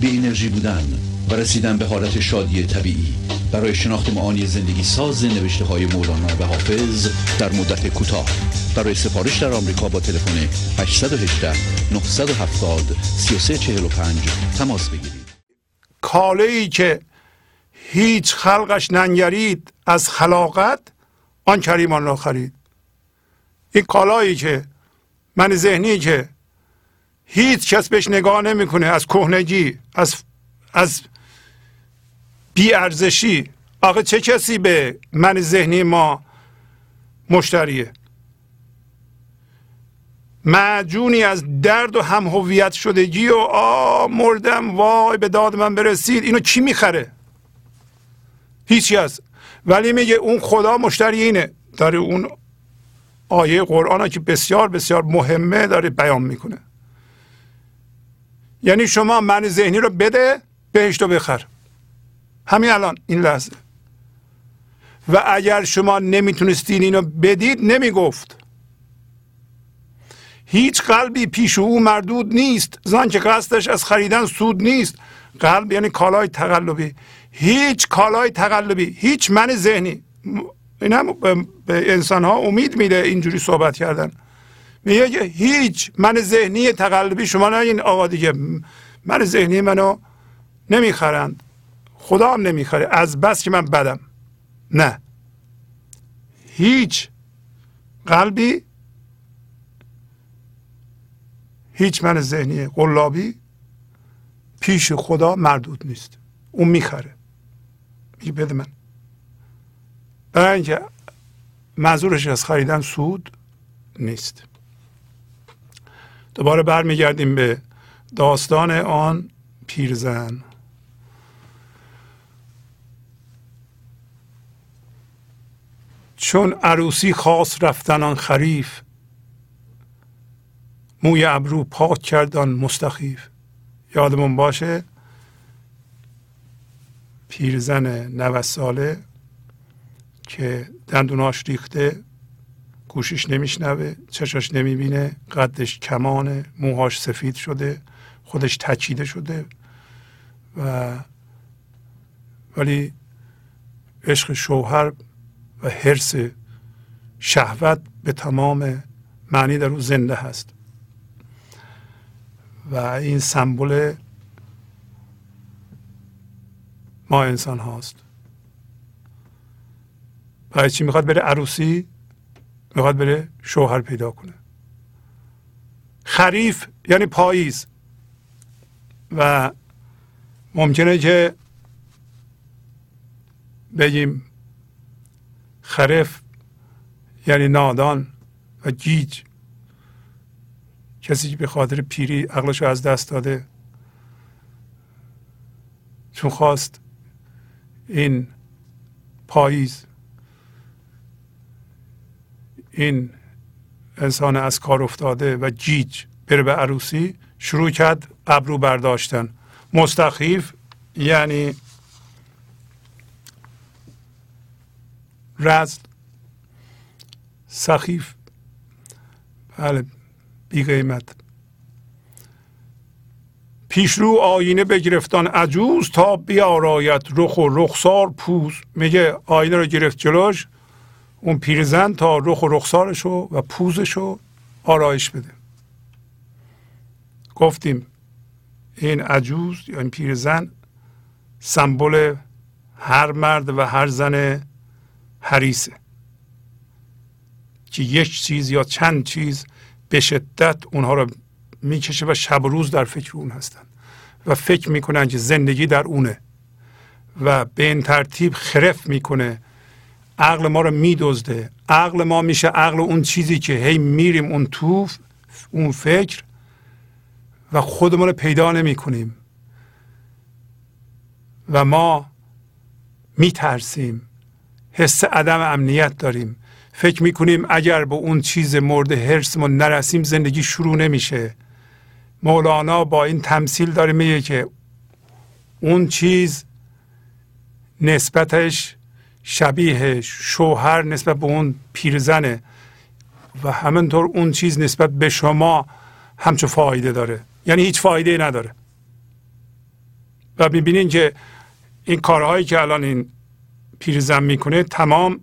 بی انرژی بودن و رسیدن به حالت شادی طبیعی. برای شناخت معانی زندگی ساز نوشته های مولانا و حافظ در مدت کوتاه. برای سفارش در آمریکا با تلفن 818 970 3345 تماس بگیرید. کاله ای که هیچ خلقش ننگرید از خلاقت آن کریمان را خرید. این کالایی که من ذهنی که هیچ کس بهش نگاه نمی‌کنه. از کهنگی از از بیارزشی. آقا چه کسی به من ذهنی ما مشتریه؟ معجونی از درد و هم هویت شدگی و آ مردم وای به داد من برسید. اینو کی می‌خره؟ هیچی هست ولی میگه اون خدا مشتری اینه. داره اون آیه قرآن که بسیار بسیار مهمه داره بیان می‌کنه. یعنی شما من ذهنی رو بده بهشت رو بخر. همین الان این لحظه. و اگر شما نمی‌تونستین اینو بدید نمی‌گفت. هیچ قلبی پیش او مردود نیست. زان که قصدش از خریدن سود نیست. قلب یعنی کالای تقلبی. هیچ کالای تقلبی هیچ من ذهنی. این هم به انسان ها امید میده اینجوری صحبت کردن. میگه هیچ من ذهنی تقلبی شما نه این آقا دیگه. من ذهنی منو نمی‌خرند. خدا هم نمی‌خره. از بس که من بدم. نه. هیچ قلبی هیچ من ذهنی قلابی پیش خدا مردود نیست. اون می‌خره. میگه بده من. برای اینکه منظورش از خریدن سود نیست. دوباره برمیگردیم به داستان آن پیرزن. چون عروسی خاص رفتن آن خریف موی ابرو پاک کردن مستخیف. یادمون باشه پیرزن 90 ساله که دندوناش ریخته گوشش نمیشنوه چشاش نمی‌بینه قدش کمانه موهاش سفید شده خودش تچیده شده و ولی عشق شوهر و حرس شهوت به تمام معنی در او زنده هست. و این سمبل ما انسان هاست. برای چی می‌خواد بره عروسی؟ می‌خواد بره شوهر پیدا کنه. خریف یعنی پاییز. و ممکنه که بگیم خرف یعنی نادان و گیج. کسی که به خاطر پیری عقلش از دست داده. چون خواست این پاییز این انسان از کار افتاده و جیج بره به عروسی شروع کرد ابرو برداشتن. مستخیف یعنی رزل سخیف. بله بی قیمت پیشرو آینه بگرفتان عجوز تا بیارایت رخ و رخسار پوز. میگه آینه رو گرفت جلوش اون پیرزن تا رخ و رخسارش و پوزش آرایش بده. گفتیم این عجوز یا این پیرزن سمبل هر مرد و هر زن حریسه که یک چیز یا چند چیز به شدت اونها رو می‌کشه و شب و روز در فکر اون هستن و فکر می‌کنن که زندگی در اونه و به این ترتیب خرف می‌کنه عقل ما رو میدزده. عقل ما میشه عقل اون چیزی که هی میریم اون تو اون فکر و خودمون رو پیدا نمی کنیم و ما میترسیم. حس عدم امنیت داریم. فکر می‌کنیم اگر به اون چیز مورد حرسمون نرسیم زندگی شروع نمیشه. مولانا با این تمثیل داره میگه که اون چیز نسبتش شبیه شوهر نسبت به اون پیرزنه و همینطور اون چیز نسبت به شما همچون فایده داره. یعنی هیچ فایده نداره. و می‌بینین که این کارهایی که الان این پیرزن می‌کنه تمام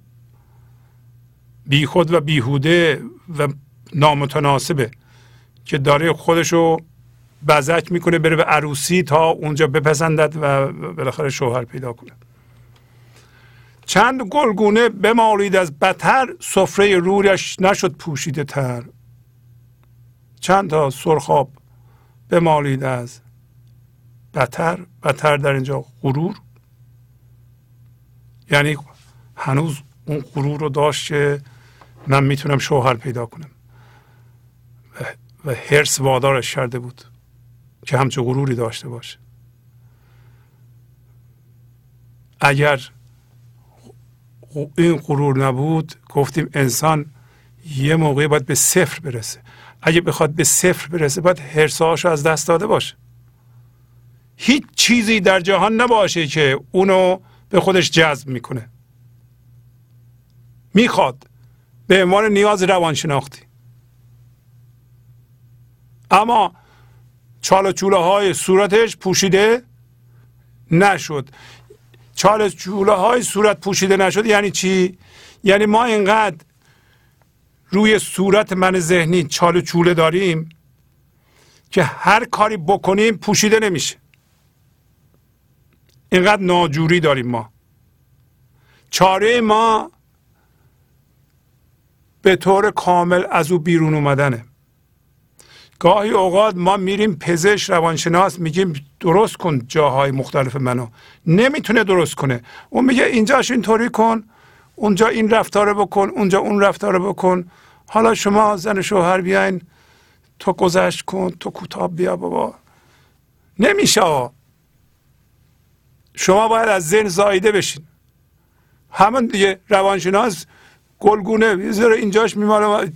بیخود و بیهوده و نامتناسبه که داره خودشو بزک می‌کنه بره به عروسی تا اونجا بپسندد و بالاخره شوهر پیدا کنه. چند گلگونه بمالید از بتر سفره رویش نشد پوشیده تر. چند تا سرخاب بمالید از بتر بتر در اینجا غرور. یعنی هنوز اون غرور رو داشت که من می‌تونم شوهر پیدا کنم. و, هرس وادارش کرده بود که همچه غروری داشته باشه. اگر این غرور نبود گفتیم انسان یه موقعی باید به صفر برسه. اگه بخواد به صفر برسه باید هرسهاشو از دست داده باشه. هیچ چیزی در جهان نباشه که اونو به خودش جذب می‌کنه. می‌خواد به عنوان نیاز روانشناختی. اما چال چوله های صورتش پوشیده نشد. چال چوله های صورت پوشیده نشد یعنی چی؟ یعنی ما اینقدر روی صورت من ذهنی چال چوله داریم که هر کاری بکنیم پوشیده نمیشه. اینقدر ناجوری داریم ما. چاره ما به طور کامل از او بیرون اومدنه. گاهی اوقات ما میریم پزشک روانشناس میگیم درست کن جاهای مختلف منو. نمی‌تونه درست کنه. اون میگه اینجاش اینطوری کن اونجا این رفتار بکن اونجا اون رفتار بکن. حالا شما زن شوهر بیاین تو گذشت کن تو کوتاب بیا بابا. نمیشه شما باید از ذهن زایده بشین. همون دیگه روانشناس گلگونه یه اینجاش میماله.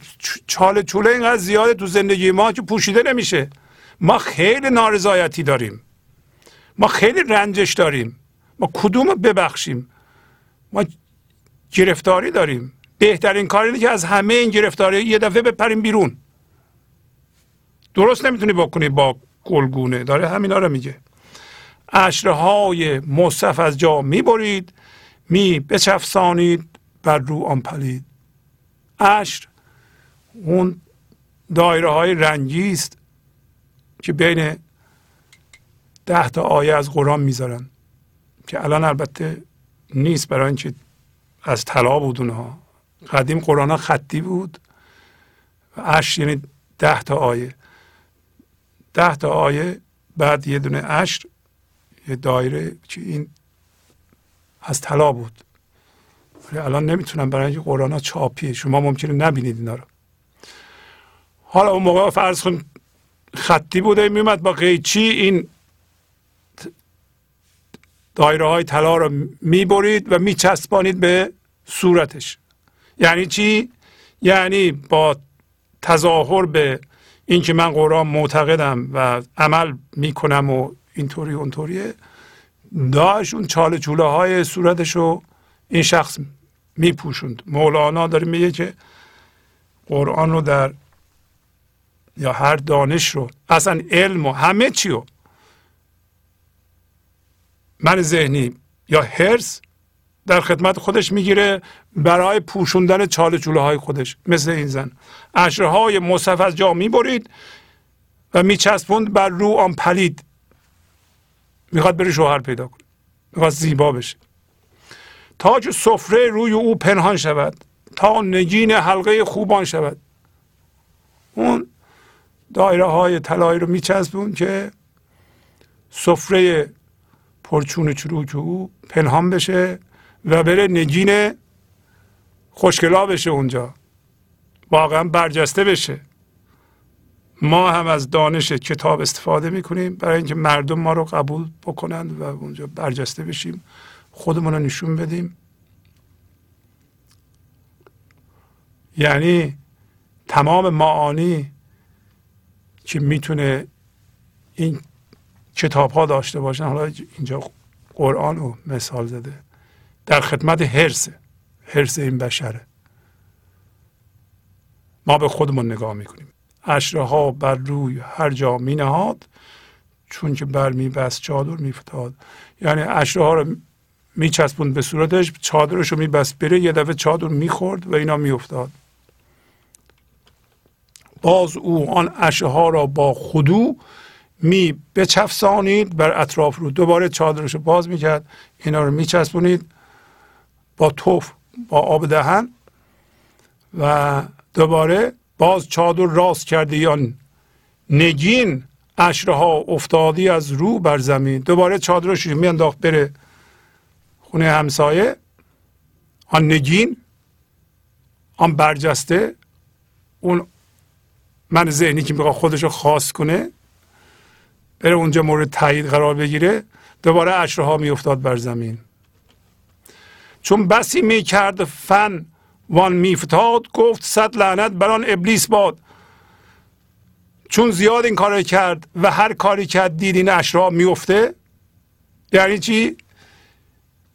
چاله چوله اینقدر زیاده تو زندگی ما که پوشیده نمیشه. ما خیلی نارضایتی داریم. ما خیلی رنجش داریم. ما کدوم ببخشیم؟ ما گرفتاری داریم. بهترین کار که از همه این گرفتاری یه دفعه بپریم بیرون. درست نمی‌تونی بکنی با گلگونه. داره همینا رو میگه. اشرهای مصف از جا می‌برید می بچفسانید بر رو آن پلید. اشر اون دایره های رنگی است که بین ده تا آیه از قرآن می‌ذارن که الان البته نیست برای اینکه از طلا بود اونها. قدیم قرآن خطی بود و اشر یعنی ده تا آیه. ده تا آیه بعد یه دونه اشر یه دایره که این از طلا بود. الان نمی‌تونم برای اینکه قرآن ها چاپیه شما ممکنه نبینید اینا رو. حالا اون موقع فرض کن خطی بوده میومد با قیچی این دایره های طلا رو می‌برید و میچسبانید به صورتش. یعنی چی؟ یعنی با تظاهر به اینکه من قرآن معتقدم و عمل می‌کنم و اینطوری اونطوریه داشت اون چاله چوله های صورتش رو این شخص میپوشوند. مولانا داره میگه که قرآن رو در یا هر دانش رو اصلا علم و همه چی رو من ذهنی یا هرس در خدمت خودش می‌گیره برای پوشوندن چاله چوله های خودش مثل این زن. اشرهای مصف از جا می‌برید و میچسبوند بر رو آن پلید. می‌خواد بره شوهر پیدا کنه. می‌خواد زیبا بشه. تاج سفره روی او پنهان شود. تا نگین حلقه خوبان شود. اون دایره های طلایی رو میچسبون که سفره پرچون چروک او پنهان بشه و بره نگین خوشگلا بشه اونجا. واقعا برجسته بشه. ما هم از دانش کتاب استفاده می‌کنیم برای اینکه مردم ما رو قبول بکنند و اونجا برجسته بشیم. خودمون رو نشون بدیم. یعنی تمام معانی که می‌تونه این کتاب ها داشته باشن حالا اینجا قرآن رو مثال زده در خدمت حرس حرس این بشره. ما به خودمون نگاه می‌کنیم. اشره ها بر روی هر جا می نهاد چون که بر می بست چادر می فتاد یعنی اشره ها رو می چسبوند به صورتش چادرش رو می بست بره یه دفعه چادر می خورد و اینا می افتاد باز او آن اشره ها را با خودو می بچفسانید بر اطراف رو. دوباره چادرش رو باز می‌کرد اینا رو میچسبونید با توف با آب دهن و دوباره باز چادر راست کرده یا نگین اشره ها افتادی از رو بر زمین. دوباره چادرش میانداخت بره خونه همسایه آن نگین آن برجسته اون من ذهنی که می‌خواد خودش رو خاص کنه بره اونجا مورد تایید قرار بگیره دوباره اشره ها میافتاد بر زمین. چون بسی می‌کرد فن وان میفتاد گفت صد لعنت بر آن ابلیس باد. چون زیاد این کار کرد و هر کاری کرد دید این اشرا میفته یعنی چی؟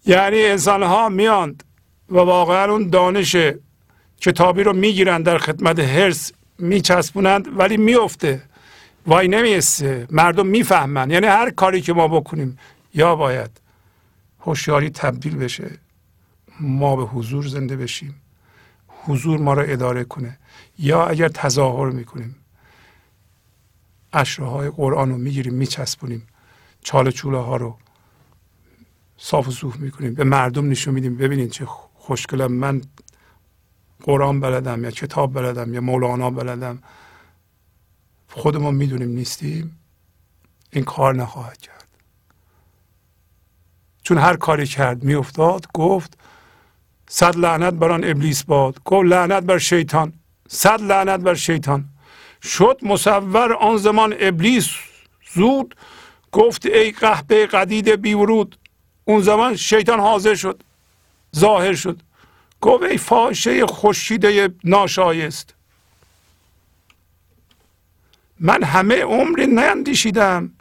یعنی انسان ها میاند و واقعا اون دانش کتابی رو می‌گیرند در خدمت هرس میچسبونند ولی میفته وای نمیسته مردم می‌فهمن. یعنی هر کاری که ما بکنیم یا باید هوشیاری تبدیل بشه. ما به حضور زنده بشیم. حضور ما را اداره کنه. یا اگر تظاهر می‌کنیم اشره های قرآن رو می‌گیریم میچسبونیم. چاله چوله ها رو صاف و صوف می‌کنیم. به مردم نشون میدیم. ببینید چه خوشگلم. من قرآن بلدم یا کتاب بلدم یا مولانا بلدم. خودمون می‌دونیم نیستیم. این کار نخواهد کرد. چون هر کاری کرد میافتاد گفت صد لعنت بر آن ابلیس باد. گفت لعنت بر شیطان. صد لعنت بر شیطان. شد مصور آن زمان ابلیس. زود گفت ای قهبه قدید بیورود اون زمان شیطان حاضر شد. ظاهر شد. گفت ای فاشه خورشیده ناشایست. من همه عمری نیندیشیدم.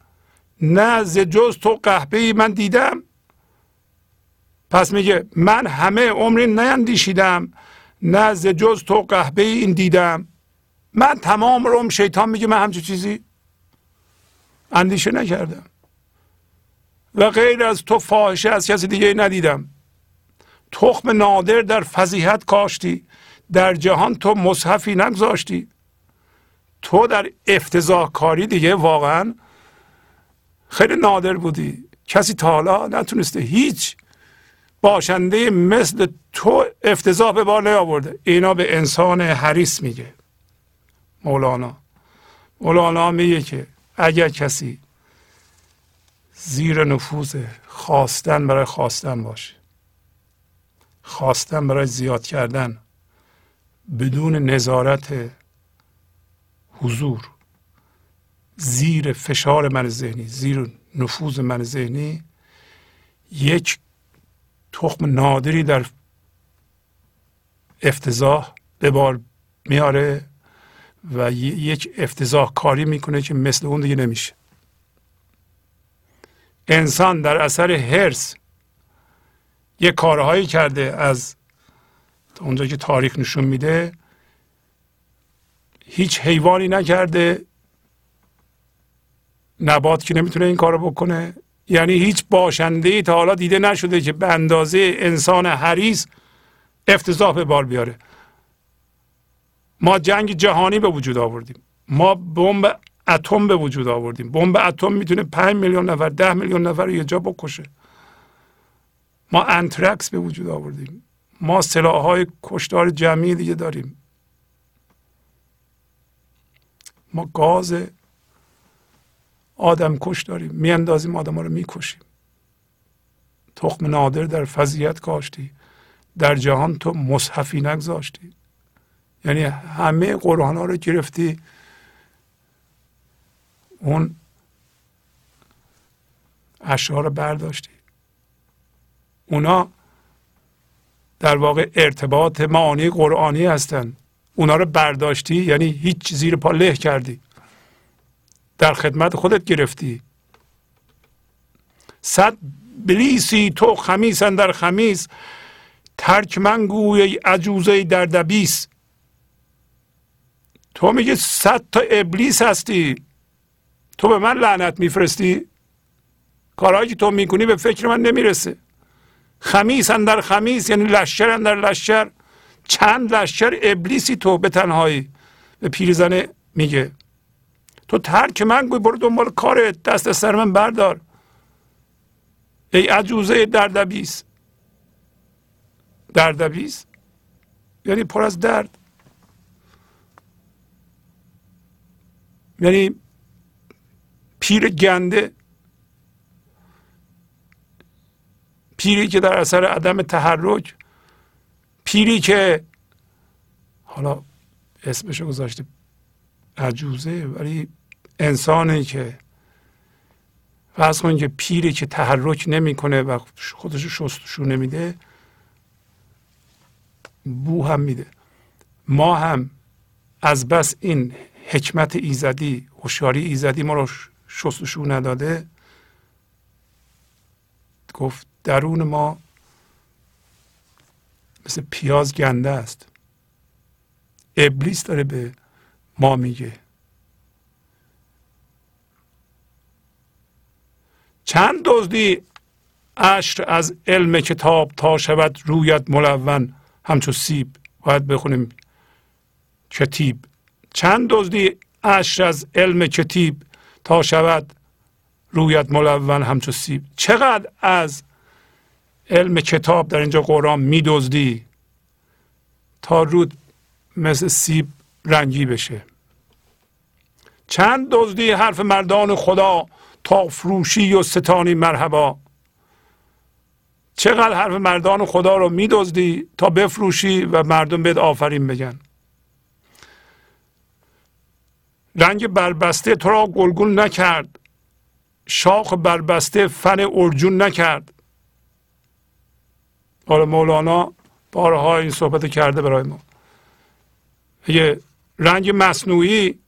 نه ز جز تو قهبه من دیدم. پس میگه من همه عمری نیندیشیدم. نه ز جز تو قهبه این دیدم. من تمام روم شیطان میگه من همچه چیزی اندیشه نکردم. و غیر از تو فاحشه از کسی دیگه ندیدم. تخم نادر در فضیحت کاشتی در جهان تو مصحفی نگذاشتی. تو در افتضاح کاری دیگه واقعا خیلی نادر بودی. کسی تا حالا نتونسته هیچ باشنده مثل تو افتضاح به بار نیاورده. اینا به انسان حریص میگه. مولانا. مولانا میگه که اگر کسی زیر نفوذ خواستن برای خواستن باشه. خواستن برای زیاد کردن. بدون نظارت حضور. زیر فشار من ذهنی زیر نفوذ من ذهنی یک تخم نادری در افتضاح به بار میاره و یک افتضاح کاری می‌کنه که مثل اون دیگه نمیشه. انسان در اثر هرس یه کارهایی کرده از اونجا که تاریخ نشون میده هیچ حیوانی نکرده نبات که نمی‌تونه این کارو بکنه. یعنی هیچ باشنده ای تا حالا دیده نشده که به اندازه انسان حریص افتضاح به بار بیاره. ما جنگ جهانی به وجود آوردیم. ما بمب اتم به وجود آوردیم. بمب اتم می‌تونه 5 میلیون نفر ده میلیون نفر رو یه جا بکشه. ما انترکس به وجود آوردیم. ما سلاح های کشتار جمعی دیگه داریم. ما گاز آدم کش داریم. میاندازیم آدم ها رو می‌کشیم. تخم نادر در فضیت کاشتی. در جهان تو مصحفی نگذاشتی. یعنی همه قرآن ها رو گرفتی. اون اشعار رو برداشتی. اونا در واقع ارتباط معانی قرآنی هستند اونا رو برداشتی یعنی هیچ زیر پا له کردی. در خدمت خودت گرفتی. صد بلیسی تو خمیس در خمیس ترک من گوی عجوزه در دبیس تو میگه صد تا ابلیس هستی. تو به من لعنت میفرستی؟ کارهایی که تو می‌کنی به فکر من نمی‌رسه. خمیس در خمیس یعنی لشکر در لشکر. چند لشکر ابلیسی تو به تنهایی به پیرزنه میگه. تو ترک من گوی برو دنبال کارت دست سر من بردار. ای عجوزه دردبیس. دردبیس؟ یعنی پر از درد. یعنی پیر گنده پیری که در اثر عدم تحرک پیری که حالا اسمشو گذاشته عجوزه ولی انسانی که فرض کنید که پیری که تحرک نمی‌کنه و خودش شستشو نمیده بو هم میده ما هم از بس این حکمت ایزدی هوشیاری ایزدی ما رو شستشو نداده. گفت درون ما مثل پیاز گنده است. ابلیس داره به ما میگه. چند دزدی عشر از علم کتاب تا شود رویت ملون؟ همچو سیب. باید بخونیم. کتیب. چند دزدی عشر از علم کتیب تا شود رویت ملون همچو سیب. چقدر از علم کتاب در اینجا قرآن میدزدی تا رود مثل سیب رنگی بشه. چند دزدی حرف مردان خدا تا فروشی و ستانی مرحبا. چقدر حرف مردان خدا رو میدزدی تا بفروشی و مردم بهت آفرین بگن. رنگ بربسته تو را گلگون نکرد. شاخ بربسته فن ارجون نکرد. حالا مولانا بارها این صحبت کرده برای ما. یه رنگ مصنوعی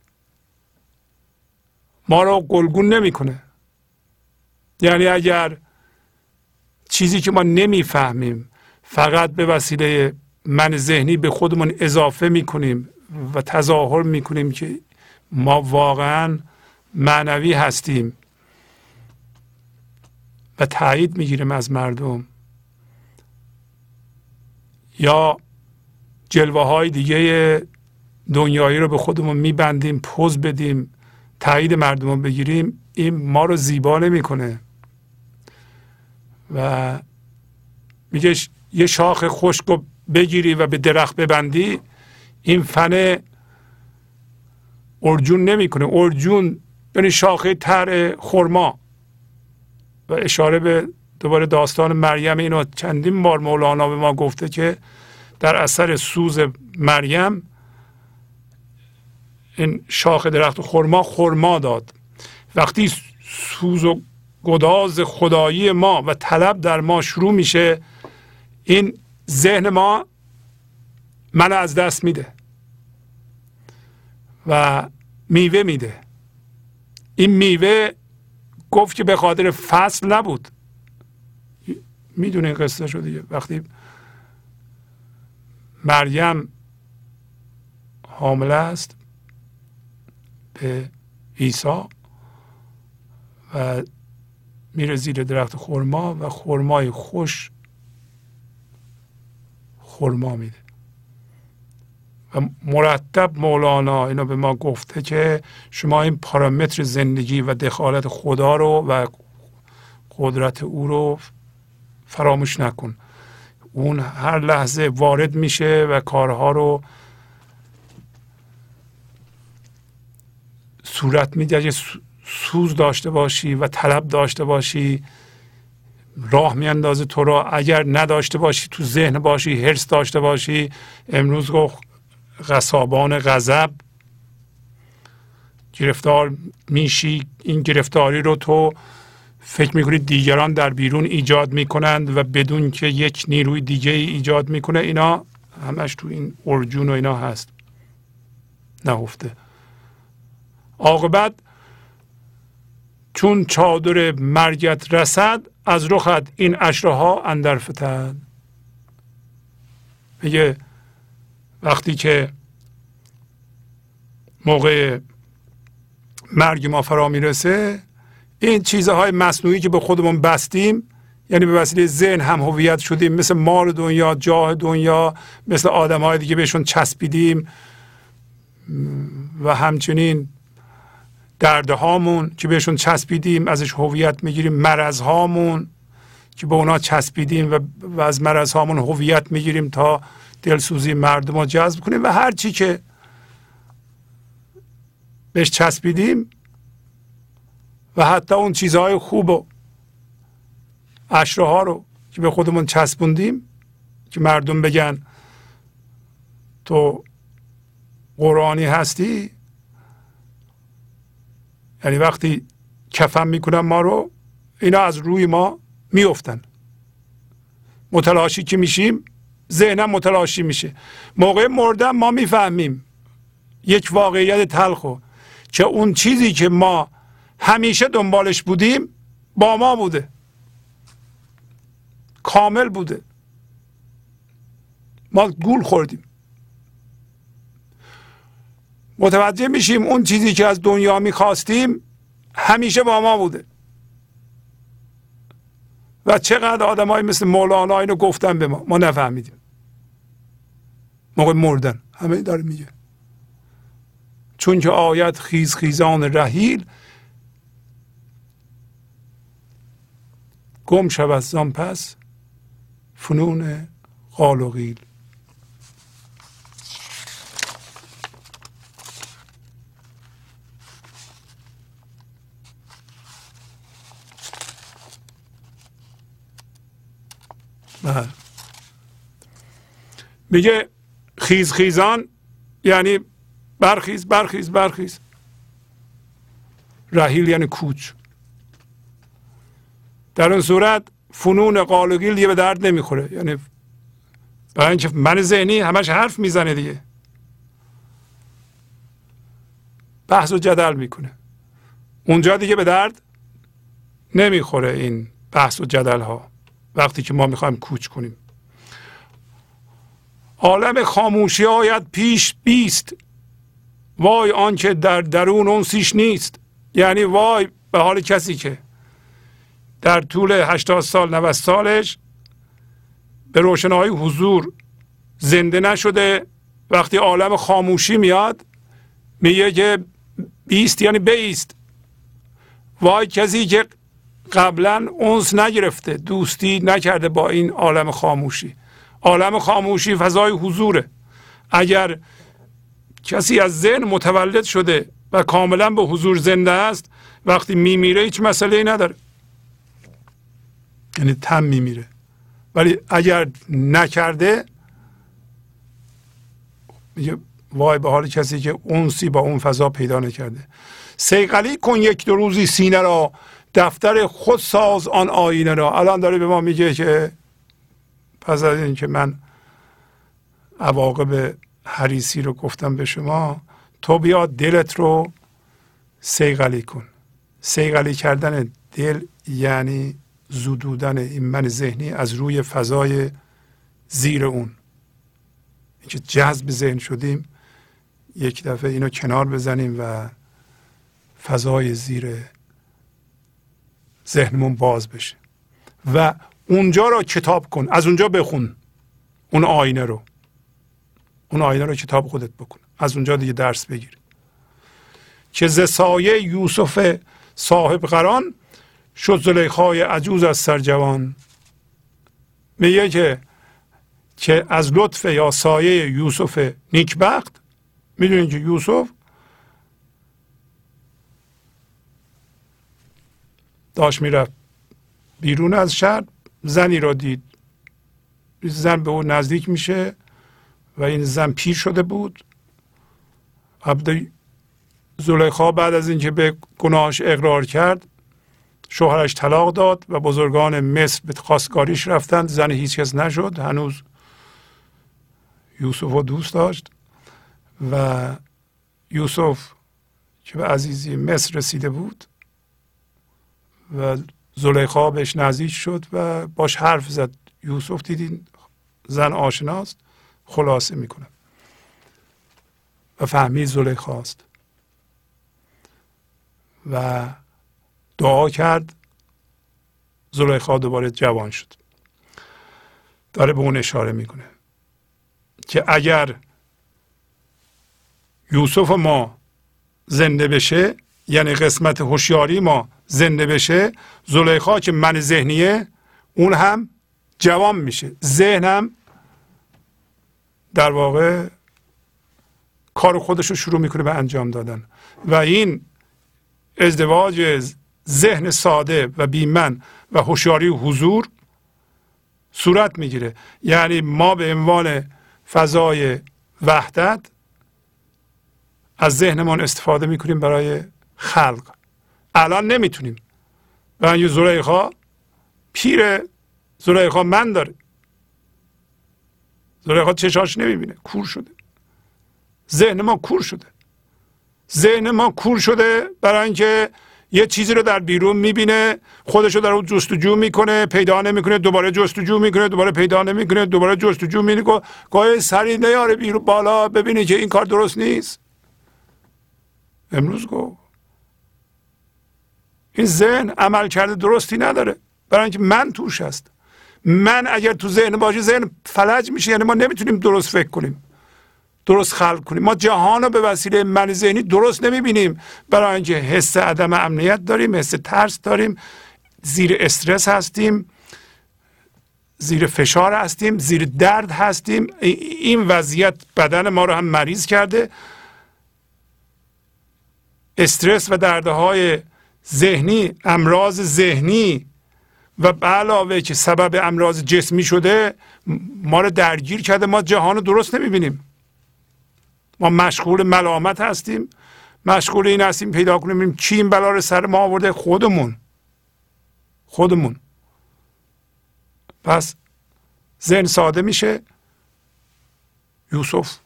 ما را گلگون نمی‌کنه. یعنی اگر چیزی که ما نمی‌فهمیم فقط به وسیله من ذهنی به خودمون اضافه می‌کنیم و تظاهر می‌کنیم که ما واقعا معنوی هستیم و تایید می‌گیریم از مردم. یا جلوه های دیگه دنیایی رو به خودمون میبندیم پوز بدیم تایید مردم رو بگیریم این ما رو زیبا نمی‌کنه. و میگه یه شاخ خشک رو بگیری و به درخت ببندی این فن ارجون نمی‌کنه. ارجون یعنی شاخه تر خرما. و اشاره به دوباره داستان مریم اینو چندین بار مولانا به ما گفته که در اثر سوز مریم این شاخ درخت خرما خرما داد. وقتی سوز و گداز خدایی ما و طلب در ما شروع میشه این ذهن ما من از دست میده. و میوه میده. این میوه گفت که به خاطر فصل نبود. می‌دونه قصه شو وقتی مریم حامله است به عیسی و میره زیر درخت خرما و خرمای خوش خرما میده. و مرتب مولانا اینو به ما گفته که شما این پارامتر زندگی و دخالت خدا رو و قدرت او رو فراموش نکن. اون هر لحظه وارد میشه و کارها رو صورت میده. اگه سوز داشته باشی و طلب داشته باشی راه میاندازه تو رو اگر نداشته باشی تو ذهن باشی حرس داشته باشی. امروز گفت غصابان غضب. گرفتار میشی این گرفتاری رو تو فکر می‌کنید دیگران در بیرون ایجاد می‌کنند و بدون که یک نیروی دیگه ای ایجاد می‌کنه اینا همش تو این ارجون و اینا هست. نهفته. عاقبت چون چادر مرگت رسد از رخت این اشره ها اندر فتد. میگه وقتی که موقع مرگ ما فرا می‌رسه این چیزهای مصنوعی که به خودمون بستیم یعنی به وسیله ذهن هم هویت شدیم مثل مال دنیا جاه دنیا مثل آدم های دیگه بهشون چسبیدیم و همچنین درد هامون که بهشون چسبیدیم ازش هویت می‌گیریم مرض هامون که به اونا چسبیدیم و, از مرض هامون هویت می‌گیریم تا دلسوزی مردم رو جذب کنیم و هر چی که بهش چسبیدیم و حتی اون چیزهای خوب و اشره ها رو که به خودمون چسبوندیم که مردم بگن تو قرآنی هستی یعنی وقتی کفن می‌کنن ما رو اینا از روی ما میفتن متلاشی که میشیم ذهنم متلاشی میشه. موقع مردن ما می‌فهمیم. یک واقعیت تلخو که اون چیزی که ما همیشه دنبالش بودیم با ما بوده. کامل بوده. ما گول خوردیم. متوجه میشیم اون چیزی که از دنیا می‌خواستیم همیشه با ما بوده. و چقدر آدم های مثل مولانا اینو گفتن به ما. ما نفهمیدیم. موقع مردن. همه داره میگه. چون که آیت خیز خیزان رحیل گم شود زان پس فنون قال و غیل بله. میگه خیز خیزان یعنی برخیز برخیز برخیز. رحیل یعنی کوچ. در اون صورت فنون قالگیل دیگه به درد نمی‌خوره. یعنی برای اینکه من ذهنی همش حرف می‌زنه دیگه. بحث و جدل می‌کنه. اونجا دیگه به درد نمی‌خوره این بحث و جدل ها وقتی که ما می‌خوایم کوچ کنیم. عالم خاموشی آید پیش بیست. وای آنکه در درون اونسیش نیست. یعنی وای به حال کسی که در طول 80 سال 90 سالش به روشنایی حضور زنده نشده. وقتی عالم خاموشی میاد میگه که بیست یعنی بیست. وای کسی که قبلا اونس نگرفته دوستی نکرده با این عالم خاموشی. عالم خاموشی فضای حضوره. اگر کسی از ذهن متولد شده و کاملا به حضور زنده است وقتی میمیره هیچ مسئله ای نداره. یعنی تم میمیره. ولی اگر نکرده میگه وای به حال کسی که اونسی با اون فضا پیدا نکرده. سیقلی کن یک دو روزی سینه را دفتر خود ساز آن آینه را. الان داره به ما میگه که پس از اینکه من عواقب حریسی رو گفتم به شما تو بیا دلت رو سیغلی کن. سیغلی کردن دل یعنی زدودن این من ذهنی از روی فضای زیر اون. اینکه جذب ذهن شدیم یک دفعه اینو کنار بزنیم و فضای زیر ذهنمون باز بشه. و اونجا رو کتاب کن. از اونجا بخون. اون آینه رو. اون آینه رو کتاب خودت بکن. از اونجا دیگه درس بگیر. که زسایه یوسف صاحب قران شد زلیخای عجوز از سرجوان میگه که که از لطف یا سایه یوسف نیکبخت. می‌دونید که یوسف داشت می‌رفت بیرون از شهر. زنی را دید. زن به او نزدیک میشه و این زن پیر شده بود. عبد زلیخا بعد از اینکه به گناهش اقرار کرد شوهرش طلاق داد و بزرگان مصر به خواستگاریش رفتند. زن هیچ کس نشد هنوز یوسف رو دوست داشت و یوسف که به عزیزی مصر رسیده بود و زلیخا بهش نزدیک شد و باش حرف زد. یوسف دیدین زن آشناست؟ خلاصه می‌کنه و فهمید زلیخاست. و دعا کرد. زلیخا دوباره جوان شد. داره به اون اشاره می‌کنه که اگر یوسف ما زنده بشه یعنی قسمت هوشیاری ما زنده بشه. زلیخا که من ذهنیه اون هم جوان میشه. ذهنم در واقع کار خودش رو شروع می‌کنه به انجام دادن. و این ازدواج ذهن ساده و بیمن و هوشیاری حضور صورت می‌گیره. یعنی ما به عنوان فضای وحدت از ذهنمان استفاده می‌کنیم برای خلق. الان نمی‌تونیم. یه زلیخا پیر زلیخا من داره. زلیخا چشاش نمی‌بینه کور شده. ذهن ما کور شده. ذهن ما کور شده برای اینکه یه چیزی رو در بیرون می‌بینه خودش رو در اون جستجو می‌کنه پیدا نمی‌کنه دوباره جستجو می‌کنه دوباره پیدا نمی‌کنه دوباره جستجو می‌کنه. گاهی سری نیاره بیرون بالا ببینه که این کار درست نیست. امروز گفت. این ذهن عمل کرده درستی نداره. برای اینکه من توش هست من اگر تو ذهن باشه ذهن فلج میشه. یعنی ما نمی‌تونیم درست فکر کنیم. درست خلق کنیم. ما جهان رو به وسیله من ذهنی درست نمی‌بینیم. برای اینکه حس عدم امنیت داریم حس ترس داریم. زیر استرس هستیم. زیر فشار هستیم. زیر درد هستیم. این وضعیت بدن ما رو هم مریض کرده. استرس و دردهای ذهنی امراض ذهنی. و به علاوه که سبب امراض جسمی شده ما رو درگیر کرده. ما جهان رو درست نمی‌بینیم. ما مشغول ملامت هستیم. مشغول این هستیم پیدا کنیم. چی این بلا رو سر ما آورده. خودمون. خودمون. پس ذهن ساده میشه. یوسف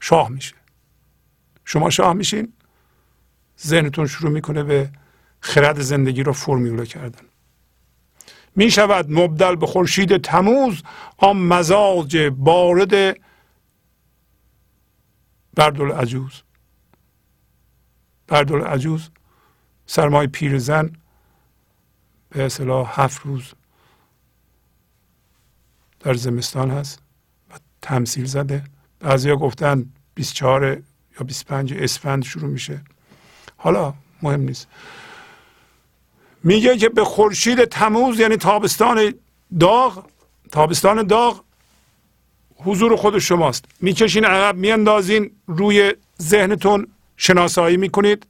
شاه میشه. شما شاه میشین. ذهنتون شروع می‌کنه به خرد زندگی رو فرمیوله کردن. می شود مبدل به خورشید تموز آن مزاج بارد بردل عجوز بردل عجوز سرمای پیرزن به اصطلاح هفت روز در زمستان هست و تمثیل زده. بعضیا گفتن 24 یا 25 اسفند شروع میشه. حالا مهم نیست. میگه که به خورشید تموز یعنی تابستان داغ تابستان داغ حضور خود شماست. می‌کشین عقب میاندازین روی ذهنتون شناسایی می‌کنید.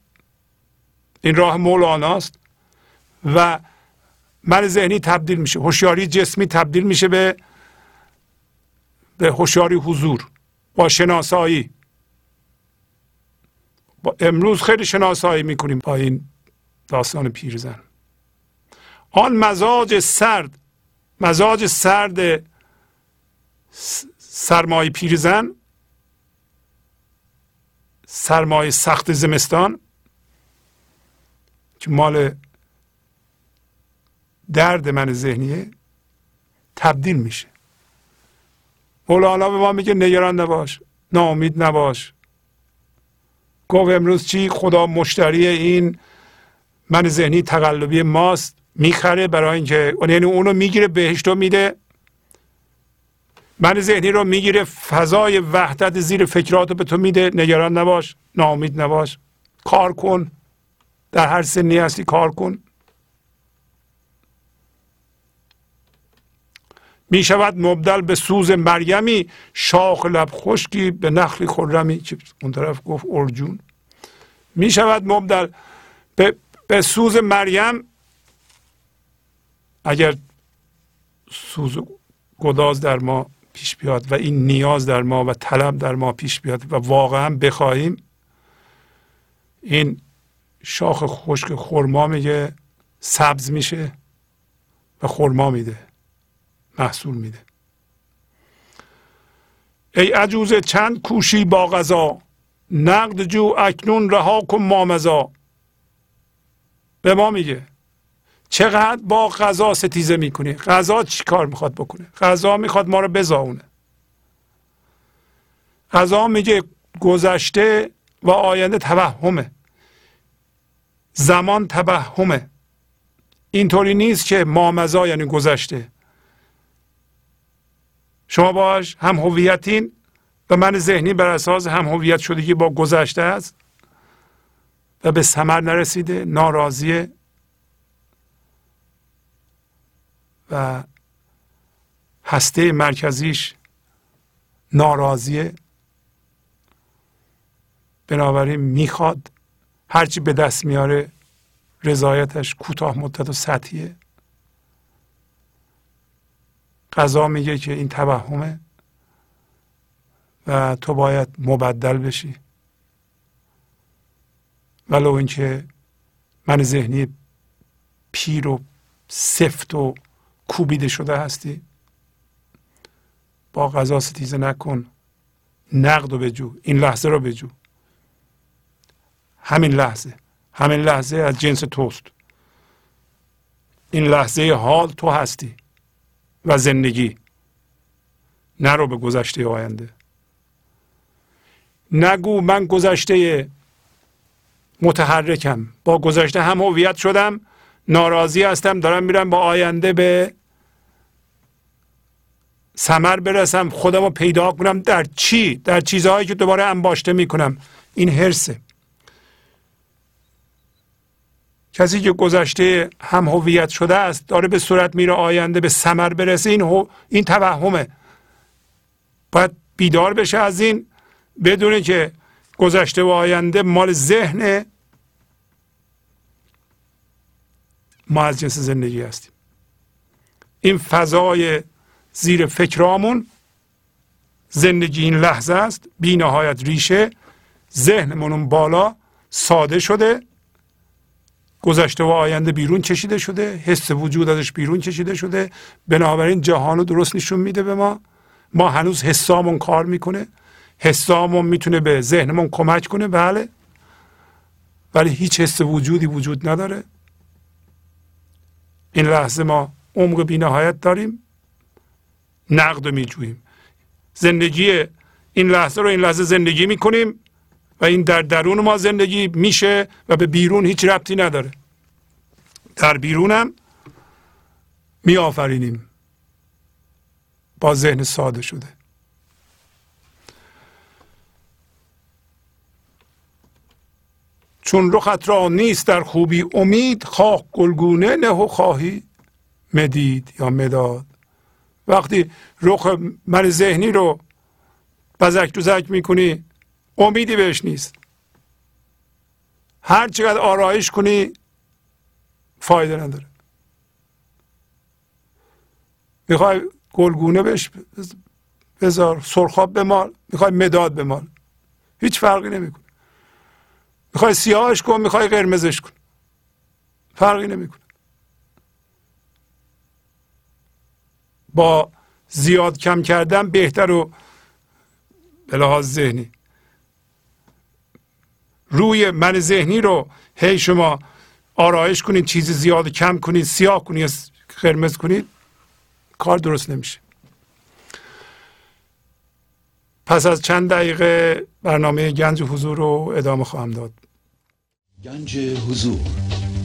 این راه مولاناست و من ذهنی تبدیل میشه هوشیاری جسمی تبدیل میشه به به هوشیاری حضور با شناسایی. با امروز خیلی شناسایی می‌کنیم با این داستان پیرزن. آن مزاج سرد مزاج سرد سرمایه پیرزن سرمایه سخت زمستان که مال درد من ذهنیه تبدیل میشه. مولانا به ما میگه نگران نباش ناامید نباش. گفت امروز چی؟ خدا مشتری این من ذهنی تقلبی ماست می‌خره برای اینکه یعنی اونو می‌گیره بهشت رو میده. من ذهنی رو می‌گیره فضای وحدت زیر فکرات رو به تو میده. نگران نباش ناامید نباش. کار کن. در هر سنی هستی کار کن. می شود مبدل به سوز مریمی شاخ لب خشکی به نخلی خرمی. اون طرف گفت ارجون. می شود مبدل به, به سوز مریم. اگر سوز گداز در ما پیش بیاد و این نیاز در ما و طلب در ما پیش بیاد و واقعا بخواهیم این شاخ خشک خرما میگه سبز میشه و خرما میده. محصول میده. ای عجوز چند کوشی با غذا؟ نقد جو اکنون رها کن مامزا به ما میگه. چقدر با غذا ستیزه می‌کنی؟ غذا چی کار می‌خواد بکنه؟ غذا می‌خواد ما رو بزاونه. غذا میگه گذشته و آینده توهمه. زمان توهمه. اینطوری نیست که مامزا یعنی گذشته. شما باش هم هویتین. و من ذهنی بر اساس هم هویت شدگی با گذشته است. و به ثمر نرسیده ناراضیه. و هسته مرکزیش ناراضیه. بنابراین می‌خواد هرچی به دست میاره رضایتش کوتاه مدت و سطحیه. قضا میگه که این توهمه و تو باید مبدل بشی. ولو اینکه من ذهنی پیر و سفت و کوبیده شده هستی. با غذا ستیزه نکن. نقد رو بجو. این لحظه رو بجو. همین لحظه. همین لحظه از جنس توست. این لحظه حال تو هستی. و زندگی. نرو به گذشته آینده. نگو من گذشته متحرکم. با گذشته هم هویت شدم ناراضی هستم دارم میرم با آینده به سمر برسم خودم رو پیدا کنم. در چی؟ در چیزهایی که دوباره انباشته می‌کنم. این هرسه کسی که گذشته هم هویت شده است داره به صورت میره آینده به سمر برسه این این توهمه. باید بیدار بشه از این بدونه که گذشته و آینده مال ذهن ما از جنس زندگی هستیم. این فضای زیر فکرامون زندگی این لحظه است بی نهایت ریشه ذهنمون بالا ساده شده. گذشته و آینده بیرون کشیده شده حس وجود ازش بیرون کشیده شده. بنابراین جهان رو درست نشون میده به ما. ما هنوز حسامون کار می‌کنه. حسامون می‌تونه به ذهنمون کمک کنه بله. ولی هیچ حس وجودی وجود نداره. این لحظه ما عمق بینهایت داریم. نقد میجوییم. زندگی این لحظه رو این لحظه زندگی می‌کنیم. و این در درون ما زندگی میشه و به بیرون هیچ ربطی نداره. در بیرونم میآفرینیم. با ذهن ساده شده. چون رخت را نیست در خوبی امید خواه گلگونه نه و خواهی مدید یا مداد. وقتی رخ من ذهنی رو بزک دوزک می‌کنی امیدی بهش نیست. هر چقدر آرایش کنی فایده نداره. می‌خوای گلگونه بهش بذار سرخاب بمال. می‌خوای مداد بمال. هیچ فرقی نمی‌کنه. می‌خوای سیاهش کن می‌خوای قرمزش کن. فرقی نمی‌کنه. با زیاد کم کردن بهتر و به لحاظ ذهنی. روی من ذهنی رو هی شما آرایش کنید چیز زیاد کم کنید سیاه کنید قرمز کنید کار درست نمیشه. پس از چند دقیقه برنامه گنج حضور رو ادامه خواهم داد. گنج حضور.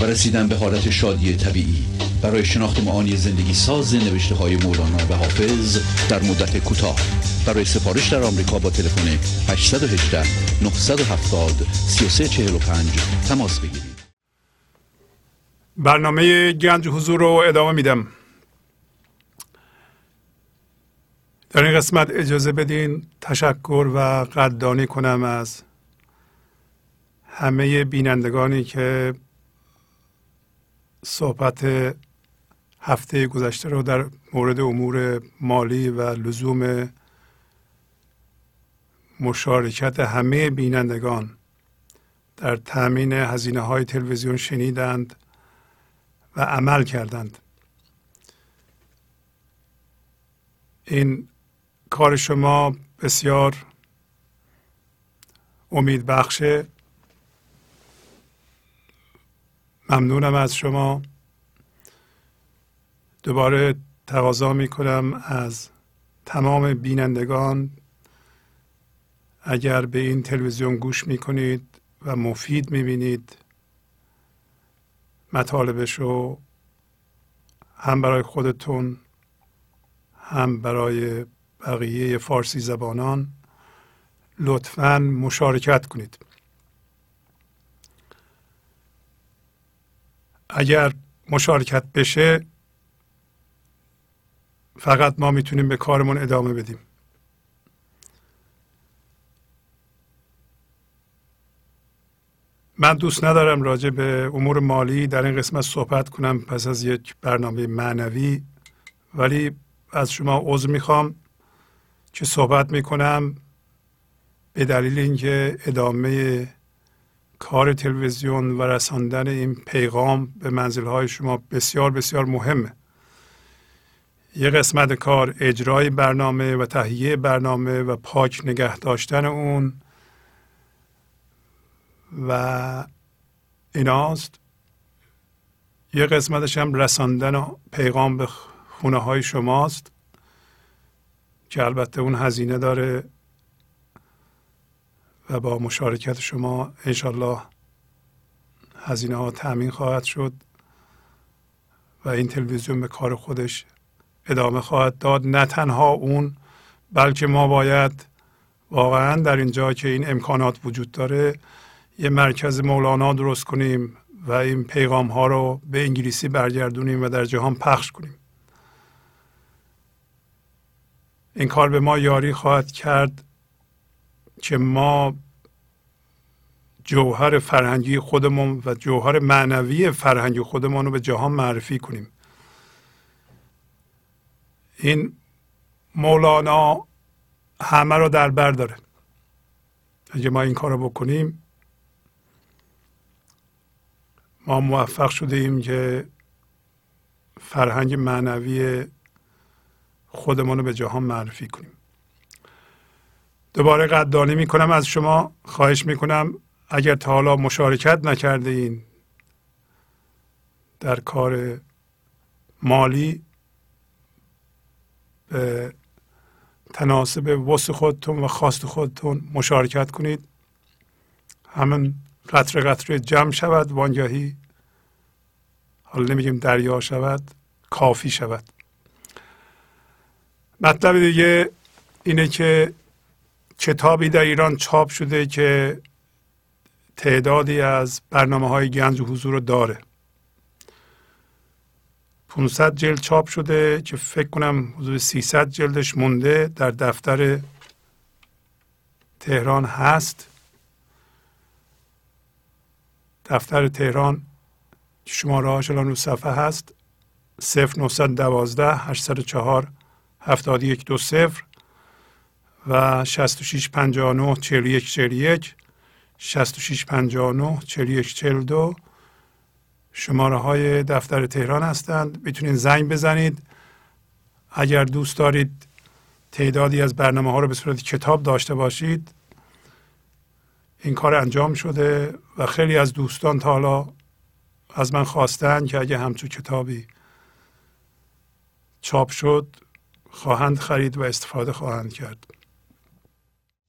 و رسیدن به حالت شادی طبیعی. برای شناخت معانی زندگی ساز نوشته های مولانا و حافظ در مدت کوتاه. برای سفارش در آمریکا با تلفن 818 970 3345 تماس بگیرید. برنامه گنج حضور رو ادامه میدم. در این قسمت اجازه بدین تشکر و قدردانی کنم از همه بینندگانی که صحبت هفته گذشته رو در مورد امور مالی و لزوم مشارکت همه بینندگان در تأمین هزینه های تلویزیون شنیدند و عمل کردند. این کار شما بسیار امید بخشه. ممنونم از شما. دوباره تقاضا می کنم از تمام بینندگان. اگر به این تلویزیون گوش می کنید و مفید می بینید مطالبش رو هم برای خودتون هم برای بقیه فارسی زبانان لطفا مشارکت کنید. اگر مشارکت بشه فقط ما می‌تونیم به کارمون ادامه بدیم. من دوست ندارم راجع به امور مالی در این قسمت صحبت کنم پس از یک برنامه معنوی ولی از شما عضو می‌خوام که صحبت می‌کنم به دلیل اینکه ادامه کار تلویزیون و رساندن این پیغام به منزل های شما بسیار بسیار مهمه. یه قسمت کار اجرای برنامه و تهیه برنامه و پاک نگه داشتن اون و ایناست. یه قسمتش هم رساندن پیغام به خونه های شماست که البته اون هزینه داره. و با مشارکت شما انشالله هزینه ها تأمین خواهد شد و این تلویزیون به کار خودش ادامه خواهد داد. نه تنها اون بلکه ما باید واقعا در اینجا که این امکانات وجود داره یه مرکز مولانا درست کنیم و این پیغام ها رو به انگلیسی برگردونیم و در جهان پخش کنیم. این کار به ما یاری خواهد کرد. که ما جوهر فرهنگی خودمون و جوهر معنوی فرهنگی خودمون رو به جهان معرفی کنیم. این مولانا همه رو در بر داره. اگه ما این کار رو بکنیم ما موفق شده ایم که فرهنگ معنوی خودمون رو به جهان معرفی کنیم. دوباره قدردانی می‌کنم از شما خواهش می‌کنم اگر تا حالا مشارکت نکرده این در کار مالی به تناسب وس خودتون و خواست خودتون مشارکت کنید. همین قطره قطره جمع شود وانگاهی حالا نمیگیم دریا شود کافی شود. مطلب دیگه اینه که کتابی در ایران چاپ شده که تعدادی از برنامه های گنج و حضور رو داره. 500 جلد چاپ شده که فکر کنم حدود 300 جلدش مونده در دفتر تهران هست. دفتر تهران شماره هاش الان رو صفحه هست. 0912 804 7120 و 6659 4141 6659 4142 شماره های دفتر تهران هستند. می‌تونید زنگ بزنید. اگر دوست دارید تعدادی از برنامه ها رو به صورت کتاب داشته باشید این کار انجام شده و خیلی از دوستان تا حالا از من خواستن که اگه همچون کتابی چاپ شد خواهند خرید و استفاده خواهند کرد.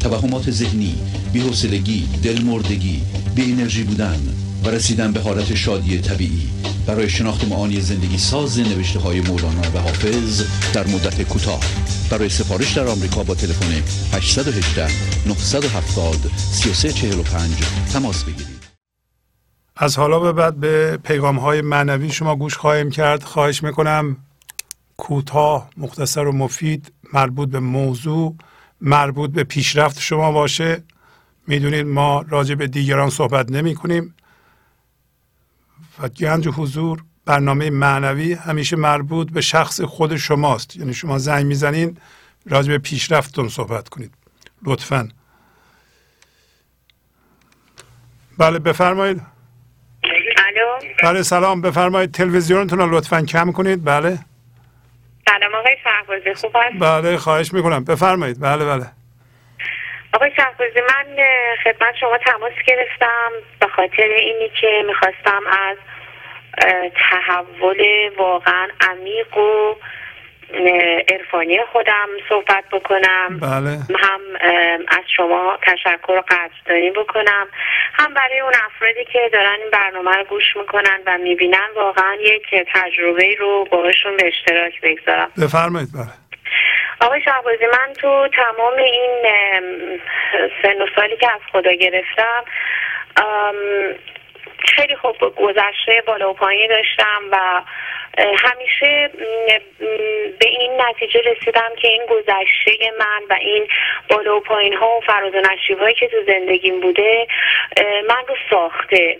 توهمات ذهنی بی‌حوصلگی دلمردگی بی انرژی بودن و رسیدن به حالت شادی طبیعی. برای شناخت معانی زندگی ساز نوشته های مولانا و حافظ در مدت کوتاه. برای سفارش در آمریکا با تلفن 818 970 3345 تماس بگیرید. از حالا به بعد به پیغام های معنوی شما گوش خواهیم کرد. خواهش می‌کنم کوتاه مختصر و مفید مربوط به موضوع مربوط به پیشرفت شما باشه. می‌دونید ما راجع به دیگران صحبت نمی کنیم و گنج حضور برنامه معنوی همیشه مربوط به شخص خود شماست. یعنی شما زنگ می‌زنین راجع به پیشرفتتون صحبت کنید. لطفا. بله بفرمایید. بله سلام. بفرمایید. تلویزیونتون رو لطفا کم کنید. بله. سلام آقای شهبازی خوب هست بله خواهش می‌کنم. بفرمایید. بله بله. آقای شهبازی من خدمت شما تماس گرفتم به خاطر اینی که می‌خواستم از تحول واقعا عمیق و عرفانی خودم صحبت بکنم. بله. هم از شما تشکر و قدردانی بکنم. هم برای اون افرادی که دارن این برنامه رو گوش می‌کنن و می‌بینن واقعا یک تجربه رو باهاشون به اشتراک بگذارم. بفرمایید بله. آقای شهبازی من تو تمام این سن و سالی که از خدا گرفتم خیلی خوب گذشته بالا و پایین داشتم و همیشه به این نتیجه رسیدم که این گذشته من و این بالا و پایین ها و فراز و نشیب که تو زندگیم بوده من رو ساخته.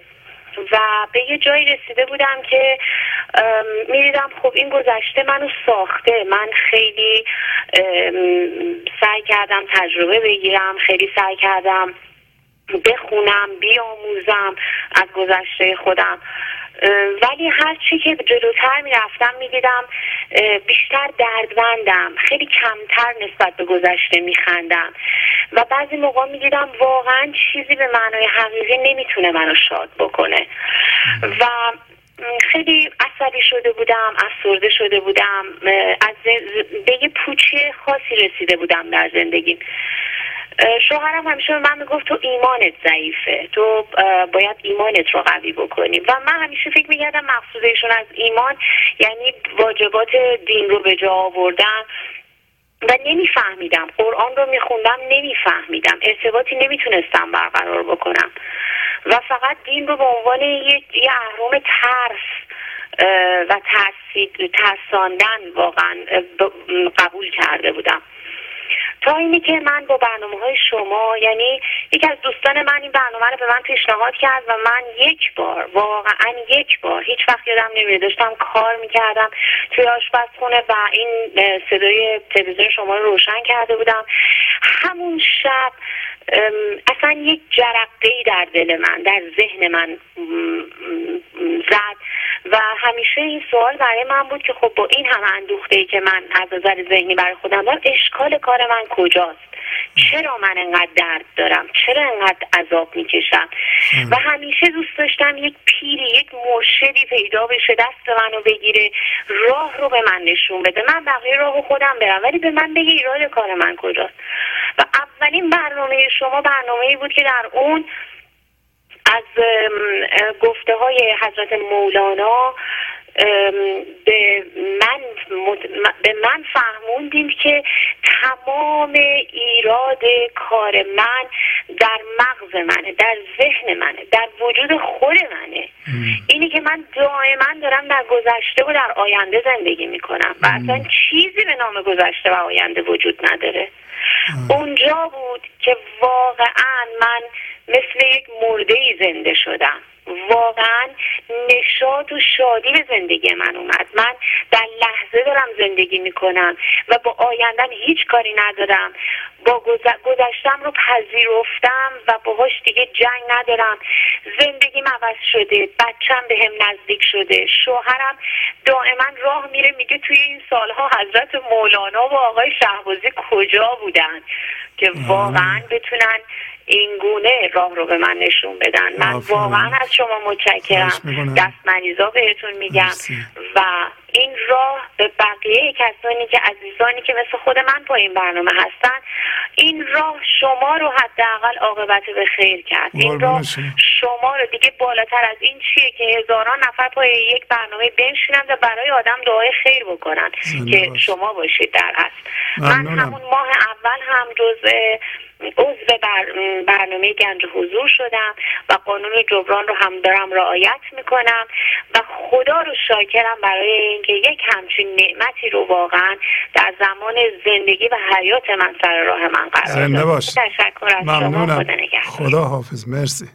و به یه جایی رسیده بودم که می‌دیدم خب این گذشته منو ساخته. من خیلی سعی کردم تجربه بگیرم خیلی سعی کردم بخونم بیاموزم از گذشته خودم. ولی هر چی که جلوتر می‌رفتم می‌دیدم بیشتر دردمندم. خیلی کمتر نسبت به گذشته میخندم. و بعضی موقع می‌دیدم واقعا چیزی به معنای حقیقی نمی‌تونه منو شاد بکنه. و خیلی عصبی شده بودم افسرده شده بودم از به یه پوچی خاصی رسیده بودم در زندگیم. شوهرم همیشه به من می‌گفت تو ایمانت ضعیفه. تو باید ایمانت رو قوی بکنی. و من همیشه فکر می‌کردم مقصودشون از ایمان یعنی واجبات دین رو به جا آوردن. و نمیفهمیدم. قرآن رو میخوندم نمیفهمیدم. ارتباطی نمی‌تونستم برقرار بکنم. و فقط دین رو به عنوان یه, یه اهرام ترس و ترساندن واقعا قبول کرده بودم. تا اینی که من با برنامه های شما یعنی یکی از دوستان من این برنامه رو به من پیشنهاد کرد و من یک بار واقعا یک بار هیچ وقت یادم نمیاد داشتم کار می‌کردم توی آشپزخونه و این صدای تلویزیون شما رو روشن کرده بودم. همون شب اصلا یک جرقه در دل من در ذهن من زد. و همیشه این سوال برای من بود که خب با این همه اندوخته ای که من از نظر ذهنی برای خودم دارم اشکال کار من کجاست؟ چرا من انقدر درد دارم؟ چرا انقدر عذاب می‌کشم؟ و همیشه دوست داشتم یک پیری یک مرشدی پیدا بشه دست منو بگیره راه رو به من نشون بده. من بقیه راه خودم برم ولی به من بگه ایراد کار من کجاست؟ و اولین برنامه شما برنامه بود که در اون از گفته های حضرت مولانا به من به من فهموندیم که تمام ایراد کار من در مغز منه در ذهن منه در وجود خود منه. اینی که من دائما دارم در گذشته و در آینده زندگی می‌کنم. و اصلا چیزی به نام گذشته و آینده وجود نداره. اونجا بود که واقعا من مثل یک مرده ای زنده شدم. واقعا نشاط و شادی به زندگی من اومد. من در لحظه دارم زندگی می‌کنم و با آیندن هیچ کاری ندارم. با گذشتم رو پذیرفتم و باهاش دیگه جنگ ندارم. زندگیم عوض شده بچم به هم نزدیک شده. شوهرم دائما راه میره میگه توی این سالها حضرت مولانا و آقای شهبازی کجا بودن؟ که واقعا بتونن این گونه راه رو به من نشون بدن. من واقعا از شما متشکرم. دست مریضا بهتون میگم. و این راه به بقیه کسانی که عزیزانی که مثل خود من با این برنامه هستن این راه شما رو حداقل عاقبت به خیر کرد. این راه شما. رو دیگه بالاتر از این چیه که هزاران نفر پای یک برنامه بنشینند و برای آدم دعای خیر بکنن که شما باشید در اصل من همون ماه اول هم جز عضو بر برنامه گنج حضور شدم و قانون جبران رو هم دارم رعایت می‌کنم و خدا رو شاکرم برای اینکه یک همچین نعمتی رو واقعا در زمان زندگی و حیات من سر راه من قرار زنده باش. تشکر از ممنونم. خدا, خدا حافظ. مرسی.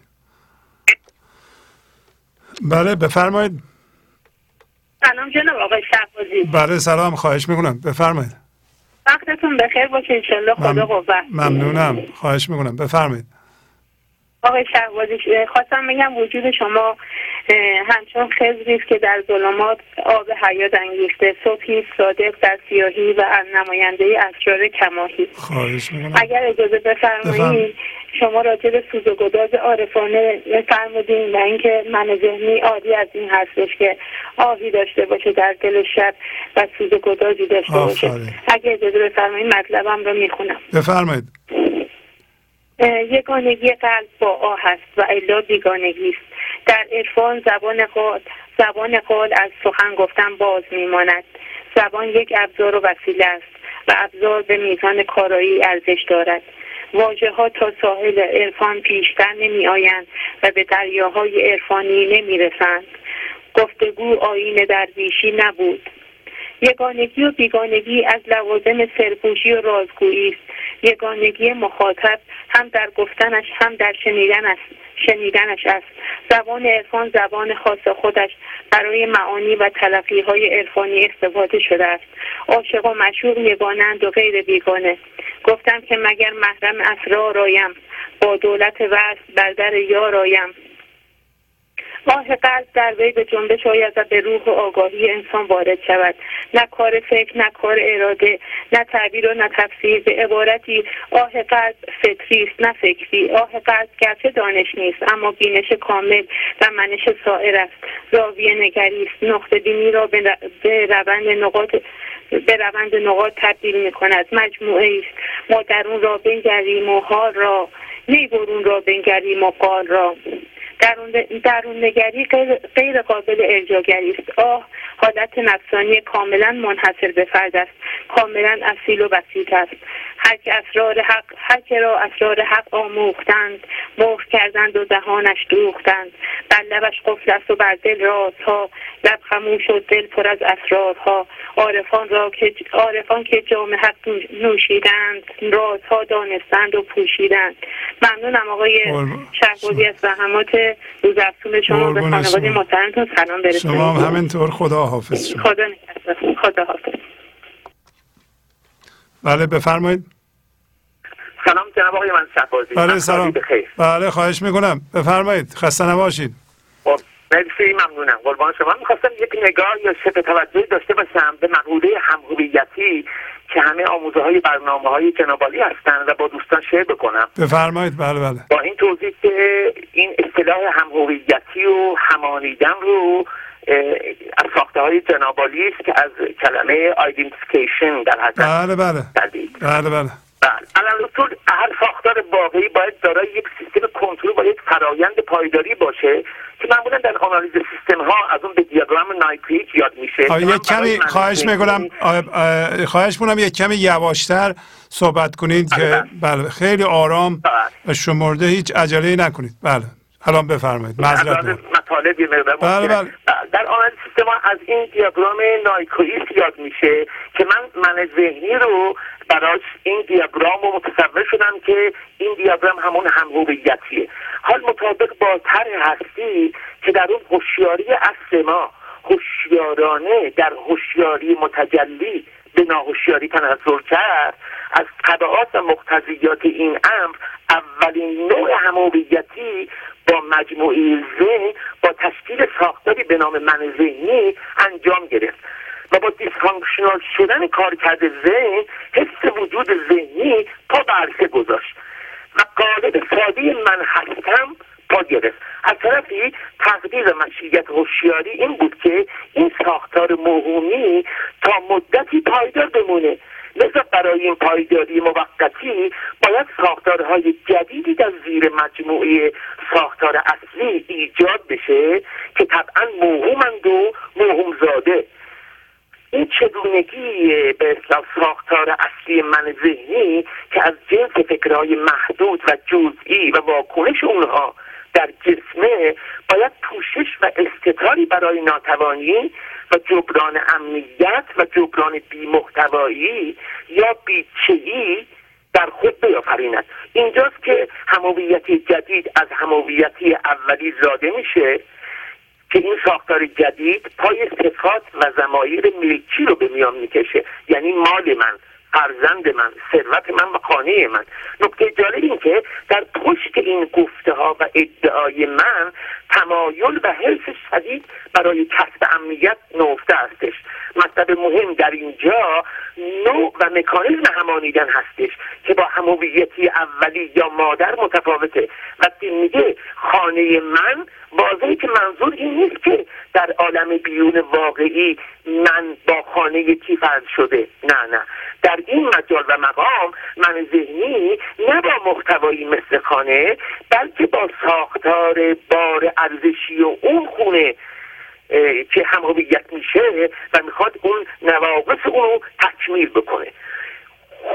بله بفرمایید. سلام جناب آقای شهبازی بله سلام. خواهش می‌کنم. بفرمایید. وقتتون بخیر باشه انشالله خدا قوت. ممنونم. خواهش می‌کنم. بفرمایید. آقای شهبازی خواستم بگم وجود شما همچون خزری که در ظلمات آب حیات انگیخته صبحی صادق در سیاهی و نماینده اسرار کماهی. خواهش اگر اجازه بفرمایید شما راجع به سوز و گداز عارفانه فرمودین و اینکه من ذهنی عادی از این هستش که آهی داشته باشه در دل شب و سوز و گدازی داشته باشه. اگر اجازه بفرمایید مطلبم رو می‌خونم. بفرمایید. یگانگی قلب با آه است و الا بیگانگی است. در عرفان زبان قول زبان قول از سخن گفتن باز میماند. زبان یک ابزار و وسیله است و ابزار به میزان کارایی ارزش دارد. واجه ها تا ساحل عرفان پیشتر نمی آیند و به دریاهای عرفانی نمی رسند. گفتگو آین درویشی نبود. یگانگی و بیگانگی از لوازم سرپوشی و رازگویی است. یگانگی مخاطب هم در گفتنش هم در شنیدن است. شنیدنش است. زبان عرفان زبان خاص خودش برای معانی و تلقی های عرفانی استفاده شده است. عاشق و مشهور یگانند و غیر بیگانه. گفتم که مگر محرم اسرار آیم با دولت وصل بر در یار آیم. آه قلب در وی به جنبش آید و به روح و آگاهی انسان وارد شود. نه کار فکر نه کار اراده نه تعبیر و نه تفسیر. به عبارتی آه قلب فطری است نه فکری. آه قلب گرچه دانش نیست اما بینش کامل و منش سائر است. زاویه نگری است. نقطه بینی را به روند نقاط به روند نقاط تبدیل می کند. مجموعه است. ما درون را بنگریم و حال را نی برون را بنگریم و قال را. درون نگری غیر قابل ارجاگری است. آه حالت نفسانی کاملا منحصر به فرد است. کاملا اصیل و بسیط است. هر که اسرار حق هر که را اسرار حق آموختند مهر کردند و دهانش دوختند. بر لبش قفل است و بر دل رازها لب خموش و دل پر از اسرارها. عارفان را که عارفان که جام حق نوشیدند رازها دانستند و پوشیدند. ممنونم آقای شهبازی از زحمات روز شما به خانواده محترمتون سلام برسونید شما هم همینطور. خدا حافظ شما. خدا خدا حافظ. بله بفرمایید. سلام جناب آقای من شهبازی. بله سلام. بله خواهش می‌کنم. بفرمایید. خسته نباشید. خب مرسی ممنونم. قربان شما. می‌خواستم یک نگاه یا شبه توجهی داشته باشم به مقوله همهویتی که همه آموزه های برنامه های جنابالی هستند و با دوستان شیر بکنم. بفرمایید بله بله. با این توضیح که این اصطلاح همهویتی و همانیدن رو از ساخته های جنابالی است که از کلمه آیدنتیفیکیشن در حضرت بله بله. بله بله. بله. هر ساختار واقعی باید دارای یک سیستم کنترل با یک فرایند پایداری باشه که معمولا در آنالیز سیستم ها از اون به دیاگرام نایکویک یاد میشه. یک کمی خواهش می‌کنم. خواهش می‌کنم یک کمی یواشتر صحبت کنید که بله, بله. خیلی آرام بله. و شمرده هیچ عجله نکنید. بله. الان بفرمایید. معذرت مطالب یه بله بله. در آنالیز سیستم ها از این دیاگرام نایکویک یاد میشه که من من ذهنی رو براش این دیاگرام رو متصور شدم که این دیاگرام همون هم هویتیه حال مطابق با طرح هستی که در اون هوشیاری اصل ما هوشیارانه در هوشیاری متجلی به ناهوشیاری تنظر کرد از طبعات و مقتضیات این امر اولین نوع همویتی با مجموعه ذهن با تشکیل ساختاری به نام من ذهنی انجام گرفت. و با دیسفانکشنال شدن کارکرد ذهن حس وجود ذهنی پا برسه گذاشت. و قالب ساده من هستم پا گرفت. از طرفی تقدیر مشیت هوشیاری این بود که این ساخت ساختار موهومی تا مدتی پایدار بمونه. لذا برای این پایداری موقتی باید ساختارهای جدیدی در زیر مجموعه ساختار اصلی ایجاد بشه که طبعا موهومند و موهوم زاده این چگونگی به ساختار اصلی من ذهنی که از جنس فکرهای محدود و جزئی و واکنش اونها در جسمه باید پوشش و استطاری برای ناتوانی و جبران امنیت و جبران بیمحتوایی یا بیچهی در خود بیافریند. اینجاست که همویتی جدید از همویتی اولی زاده میشه. که این ساختار جدید پای صفات و زمایر ملکی رو به میان می‌کشه. یعنی مال من فرزند من ثروت من و خانه من. نکته جالب این که در پشت این گفته ها و ادعای من تمایل و حرس شدید برای کسب امنیت نفته هستش. مطلب مهم در اینجا نوع و مکانیزم همانیدن هستش که با همویتی اولی یا مادر متفاوته. وقتی میگه خانه من واضحه که منظور این نیست که در عالم بیرون واقعی من با خانه کی فرض شده. نه نه. در این مجال و مقام من ذهنی نه با محتوایی مثل خانه بلکه با ساختار بار ارزشی و اون خونه که هم میشه و می‌خواد اون نواقص اونو تکمیل بکنه.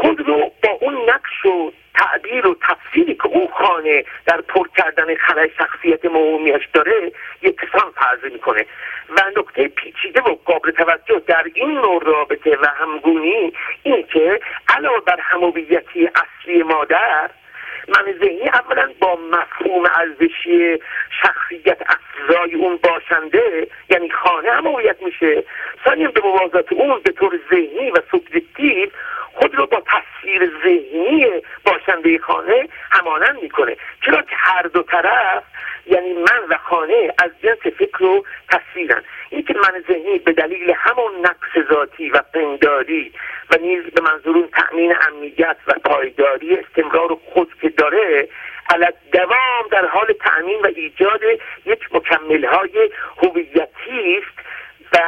خود رو با اون نقش و تعبیر و تفسیری که اون خانه در پر کردن خلای شخصیت مومیش داره یکسان فرض می‌کنه. و نکته پیچیده و قابل توجه در این نوع رابطه و همگونی این که علاوه بر همویتی اصلی مادر من ذهنی اولا با مفهوم ارزشی شخصیت افزای اون باشنده یعنی خانه هم هویت میشه. ثانیا به موازات اون به طور ذهنی و سوبژکتیو خود رو با تصویر ذهنی باشنده خانه همانند می‌کنه. چرا که هر دو طرف یعنی من و خانه از جنس فکر و تصویرن. این که من ذهنی به دلیل همون نقص ذاتی و پنداری و نیز به منظور تأمین امنیت و پایداری استمرار خود که داره علت دوام در حال تأمین و ایجاد یک مکمل های هویتی است و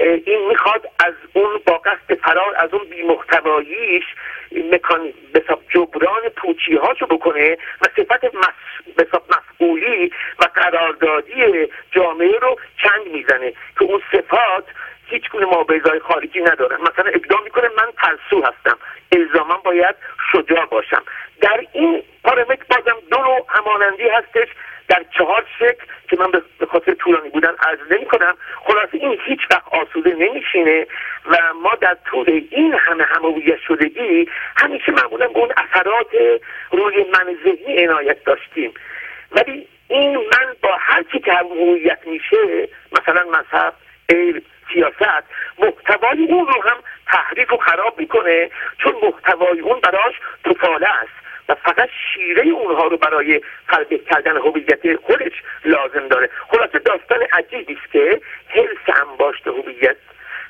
این می‌خواد از اون با قصد فرار از اون بیمحتواییش مکان جبران پوچی هاشو بکنه و صفت مس... مسئولی و قراردادی جامعه رو چنگ می‌زنه که اون صفات هیچ گونه مابعضای خارجی ندارن. مثلا اقدام می‌کنه من ترسو هستم. الزاما باید شجاع باشم. در این پارامتر بازم دو نوع همانندی هستش. در چهار شکل که من به خاطر طولانی بودن عرض نمی کنم خلاصه این هیچ وقت آسوده نمیشینه و ما در طول این همه همویت شدگی همیشه معمولا به اون اثرات روی من ذهنی عنایت داشتیم. ولی این من با هر چی که هویت میشه مثلا مذهب علم سیاست محتوای اون رو هم تحریف و خراب می‌کنه چون محتوای اون براش توفاله است و فقط شیره اونها رو برای فربه کردن هویت خودش لازم داره. خلاصه داستان عجیبی است که حرس انباشت هویت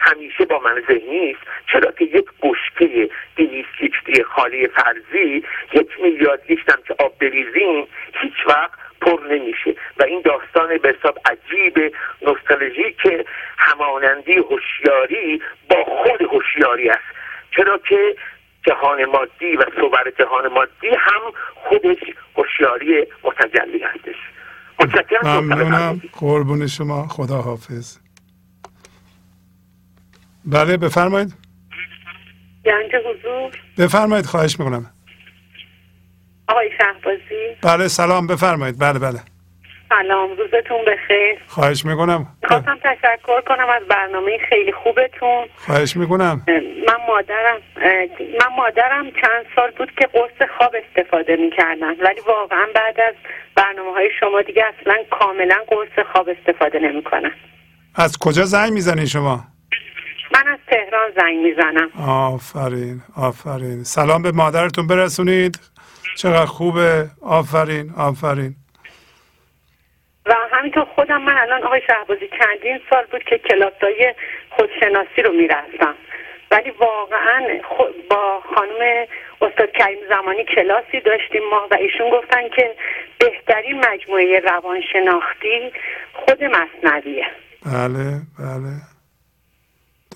همیشه با من ذهنی است. چرا که یک بشکه دویست لیتری خالی فرضی یک میلیارد لیترم که آب بریزیم هیچ وقت پر نمیشه. و این داستان به حساب عجیب نوستالژی که همانندی هوشیاری با خود هوشیاری است. چرا که جهان مادی و صور جهان مادی هم خودش هوشیاری متجلی هستش. ممنونم. قربون شما. خدا حافظ بله بفرمایید. گنج حضور. بفرمایید خواهش می‌کنم. آقای شهبازی. بله سلام بفرمایید. بله بله. سلام روزتون بخیر. خواهش می‌کنم. خواستم تشکر کنم از برنامه خیلی خوبتون. خواهش می‌کنم. من مادرم من مادرم چند سال بود که قرص خواب استفاده می‌کردن ولی واقعا بعد از برنامه های شما دیگه اصلا کاملا قرص خواب استفاده نمی‌کنن از کجا زنگ می‌زنی شما؟ من از تهران زنگ می‌زنم. آفرین آفرین. سلام به مادرتون برسونید. چقدر خوبه. آفرین آفرین. و همینطور خودم من الان آقای شهبازی چندین سال بود که کلاسای خودشناسی رو می‌رفتم. ولی واقعا با خانم استاد کریم زمانی کلاسی داشتیم ما و ایشون گفتن که بهترین مجموعه روانشناختی خود مصنویه. بله بله.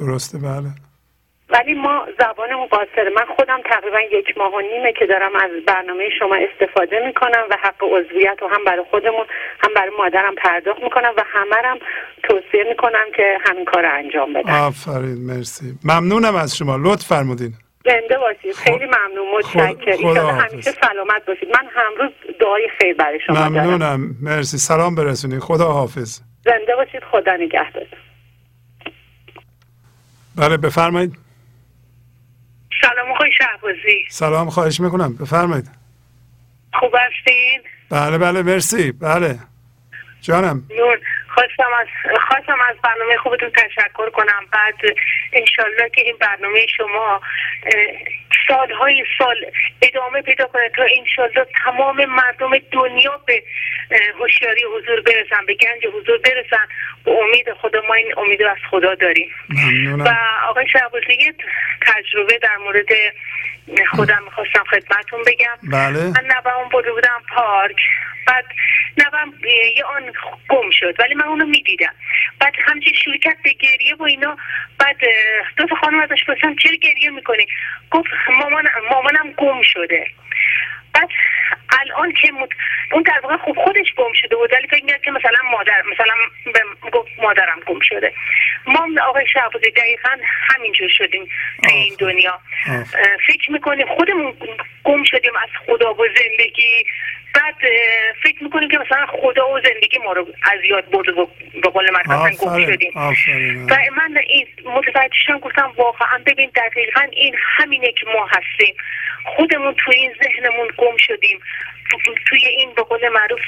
درسته بله. ولی ما زبانمون قاصره من خودم تقریبا یک ماه و نیمه که دارم از برنامه شما استفاده می‌کنم و حق عضویت رو هم برای خودمون هم برای مادرم پرداخت می‌کنم و همرم توصیه می‌کنم که همین کار رو انجام بدم. آفرین مرسی. ممنونم از شما. لطف فرمودین. زنده باشید. خیلی ممنون. متشکرم. همیشه سلامت باشید. من همروز دعای خیر برای شما ممنونم. مرسی. سلام برسونید خدا حافظ. زنده باشید. خدا نگهدار. بله بفرمایید. سلام آقای شهبازی. سلام خواهش می‌کنم. بفرمایید. خوب هستین؟ بله بله مرسی. بله. جانم. نور خواستم از خواستم از برنامه خوبتون تشکر کنم. بعد انشالله که این برنامه شما سالهای سال ادامه پیدا کنه تا انشالله تمام مردم دنیا به هوشیاری حضور برسن به گنج حضور برسن. به امید خدا ما این امید از خدا داریم. و آقای شعبازی تجربه در مورد خودم می‌خواستم خدمتون بگم. بله. من نبهم برده بودم پارک. بعد نوام یه آن گم شد ولی من اونو می‌دیدم. بعد همچین شروع کرد به گریه و اینا بعد دو تا خانم ازش پرسیدم چرا گریه می‌کنی؟ گفت مامان مامانم گم شده. بعد الان که مد... اون در واقع خوب خودش گم شده بود ولی فکر که مثلا مادر مثلا گفت مادرم گم شده. ما آقای شعبازی دقیقا همینجور شدیم توی این دنیا. فکر می‌کنیم خودمون گم شدیم از خدا و زندگی. بعد فکر می‌کنیم که مثلا خدا و زندگی ما رو از یاد برد و به قول من مثلا گم شدیم. و من این شدم گفتم واقعا ببین دقیقا این همینه که ما هستیم. خودمون توی این ذهنمون گم شدیم. توی این به قول معروف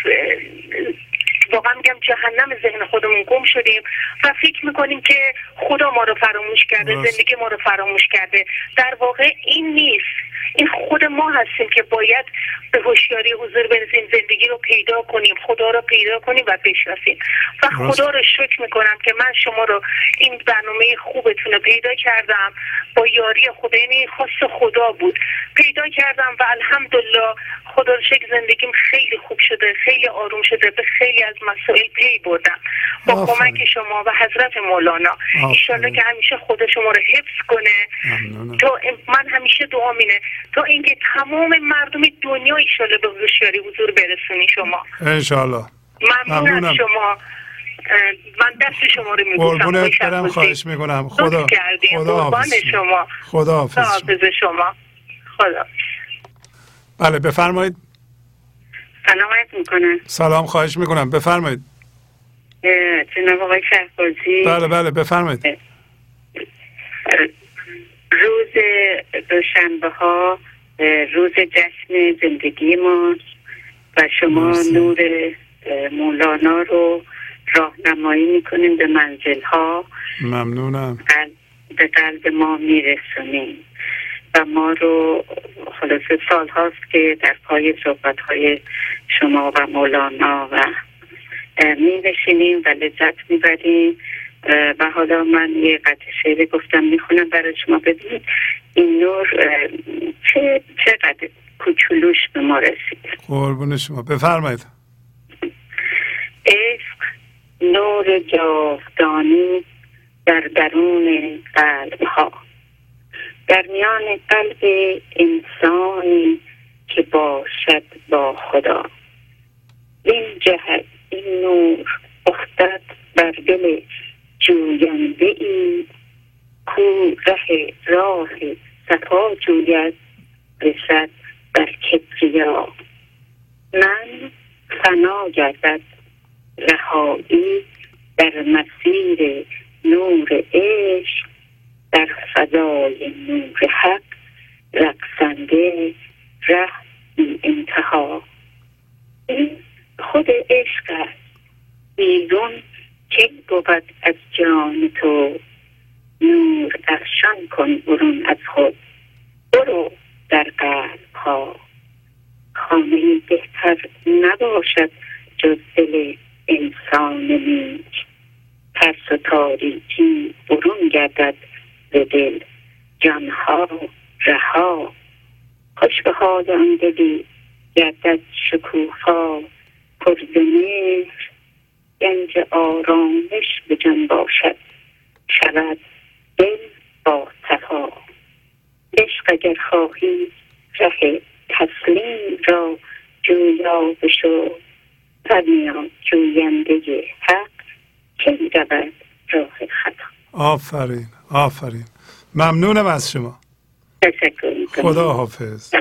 واقعا میگم جهنم ذهن خودمون گم شدیم و فکر می‌کنیم که خدا ما رو فراموش کرده زندگی ما رو فراموش کرده. در واقع این نیست. این خود ما هستیم که باید به هوشیاری حضور برسیم زندگی رو پیدا کنیم خدا رو پیدا کنیم و بشناسیم. و خدا رو شکر می‌کنم که من شما رو این برنامه خوبتون رو پیدا کردم. با یاری خدا یعنی خواست خدا بود. پیدا کردم و الحمدلله خدا رو شکر زندگیم خیلی خوب شده خیلی آروم شده به خیلی از مسائل پی بردم. با کمک شما و حضرت مولانا. ایشالله که همیشه خدا شما رو حفظ کنه. تو من همیشه دعا مینه. تا اینکه تمام مردم دنیا ایشالله به هوشیاری حضور برسونی شما. انشالله. ممنون از شما. من دست شما رو میبوسم قربونت برم خواهش می‌کنم. خدا خدا حافظ شما. خدا حافظ شما. خدا بله بفرمایید. سلام می‌کنم. سلام خواهش می‌کنم. بفرمایید. جناب آقای شهبازی. بله بله بفرمایید. روز دوشنبه ها روز جشن زندگی ماست و شما نور مولانا رو راهنمایی می‌کنیم به منزل ها ممنونم به قلب ما میرسونیم. و ما رو خلاص سال هاست که در پای صحبت های شما و مولانا و می نشینیم و لذت می‌بریم. و حالا من یه قطع شعر گفتم می‌خونم برای شما ببینید. این نور چه چقدر کوچولوش به ما رسید. قربون شما. بفرمایید. عشق نور جاودانی در درون قلب ها در میان قلب انسانی که باشد با خدا. این جهت این نور افتد بر دل جوینده ای. کو ره راه صفا جوید رسد بر کبریا. من فنا گردد رهایی در مسیر نور عشق. در فضای نور حق رقصنده ره بی انتها. این خود عشق است. بیرون که بود از جان تو؟ نور افشان کن برون از خود. برو در قلب ها خانه بهتر نباشد جز دل انسان نیک. ترس و تاریکی برون گردد به دل جانها رها. خوش به حال آن دلی گردد شکوفا. پرزمهر گنج آرامش به جان باشد. شود دل با صفا عشق اگر خواهی ره تسلیم را جویا بشو. پرنیا جوینده حق کی رود راه خطا؟ آفرین آفرین. ممنونم از شما. خدا حافظ.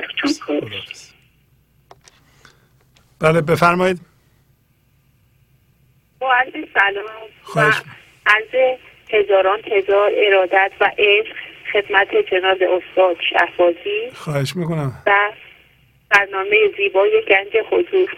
بله بفرمایید. معلم سلام خواهش عرض هزاران هزار ارادت و عشق خدمت جناب استاد شهبازی خواهش می‌کنم. و برنامه زیبای گنج حضور.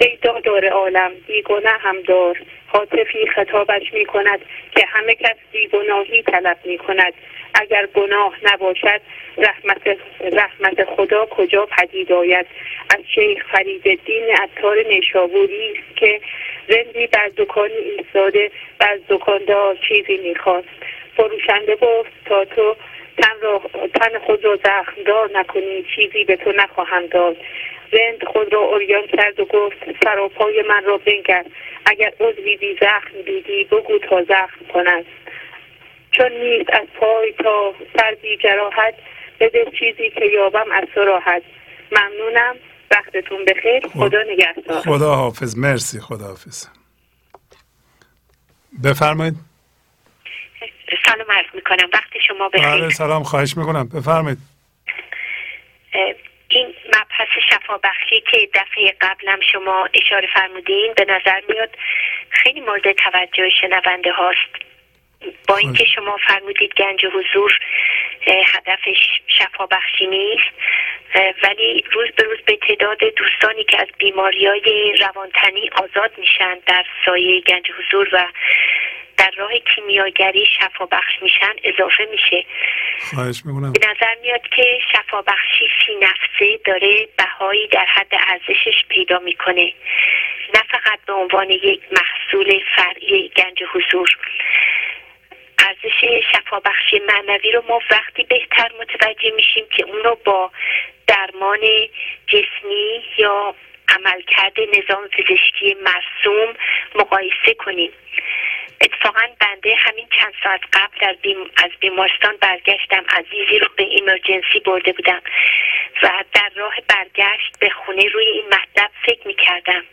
ای دادار عالم بیگناه هم دار حاطفی خطابش می کند که همه کس بیگناهی طلب می کند اگر گناه نباشد رحمت, رحمت خدا کجا پدید آید؟ از شیخ فرید الدین عطار نیشابوری که رندی بر دکان ایستاده و از دکاندار چیزی می‌خواست. فروشنده گفت تا تو تن, را، تن خود را زخمدار نکنی چیزی به تو نخواهم داد. رند خود را اوریان کرد و گفت سراپای من را بنگر. اگر عضوی بی زخم دیدی بگو تا زخم کند چون نیست از پای تا سر بی جراحت بده چیزی که یابم از تو راحت. ممنونم. وقتتون بخیر. خدا نگهدار. خدا حافظ مرسی خدا حافظ بفرمایید. سلام عرض می‌کنم. وقت شما بخیر. بله سلام. خواهش می‌کنم. بفرمایید. این مبحث شفابخشی که دفعه قبلم شما اشاره فرمودین به نظر میاد خیلی مورد توجه شنونده هاست. با اینکه شما فرمودید گنج حضور هدفش شفابخشی نیست ولی روز به روز به تعداد دوستانی که از بیماری های روانتنی آزاد میشن در سایه گنج حضور و در راه کیمیاگری شفا بخش میشن اضافه میشه. خواهش می‌کنم. به نظر میاد که شفا بخشی فی نفسه داره بهایی در حد ارزشش پیدا می‌کنه. نه فقط به عنوان یک محصول فرعی گنج حضور. ارزش شفابخشی معنوی رو ما وقتی بهتر متوجه میشیم که اون رو با درمان جسمی یا عملکرد نظام پزشکی مرسوم مقایسه کنیم. اتفاقا بنده همین چند ساعت قبل از, بیم از بیمارستان برگشتم. عزیزی رو به ایمرجنسی برده بودم. و در راه برگشت به خونه روی این مطلب فکر می‌کردم.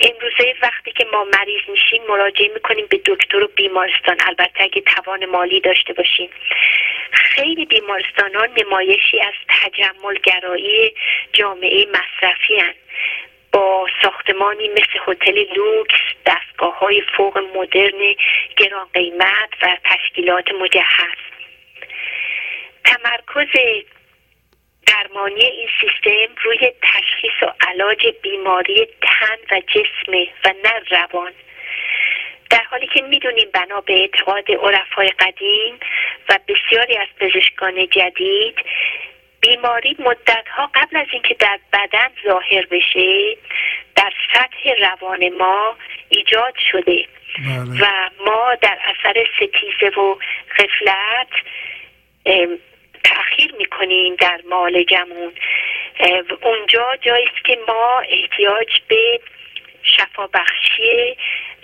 امروزه وقتی که ما مریض میشیم مراجعه می‌کنیم به دکتر و بیمارستان. البته اگه توان مالی داشته باشیم. خیلی بیمارستان نمایشی از تجمل گرایی جامعه مصرفی هن. با ساختمانی مثل هتل لوکس دستگاه های فوق مدرن گران قیمت و تشکیلات مجهز. تمرکز درمانی این سیستم روی تشخیص و علاج بیماری تن و جسم و نه روان. در حالی که می‌دونیم بنا به اعتقاد عرفای قدیم و بسیاری از پزشکان جدید بیماری مدتها قبل از اینکه در بدن ظاهر بشه در سطح روان ما ایجاد شده. بله. و ما در اثر ستیزه و غفلت تأخیر می‌کنیم در معالجمون اونجا جاییست که ما احتیاج به شفابخشی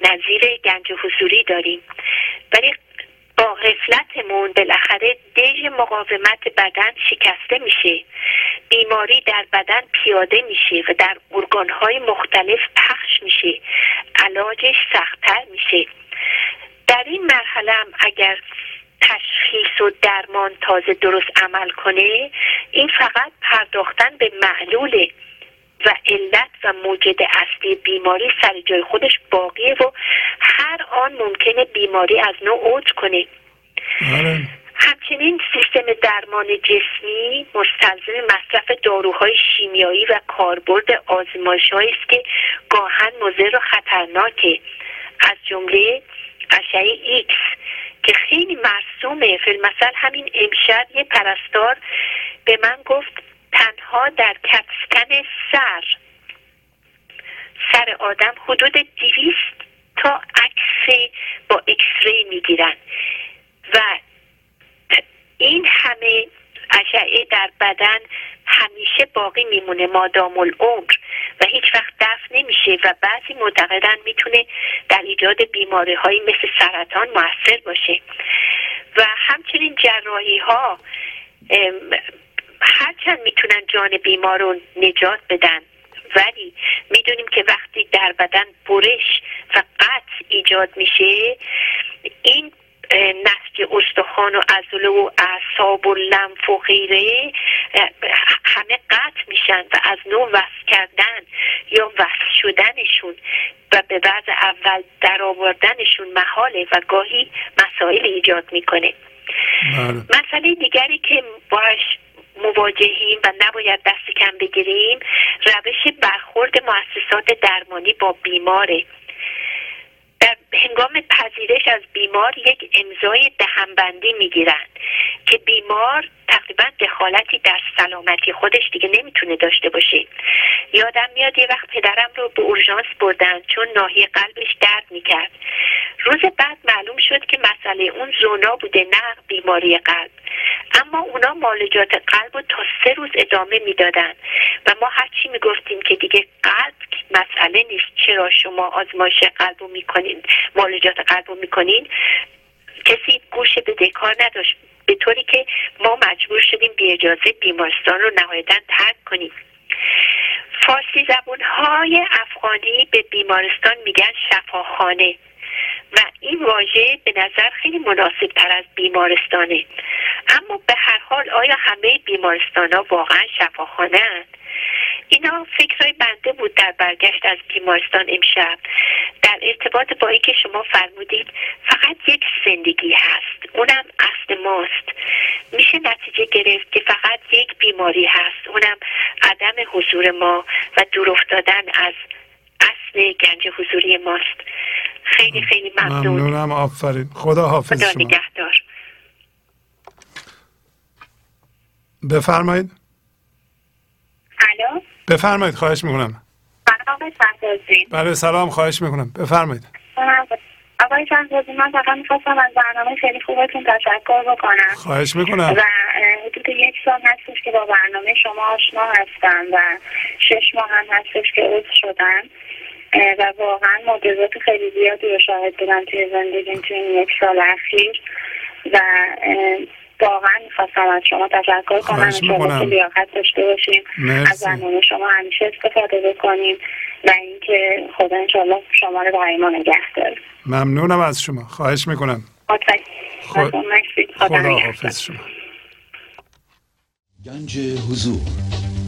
نظیر گنج حضوری داریم. ولی با غفلتمون بالاخره دژ مقاومت بدن شکسته میشه. بیماری در بدن پیاده میشه و در ارگانهای مختلف پخش میشه. علاجش سختتر میشه. در این مرحله هم اگر تشخیص و درمان تازه درست عمل کنه این فقط پرداختن به معلوله. و علت و موجد اصلی بیماری سر جای خودش باقیه و هر آن ممکنه بیماری از نو عود کنه. بله. همچنین سیستم درمان جسمی مستلزم مصرف داروهای شیمیایی و کاربرد آزمایشاتی است که گاهاً مضر و خطرناکه. از جمله اشعه ایکس که خیلی مرسومه. مثل همین امشب یه پرستار به من گفت تنها در CAT scan سر. سر آدم حدود دیویست تا عکس با اکسری می‌گیرن. و این همه اشعه در بدن همیشه باقی میمونه مادام العمر. و هیچ وقت دفع نمیشه و بعضی معتقدن می‌تونه در ایجاد بیماری های مثل سرطان موثر باشه. و همچنین جراحی ها هرچند می‌تونن جان بیمار رو نجات بدن ولی می‌دونیم که وقتی در بدن برش و قطع ایجاد میشه این نسج استخوان و عضله و اعصاب و لنف و غیره همه قطع میشن و از نوع وصل کردن یا وصل شدنشون و به بعد اول در آوردنشون محاله و گاهی مسائل ایجاد می‌کنه بله. مسئله دیگری که باش مواجهیم و نباید دست کم بگیریم روش برخورد مؤسسات درمانی با بیماره. در هنگام پذیرش از بیمار یک امضای دهنبندی می‌گیرند. که بیمار تقریبا دخالتی در سلامتی خودش دیگه نمی‌تونه داشته باشه. یادم میاد یه وقت پدرم رو به اورژانس بردن چون ناحیه قلبش درد می‌کرد. روز بعد معلوم شد که مسئله اون زونا بوده نه بیماری قلب. اما اونا مالجات قلب رو تا سه روز ادامه می‌دادن و ما هرچی می‌گفتیم که دیگه قلب مسئله نیست چرا شما آزمایش قلب رو می‌کنین مالجات قلب رو می‌کنین؟ کسی گوش به دکار نداشت. به طوری که ما مجبور شدیم بی اجازه بیمارستان رو نهایتا ترک کنیم فارسی زبون های افغانی به بیمارستان میگن شفاخانه و این واژه به نظر خیلی مناسب تر از بیمارستانه اما به هر حال آیا همه بیمارستان ها واقعا شفاخانه هست؟ اینا فکرهای بنده بود در برگشت از بیمارستان امشب. در ارتباط با که شما فرمودید فقط یک زندگی هست اونم اصل ماست. میشه نتیجه گرفت که فقط یک بیماری هست اونم عدم حضور ما و دور افتادن از اصل گنج حضوری ماست. خیلی خیلی ممنون. ممنونم. آفرین. خدا حافظ خدا نگهدار. بفرمایید. الو؟ بفرمایید خواهش می‌کنم. سلام بله سلام خواهش می‌کنم. بفرمایید. آقای فهدازی من فقط می‌خواستم از برنامه خیلی خوبتون تشکر بکنم. خواهش می‌کنم. و حدود یک سال هستش که با برنامه شما آشنا هستم و شش ماه هم هستش که عضو شدن و واقعا معجزات خیلی زیادی رو شاهد بودم توی زندگیم توی این یک سال اخیر. و واقعا می‌خواستم از شما تشکر کنم. شما لیاقت داشته باشیم. از برنامه شما همیشه استفاده بکنیم و اینکه خدا انشاءالله شما رو برای ما نگه داره ممنونم از شما. خواهش می‌کنم. خدا حافظ شما. گنج حضور.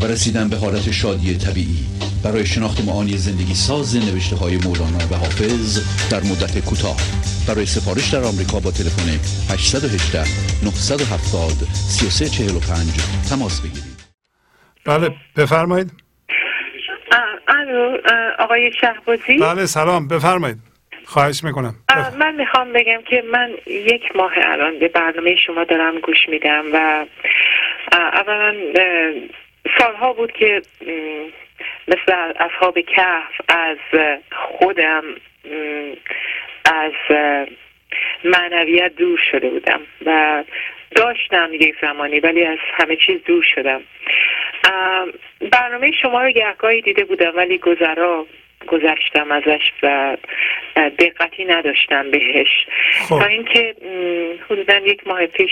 و رسیدن به حالت شادی طبیعی. برای شناخت معانی زندگی ساز نوشته های مولانا و حافظ در مدت کوتاه. برای سفارش در آمریکا با تلفن 818 970 3345 تماس بگیرید. بله بفرمایید. الو آقای شهبازی؟ بله سلام بفرمایید. خواهش می‌کنم. من می‌خوام بگم که من یک ماه الان به برنامه شما دارم گوش میدم و اولا سالها بود که مثل اصحاب کهف از خودم از معنویت دور شده بودم و داشتم یک زمانی ولی از همه چیز دور شدم. برنامه شما رو گهگاهی دیده بودم ولی گذرا گذشتم ازش و دقتی نداشتم بهش. خب. تا اینکه حدودا یک ماه پیش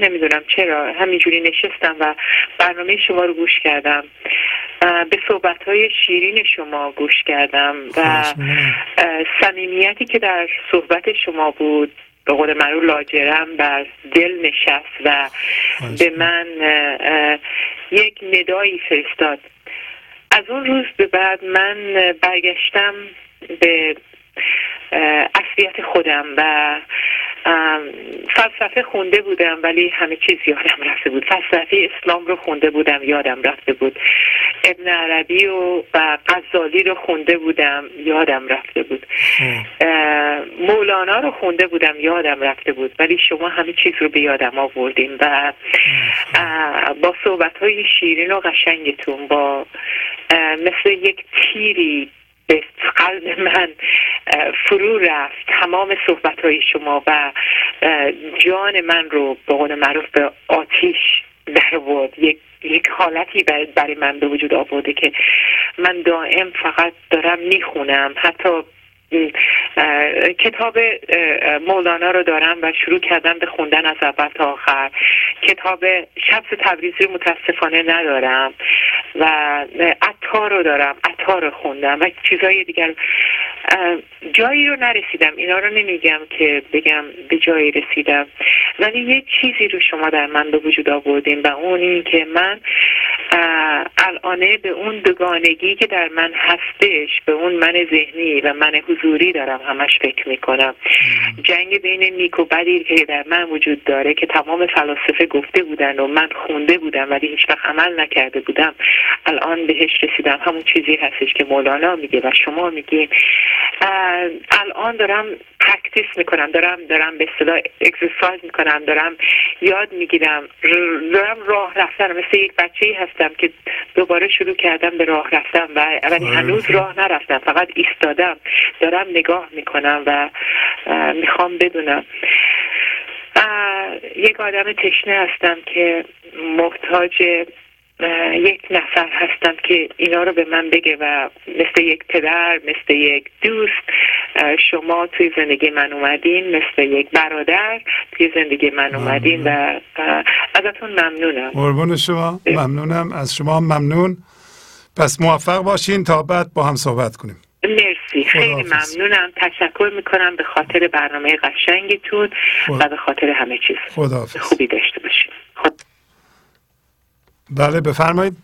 نمی‌دونم چرا همینجوری نشستم و برنامه شما رو گوش کردم. به صحبت های شیرین شما گوش کردم و صمیمیتی که در صحبت شما بود به قول مرو لاجرم بر دل نشست و به من یک ندایی فرستاد. از اون روز به بعد من برگشتم به اصلیت خودم و فلسفه خونده بودم ولی همه چیز یادم رفته بود. فلسفه اسلام رو خونده بودم یادم رفته بود. ابن عربی و, و غزالی رو خونده بودم یادم رفته بود. مولانا رو خونده بودم یادم رفته بود. ولی شما همه چیز رو به یادم آوردیم و با صحبت های شیرین و قشنگتون با مثل یک تیری به قلب من فرو رفت. تمام صحبت های شما و جان من رو به قول معروف به آتیش در بود یک یک حالتی برای من به وجود آورده که من دائم فقط دارم می‌خونم. حتی کتاب مولانا رو دارم و شروع کردم به خوندن از اول تا آخر. کتاب شمس تبریزی رو متاسفانه ندارم و عطار رو دارم عطار رو خوندم و چیزهای دیگر جایی رو نرسیدم. اینا رو نمیگم که بگم به جایی رسیدم. ولی یه چیزی رو شما در من به وجود آوردیم و اون این که من الانه به اون دگانگی که در من هستش به اون من ذهنی و من حضوری دارم همش فکر می‌کنم. جنگ بین نیک و بدی که در من وجود داره که تمام فلاسفه گفته بودن و من خونده بودم ولی هیچ وقت عمل نکرده بودم الان بهش رسیدم. همون چیزی هستش که مولانا میگه و شما میگین. الان دارم practice می‌کنم دارم دارم به اصطلاح exercise می‌کنم دارم یاد می‌گیرم. دارم راه رفتن مثل یک بچه هستم که دوباره شروع کردم به راه رفتن و ولی هنوز راه نرفتم فقط ایستادم. دارم نگاه می‌کنم و می‌خوام بدونم. یک آدم تشنه هستم که محتاج یک نفر هستم که اینا رو به من بگه و مثل یک پدر مثل یک دوست شما توی زندگی من اومدین مثل یک برادر توی زندگی من اومدین و ازتون ممنونم. قربون شما. ممنونم. از شما ممنون. پس موفق باشین تا بعد با هم صحبت کنیم. مرسی. خیلی ممنونم. تشکر می‌کنم به خاطر برنامه قشنگتون و به خاطر همه چیز. خداحافظ. خوبی داشته باشین. خود. بله بفرمایید.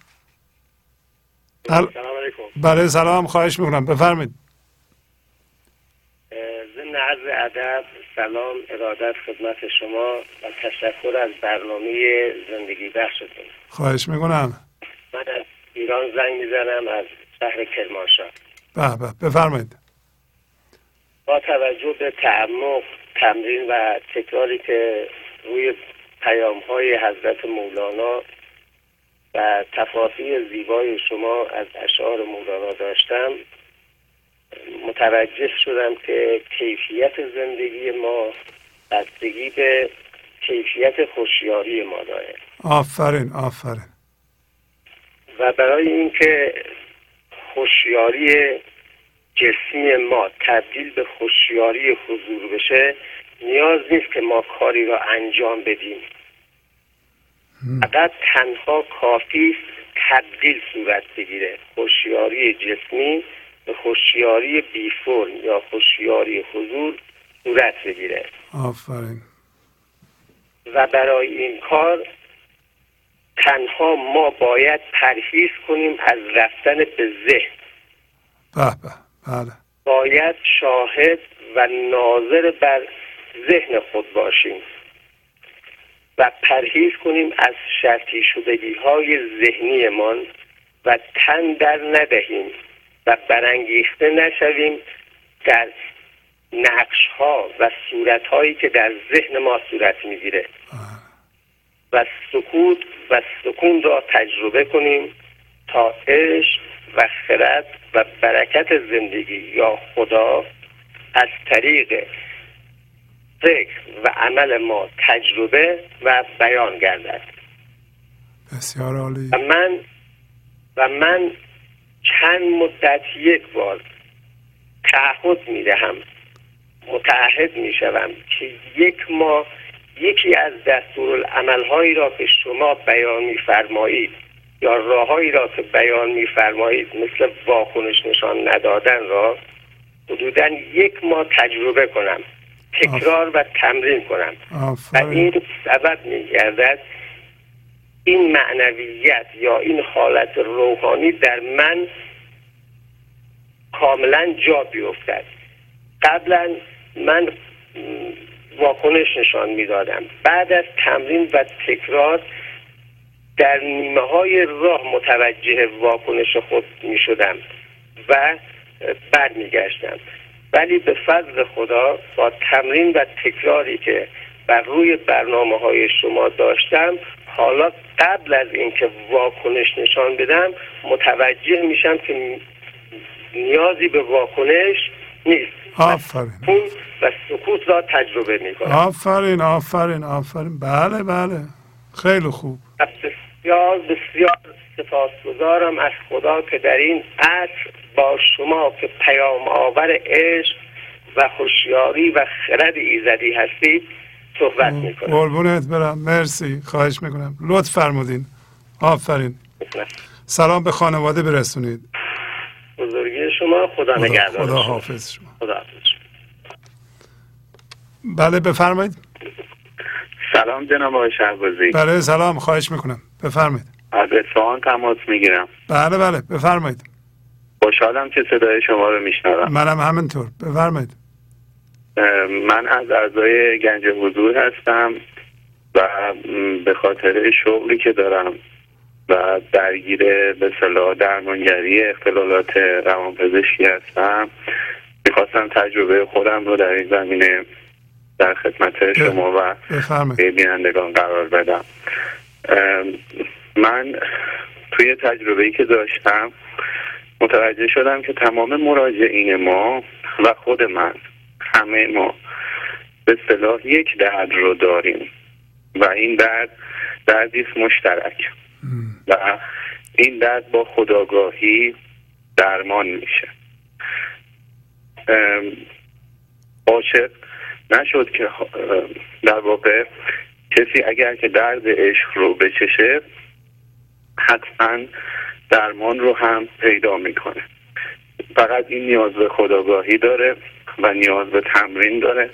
سلام علیکم. بله سلام. خواهش می‌کنم. بفرمایید. ضمن عرض ادب سلام ارادت خدمت شما و تشکر از برنامه زندگی بخشتون. خواهش می‌کنم. من از ایران زنگ می‌زنم از شهر کرمانشاه. به به. بفرمایید. با توجه به تعمق تمرین و تکراری که روی پیام های حضرت مولانا و تفاصیل زیبای شما از اشعار مولانا داشتم متوجه شدم که کیفیت زندگی ما بستگی به کیفیت خوشیاری ما داره. آفرین آفرین. و برای اینکه خوشیاری جسمی ما تبدیل به خوشیاری حضور بشه نیاز نیست که ما کاری را انجام بدیم. فقط تنها کافی تبدیل صورت بگیره. خوشیاری جسمی به خوشیاری بی فرم یا خوشیاری حضور صورت بگیره. آفرین. و برای این کار تنها ما باید پرهیز کنیم از رفتن به ذهن. به به. بله. باید شاهد و ناظر بر ذهن خود باشیم و پرهیز کنیم از شرطی شدگی های ذهنیمان و تن در ندهیم و برانگیخته نشویم در نقش ها و صورت هایی که در ذهن ما صورت می‌گیره. و سکوت و سکون را تجربه کنیم تا عشق و خرد و برکت زندگی یا خدا از طریق فکر و عمل ما تجربه و بیان گردد. بسیار عالی. و من و من چند مدت یک بار تعهد می دهم متعهد می شوم که یک ماه یکی از دستورالعمل هایی را که شما بیان می فرمایید یا راههایی را که بیان می فرمایید مثل واکنش نشان ندادن را حدودا یک ماه تجربه کنم تکرار و تمرین کنم. و این سبب می گردد این معنویت یا این حالت روحانی در من کاملا جا بیفتد. قبلا من واکنش نشان می‌دادم. بعد از تمرین و تکرار در نیمه های راه متوجه واکنش خود می شدم و بر می گشتم ولی به فضل خدا با تمرین و تکراری که بر روی برنامه های شما داشتم حالا قبل از اینکه واکنش نشان بدم متوجه میشم که نیازی به واکنش نیست. آفرین. و سکوت را تجربه می‌کنم. آفرین آفرین آفرین. بله بله. خیلی خوب. بسیار بسیار سپاسگزارم از خدا که در این عصر با شما که پیام آور عشق و خوشیاری و خرد ایزدی هستید صحبت می‌کنم. قربونت برم. مرسی. خواهش می‌کنم. لطف فرمودین. آفرین. سلام به خانواده برسونید. بزرگی شما. خدا, نگهدار خدا حافظ شما. خدا حافظ بله بفرمایید. سلام جناب آقای شهبازی. بله سلام. خواهش می‌کنم. بفرمایید. از اصفهان تماس می‌گیرم. بله بله بفرمایید. خوشحالم که صدای شما رو میشنوم. منم همینطور. بفرمایید. من از اعضای گنج حضور هستم و به خاطر شغلی که دارم و درگیر به صلاح درمانگری اختلالات روانپزشکی هستم می‌خواستم تجربه خودم رو در این زمینه در خدمت شما و بینندگان قرار بدم. من توی تجربه که داشتم متوجه شدم که تمام مراجعین ما و خود من همه ما به صلاح یک درد رو داریم و این درد دردی مشترک و این درد با خداگاهی درمان میشه. عاشق نشد که در واقع کسی اگر که درد عشق رو بچشه حتما درمان رو هم پیدا می‌کنه. فقط این نیاز به خداگاهی داره و نیاز به تمرین داره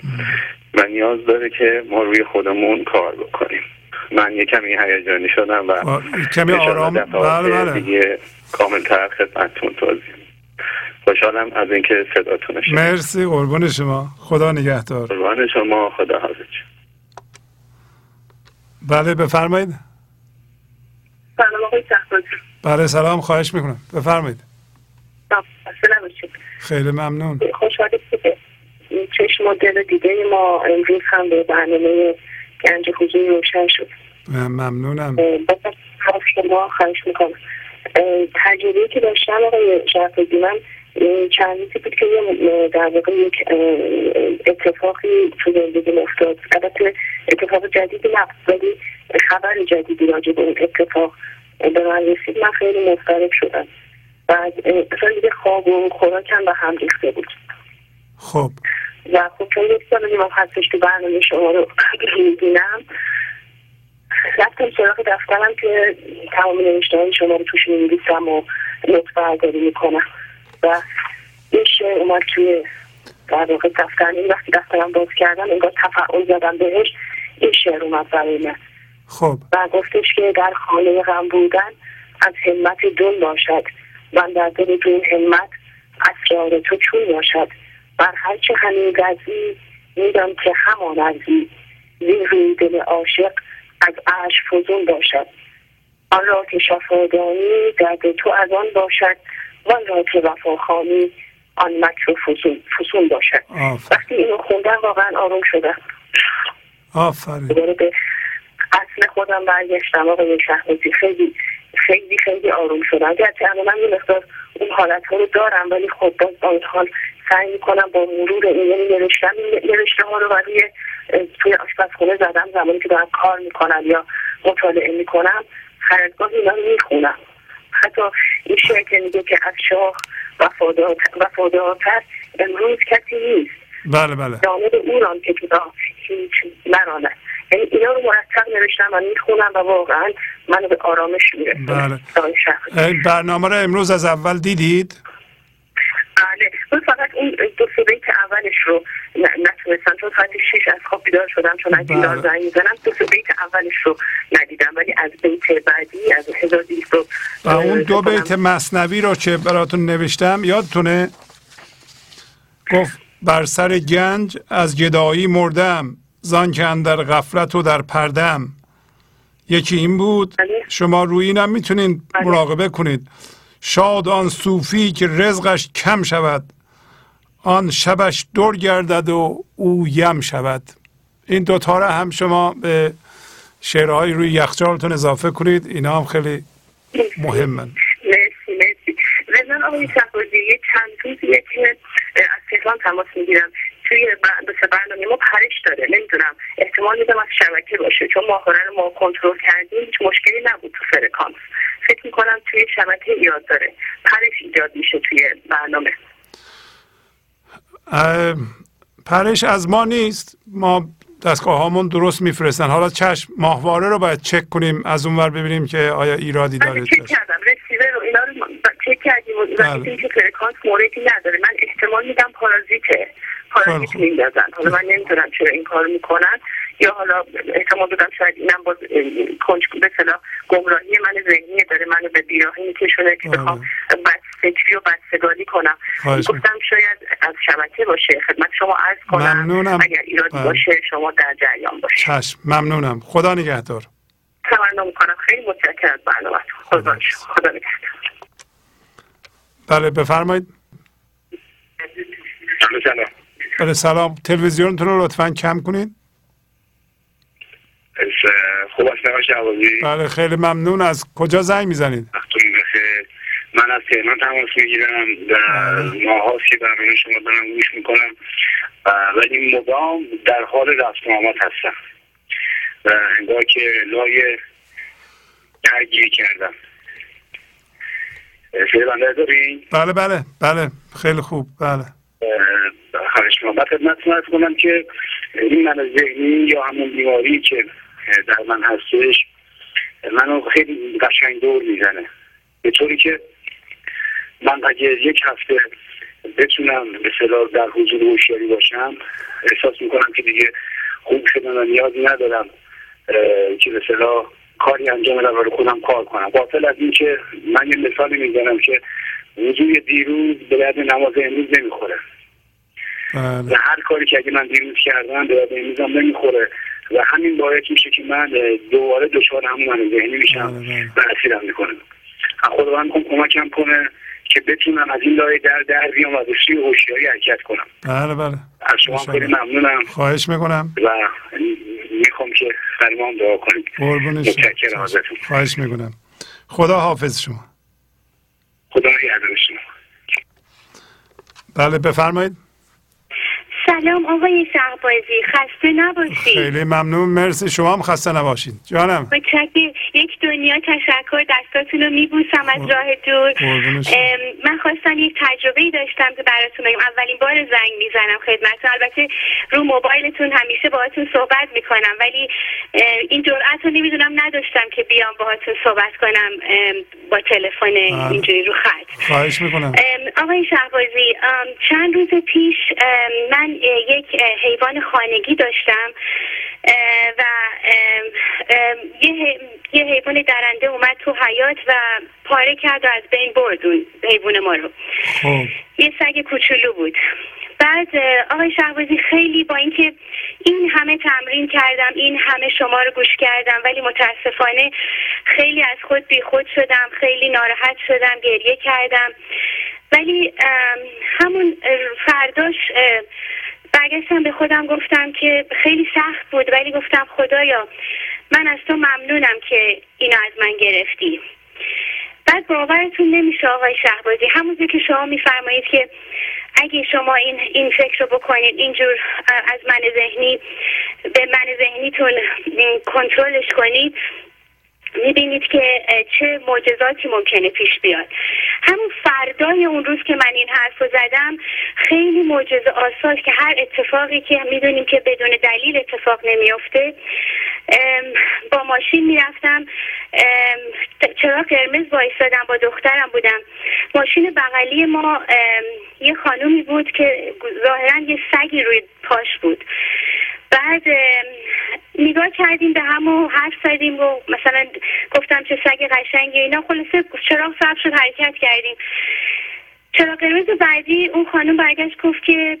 و نیاز داره که ما روی خودمون کار بکنیم. من یه کمی هیجانی شدم و کمی آرام. بله بله. دیگه کاملتر خدمتتون توضیح خوشحالم از اینکه صداتون شد مرسی قربان شما. خدا نگهدار. قربان شما. خدا حافظ. بله بفرمایید. سلام آقای بله سلام خواهش می‌کنم. بفرمایید. خیلی ممنون. خوشحالی که چشم و دل دیگه ما امروز هم به برنامه گنج حضور روشن شد. ممنونم. شما خواهش می‌کنم. تجربه که داشتم آقای شرفزی من چند روزی بود که در واقع یک اتفاقی تو زندگی افتاد. البته اتفاق جدیدی نبود ولی خبر جدیدی راجع به اون اتفاق به من رسید. من خیلی مضطرب شدم. بعد اصلا دیگه خواب و خوراکم به هم ریخته بود. خب. و خب چون یک سال نیمم هستش که برنامه شما رو می‌بینم رفتم سراغ دفترم که تمام نوشته های شما رو توش می‌نویسم و برداری می‌کنم. و این شعر اومد توی در واقع دفتر. این وقتی دفترم باز کردم انگار تفعول زدم بهش این شعر اومد برای من. خب. و گفتش که در خانه غم بودن از همت دون باشد. من در دل دون همت اسرار تو چون باشد. بر هرچه همین گزی میدم که همان ارزی. زیر روی دل عاشق از عرش فزون باشد. آن را که شفادانی درد تو از آن باشد. و آن را که وفاخانی آن مکر فزون, فزون باشد وقتی اینو خوندم واقعا آروم شدم. آفرین. به اصل خودم برگشتم. آقای شهبازی خیلی خیلی خیلی آروم شدم. گرچه من یه مقدار اون حالت ها رو دارم ولی خب باز با این حال سعی می‌کنم با مرور این یعنی نوشتم نوشته ها رو برای توی آشپزخونه زدم. زمانی که دارم کار می‌کنم یا مطالعه می‌کنم هرگاه اینا رو می‌خونم. حتی این شعر که میگه که از شاه وفادارتر امروز کسی نیست. بله بله. جانب اونان که جدا هیچ نراند یعنی اینا رو مرتب نوشتم و می‌خونم و واقعا منو به آرامش میرسونم بله. برنامه رو امروز از اول دیدید؟ بله. من فقط اون دو سه بیت اولش رو نتونستم چون ساعت شیش از خواب بیدار شدم چون از دیدار زنگ می‌زنم دو سه بیت اولش رو ندیدم. ولی از بیت بعدی از هزار دیست رو و اون دو بیت مصنوی رو که براتون نوشتم یادتونه؟ گفت بر سر گنج از گدایی مردم زان که اندر غفلت و در پردم. یکی این بود. بله. شما روی اینم می‌تونید مراقبه کنید. شاد آن صوفی که رزقش کم شود آن شبش دور گردد و او یم شود. این دوتا را هم شما به شعرهای روی یخچالتون اضافه کنید. اینا هم خیلی مهمن. مرسی مرسی. زندان آقای یه چند روزیه که از تهران تماس می‌گیرم. توی ب- برنامه ما پرش داره. نمی‌دونم. احتمال میدم از شبکه باشه. چون ماهواره ما کنترل کردیم هیچ مشکلی نبود تو فرکانس فکر می‌کنم توی شبکه ایراد داره. پرش ایجاد میشه توی برنامه. پرش از ما نیست. ما دستگاه هامون درست میفرستن. حالا چشم ماهواره رو باید چک کنیم از اونور ببینیم که آیا ایرادی داره چک کردم. رسیور رو اینا رو چک کردیم و بله. وقتی که فرکانس موردی نداره. من احتمال میدم پارازیته. پارازیت. میندازن. حالا من نمی‌دونم چرا این کار می‌کنن. یا حالا احتمال بدم شاید اینم باز کنج به صلاح گمراهی من ذهنی داره منو به بیراهی میکشونه که بله. بخوام بس فکری و بستگانی کنم. گفتم شاید از شبکه باشه خدمت شما عرض کنم. ممنونم. اگر ایرادی بله. باشه شما در جریان باشید. چشم. ممنونم. خدا نگهدار. تمنا می‌کنم. خیلی متشکرم از برنامهتون خدا شما. خدا نگهدار. بله بفرمایید. سلام بله سلام. تلویزیونتون رو لطفا کم کنید. خوب است بله خیلی ممنون. از کجا زنگ می‌زنید؟ بخیر. من از تهران تماس می‌گیرم و ماه هاست که برنامه شما دارم گوش می‌کنم. و ولی مدام در حال رفت آمد هستم. و انگار که لای درگیری کردم. بله بله بله. خیلی خوب بله. خواهش می‌کنم. خدمتتون کنم که این من ذهنی یا همون بیماری که در من هستش منو خیلی قشنگ دور می‌زنه. به طوری که من اگه یک هفته بتونم به صلاح در حضور هوشیاری باشم احساس می‌کنم که دیگه خوب شدن و نیازی ندارم که به صلاح کاری انجام بدم و خودم کار کنم. قافل از اینکه من یه مثالی می‌زنم که وضوی دیروز به درد نماز امروز نمی‌خوره. بله. و هر کاری که اگه من دیروز کردم به درد امروزم نمی‌خوره. و همین باعث میشه که من دوباره دچار همون من ذهنی میشم بله، و اسیرم می‌کنم خداوند کن کمکم کنه که بتونم از این لایه در در بیام و به سوی هوشیاری حرکت کنم. بله بله. از شما خیلی. ممنونم. خواهش می‌کنم. و می‌خوام که هم دعا کنید. متشکرم ازتون. خواهش می‌کنم. خدا حافظ شما. خدا نگهدار شما. بله بفرمایید. سلام آقای شهبازی خسته نباشید خیلی ممنون مرسی. شما هم خسته نباشید جانم. متشکر یک دنیا تشکر دستاتون رو میبوسم از راه دور. من خواستم یک تجربه ای داشتم که براتون بگم. اولین بار زنگ می‌زنم خدمتتون. البته رو موبایلتون همیشه باهاتون صحبت می‌کنم ولی این جرأت رو نمی‌دونم نداشتم که بیام باهاتون صحبت کنم با تلفن بله. اینجوری رو خط. خواهش می‌کنم. آقای شهبازی چند روز پیش ام، من یک حیوان خانگی داشتم. و یه حی- یه حیوان درنده اومد تو حیات و پاره کرد و از بین برد اون حیوان ما رو. خب. یه سگ کوچولو بود. بعد آقای شهبازی خیلی با اینکه این همه تمرین کردم این همه شما رو گوش کردم ولی متاسفانه خیلی از خود بیخود شدم خیلی ناراحت شدم گریه کردم. ولی همون فرداش برگشتم به خودم گفتم که خیلی سخت بود ولی گفتم خدایا من از تو ممنونم که اینو از من گرفتی. بعد باورتون نمیشه آقای شهبازی همونجور که شما میفرمایید که اگه شما این این فکر رو بکنید اینجور از من ذهنی به من ذهنیتون کنترلش کنید می‌بینید که چه معجزاتی ممکنه پیش بیاد. همون فردای اون روز که من این حرف رو زدم خیلی معجزه آساس که هر اتفاقی که می‌دونیم که بدون دلیل اتفاق نمیافته با ماشین می‌رفتم. چرا قرمز وایستادم با دخترم بودم. ماشین بغلی ما یه خانومی بود که ظاهرا یه سگی روی پاش بود. بعد نگاه کردیم به هم و حرف زدیم و مثلا گفتم چه سگ قشنگی اینا. خلاصه چراغ سبز شد حرکت کردیم. چرا قرمز بعدی اون خانم برگشت گفت که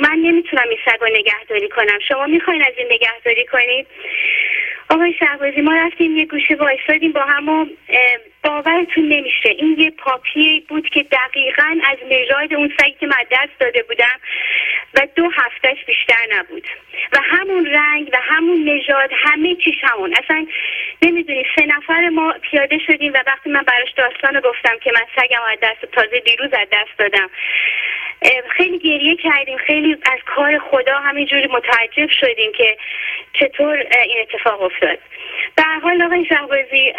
من نمی‌تونم این سگ نگهداری کنم. شما می‌خواین از این نگهداری کنید؟ آقای شهبازی ما رفتیم یه گوشه وایستادیم با هم باورتون نمیشه. این یه پاپی بود که دقیقا از نژاد اون سگی که من دست داده بودم و دو هفتهش بیشتر نبود. و همون رنگ و همون نژاد همه چیش همون. اصلا نمی‌دونی سه نفر ما پیاده شدیم و وقتی من براش داستان گفتم که من سگم از دست تازه دیروز از دست دادم. خیلی گریه کردیم خیلی از کار خدا همینجوری متعجب شدیم که چطور این اتفاق افتاد. به حال آقای شهبازی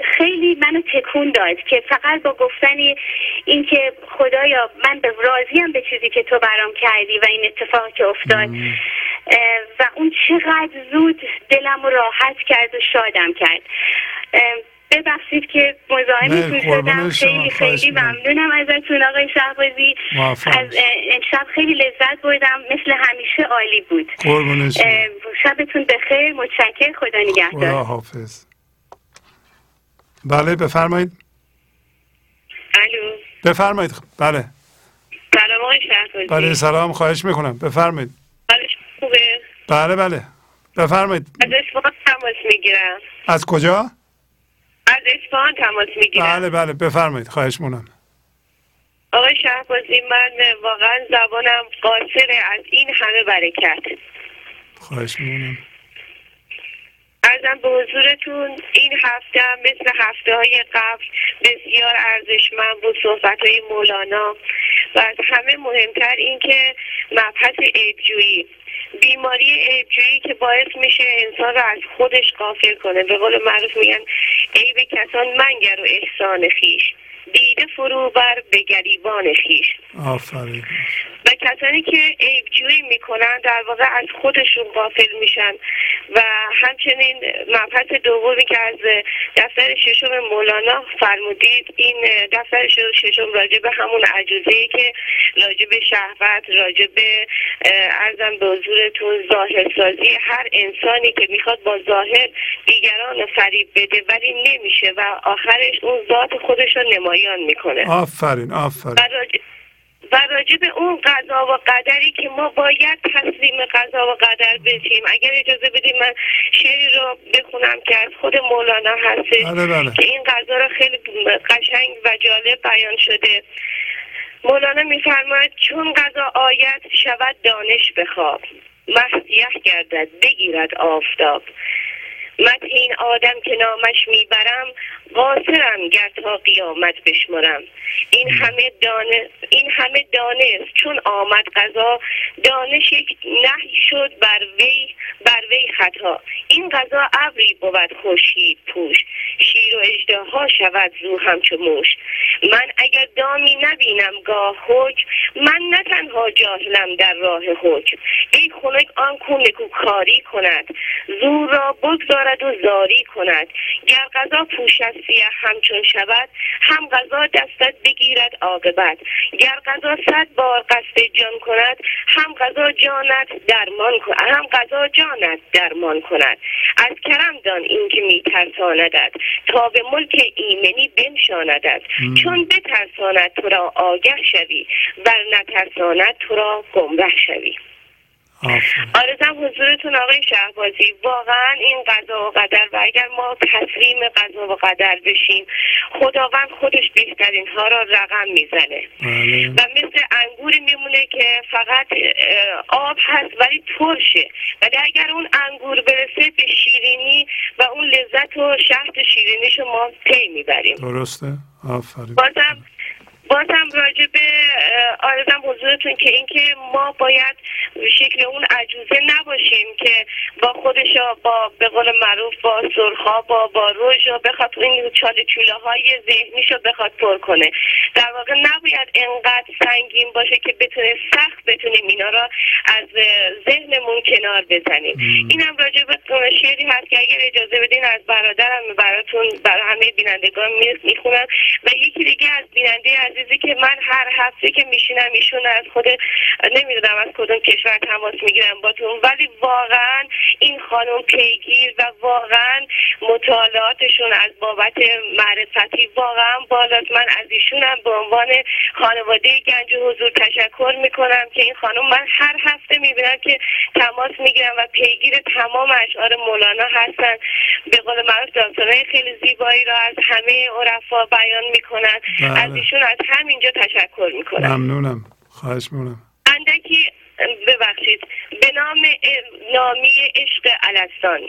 خیلی منو تکون داد که فقط با گفتنی اینکه خدایا من به راضیم به چیزی که تو برام کردی و این اتفاق که افتاد. و اون چقدر زود دلم راحت کرد و شادم کرد. ببخشید که مزاحمتون شدم خیلی خیلی ممنونم ازتون آقای شهبازی. از امشب خیلی لذت بردم. مثل همیشه عالی بود. شبتون بخیر. متشکر خدا نگهدار. حافظ بله بفرمایید. الو. بفرمایید. بله. سلام آقای شهبازی. بله سلام. خواهش می‌کنم. بفرمایید. بله خوبه؟ بله بله. بفرمایید. از اصفهان تماس می‌گیرم. از کجا؟ از اصفهان تماس می‌گیرم. بله بله بفرمایید. خواهش مونم آقای شهبازی من واقعا زبانم قاصره. از این همه برکت. خواهش میمونم ارزم به حضورتون. این هفته هم مثل هفته های قبل بسیار ارزشمند بود صحبت های مولانا. و از همه مهمتر اینکه مبحث عیبجویی. بیماری عیبجویی که باعث میشه انسان رو از خودش قافل کنه. به قول معروف میگن عیب کسان منگر و احسان خیش. دیده فرو بر به گریبان خیش. آفرین. و کسانی که عیبجویی می‌کنن در واقع از خودشون غافل میشن. و همچنین مبحث دومی که از دفتر ششم مولانا فرمودید این دفتر ششم راجع به همون عجوزه که راجع به شهوت راجع به ارزم به حضورتون ظاهر سازی هر انسانی که می‌خواد با ظاهر دیگران فریب بده ولی نمیشه. و آخرش اون ذات خودش رو نمایان می‌کنه. آفرین آفرین. و راجع به اون قضا و قدری که ما باید تسلیم قضا و قدر بشیم اگر اجازه بدیم من شعری رو بخونم که از خود مولانا هستش بله بله. که این قضا رو خیلی قشنگ و جالب بیان شده. مولانا میفرماید چون قضا آید شود دانش بخواب. محضیه گردد بگیرد آفتاب. مد این آدم که نامش می‌برم قاصرم گر تا قیامت بشمرم. این همه دانه این همه دانست چون آمد قضا دانش یک نهی شد بر وی بر وی خطا. این قضا ابری بود خورشید پوش. شیر و اژدها شود زو همچو موش. من اگر دامی نبینم گاه حکم من نه تنها جاهلم در راه حکم. ای خنک آن کو کاری کند. زور را بگذارد و زاری کند. گر قضا پوشد سیه همچون شود هم قضا دستت بگیرد عاقبت. گر قضا صد بار قصد جان کند هم قضا جانت درمان کند هم قضا جانت درمان کند. از کرم دان اینکه میترساندد تا به ملک ایمنی بنشاندد چون بترساند تو را آگه شوی ور نترساند تو را گمره شوی. آرزم حضورتون آقای شهبازی واقعا این قضا و قدر و اگر ما تسلیم قضا و قدر بشیم خداوند خودش بهترین ها را رقم می‌زنه. بله. و مثل انگوری میمونه که فقط آب هست ولی ترشه. ولی اگر اون انگور برسه به شیرینی و اون لذت و شهد شیرینیش ما پی می‌بریم. درسته. آفرین. بازم بازم راجع به آرزم حضورتون که اینکه ما باید شکل اون عجوزه نباشیم که با خودش با به قول معروف با سرخا با با روژ بخواد این چاله چوله های ذهنیشو بخواد پر کنه. در واقع نباید انقدر سنگین باشه که بتونه سخت بتونیم اینا را از ذهنمون کنار بزنیم. اینم راجع به شعری هست که اگر اجازه بدین از برادرم براتون برای همه بینندگان می‌خونم. و یکی دیگه از بیننده عزیزی که من هر هفته که میشینم ایشون از خود نمی‌دونم از کدوم کشور تماس می‌گیرم باتون ولی واقعا این خانم پیگیر و واقعا مطالعاتشون از بابت معرفتی واقعا بالاست من از ایشونم به عنوان خانواده گنج و حضور تشکر می‌کنم که این خانم من هر هفته می‌بینم که تماس می‌گیرم و پیگیر تمام اشعار مولانا هستن. به قول معروف داستانهای خیلی زیبایی را از همه عرفا بیان می‌کنن. بله. از ایشون از همینجا تشکر می‌کنم. ممنونم. خواهش می‌کنم. اندکی ببخشید. به نام نامی عشق الستان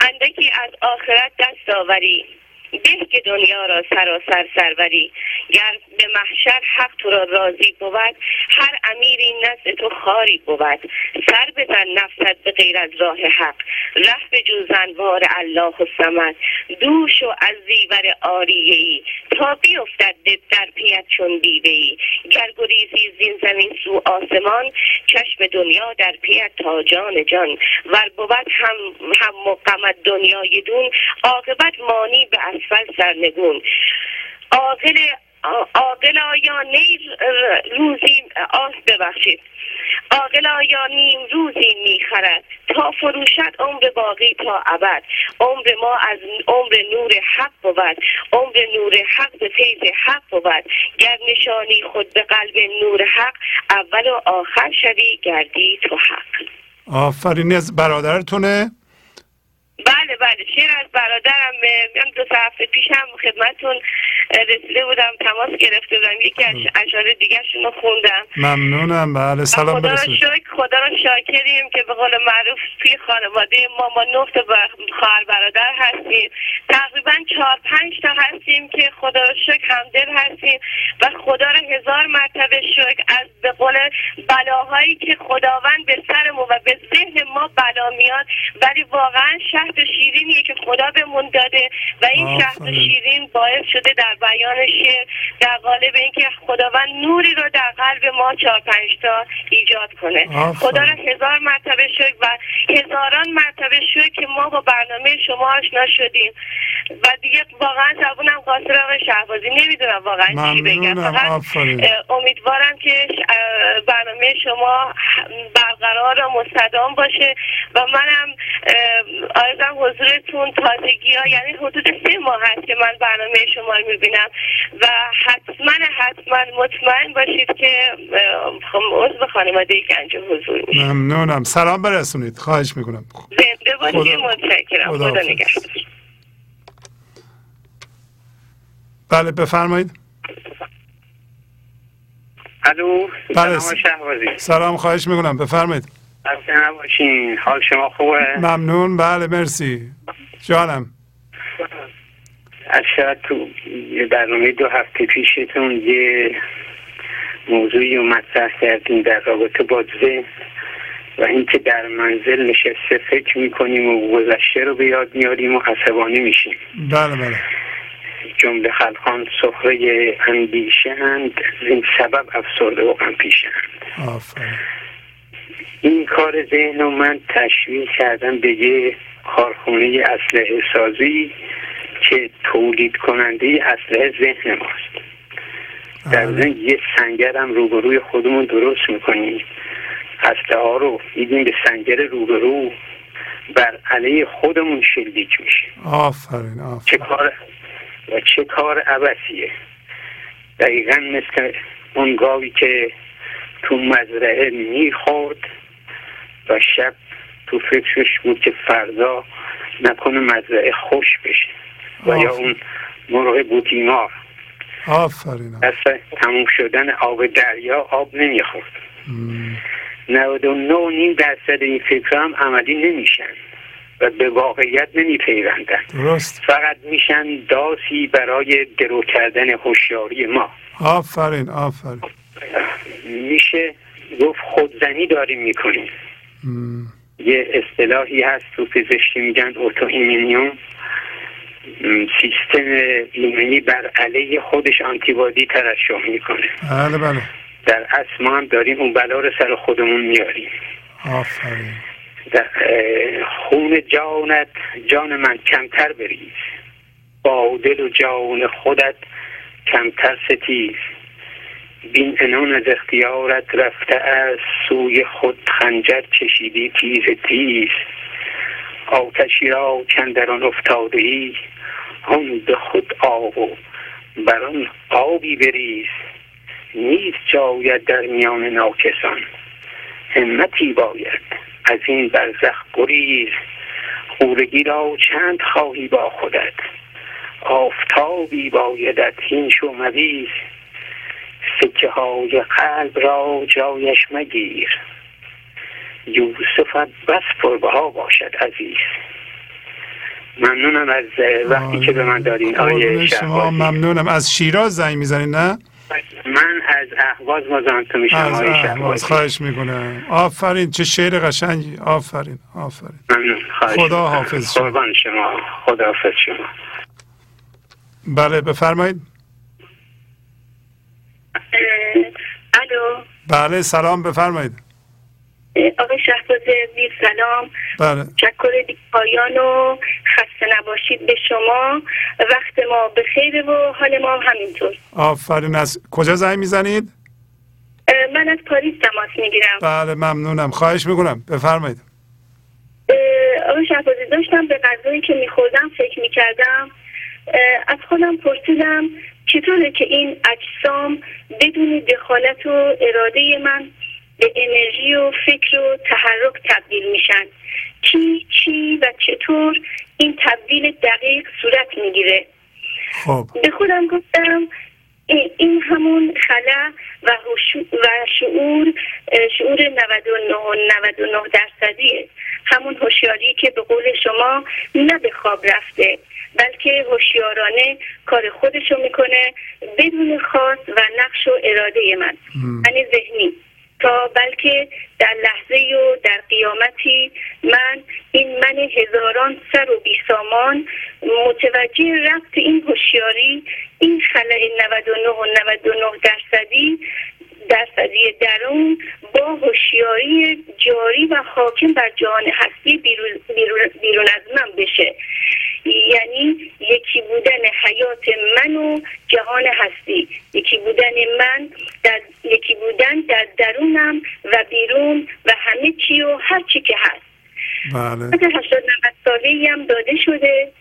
اندکی از آخرت دست آوری. به که دنیا را سراسر سروری گر به محشر حق تو را راضی بود هر امیری نزد تو خاری بود. سر بزن نفست به غیر از راه حق ره به جز انوار الله و سمد دوش و از زیور آریه ای تا بیفتد در پیت چون دیده ای گر گریزی زین زمین سو آسمان چشم دنیا در پیت تا جان جان. ور بود هم هم مقامت دنیای دون عاقبت مانی به اسفل سرنگون. عاقل عاقل آیا نیر روزی آس ببخشید. عاقل آیا نیم روزی می‌خرد؟ تا فروشد عمر باقی تا ابد. عمر ما از عمر نور حق بود. عمر نور حق به فیض حق بود. گر نشانی خود به قلب نور حق اول و آخر شوی گردی تو حق. آفرین از برادرتونه. بله بله. شعر از برادرم من دو هفته پیشم خدمتون رسیده بودم تماس گرفته بودم. یکی از اشعار دیگه رو خوندم. ممنونم. بله سلام خدا رو شکر خدا رو شاکریم که به قول معروف توی خانواده ما ما نفت خواهر برادر هستیم. تقریبا چهار پنج تا هستیم که خدا رو شکر همدل هستیم و خدا رو هزار مرتبه شکر. از به قول بلاهایی که خداوند به سرمون و به ذهن ما بلا میاد ولی واقعا شهر شیرینیه که خدا بهمون داده و این شهر شیرین باعث شده در بیان شعر در قالب اینکه خداوند نوری رو در قلب ما چهار پنج تا ایجاد کنه. خدا را هزار مرتبه شکر و هزاران مرتبه شکر که ما با برنامه شما آشنا شدیم. و دیگه واقعا زبونم قاصر آقای شهبازی. نمی‌دونم واقعا چی بگم. فقط امیدوارم که برنامه شما برقرار و مستدام باشه. و منم آرزم حضورتون تازگی ها یعنی حدود سه ماه هست که من برنامه شما رو می‌بینم. و حتما حتما مطمئن باشید که عضو خانواده گنج حضور میشه. ممنونم. سلام برسونید خواهش می‌کنم. زنده باشید متشکرم. خدا, خدا بله بفرمایید. الو بله سلام خواهش می‌کنم. بفرمایید. نباشین. حال شما خوبه؟ ممنون. بله مرسی. جانم. از شاید تو برنامه دو هفته پیشتون یه موضوعی رو مطرح کردیم در رابطه با ذهن و اینکه در منزل نشسته فکر می‌کنیم و گذشته رو به یاد میاریم و عصبانی میشیم. بله بله. جمله خلقان سخره اندیشه هند این سبب افسرده و غم پیشند این کار ذهن رو من تشویق کردم به یه کارخونه اسلحه سازی که تولید کننده اسلحه ذهن ماست. در بله. یه سنگرم روبروی خودمون درست می‌کنیم. اسلحه ها رو میدیم به سنگر روبرو بر علیه خودمون شلیک میشه آفرین آفرین. چه کار و چه کار عبسیه دقیقا مثل اون گاوی که تو مزرعه می‌خورد و شب تو فکرش بود که فردا نکنه مزرعه خوش بشه و یا اون مرغ بوتیمار. آفرین. اصلا تموم شدن آب دریا آب نمی‌خورد. 99 نیم درصد این فکر هم عملی نمیشن و به واقعیت نمیپیوندن. درست. فقط میشن داسی برای درو کردن هوشیاری ما. آفرین آفرین. میشه گفت خودزنی داریم می‌کنیم. یه اصطلاحی هست تو پزشکی میگن اوتو ایمنیوم سیستم ایمنی بر علیه خودش آنتیبادی ترشح می‌کنه. بله بله. در اصل ما هم داریم اون بلا رو سر خودمون میاریم. آفرین. خون جانت جان من کمتر بریز. با دل و جان خودت کمتر ستیز. بین انان از اختیارت رفته از سوی خود خنجر کشیدی تیز تیز. آتشی را چندران افتاده ای آن به خود آب و بر آن آبی بریز. نیست جاید در میان ناکسان همتی باید از این برزخ گریز خورگی را چند خواهی با خودت آفتابی بایدت این شو مویز سکه های قلب را جایش مگیر. یوسفت بس پربها باشد عزیز. ممنونم از وقتی که به من دارین آیه شما ممنونم. از شیراز زنگ می‌زنین نه؟ من از اهواز مازانتو میشم از اهواز. خواهش می‌کنم. آفرین چه شعر قشنگی. آفرین آفرین. ممنون خدا حافظ شما. قربان شما خدا حافظ شما. بله بفرمایید. الو. بله سلام بفرمایید. آقای شهباز عزیز سلام. بله. شکر پایان و خسته نباشید به شما. وقت ما به خیر و حال ما هم همینطور. آفرین. از کجا زنگ می‌زنید؟ من از پاریس تماس می‌گیرم. بله ممنونم. خواهش می‌کنم. بفرمایید. آقای شهبازی داشتم به غذایی که میخوردم فکر می‌کردم. از خودم پرسیدم چطوره که این اجسام بدون دخالت و اراده من به انرژی و فکر و تحرک تبدیل میشن کی چی و چطور این تبدیل دقیق صورت می‌گیره خب. به خودم گفتم این همون خلا و, و شعور شعور 99 99 درصدیه همون هوشیاری که به قول شما نه به خواب رفته بلکه هوشیارانه کار خودشو می‌کنه بدون خواست و نقش و اراده من. یعنی ذهنی. تا بلکه در لحظه و در قیامتی من این من هزاران سر و بیسامان متوجه رفت این هوشیاری این خلع 99 و 99 درصدی درصدی درون با هوشیاری جاری و حاکم بر جهان هستی بیرون, بیرون از من بشه. یعنی یکی بودن حیات من و جهان هستی. یکی بودن من در یکی بودن در درونم و بیرون و همه چی و هر چی که هست. بله. هشتاد ساله هم داده شده.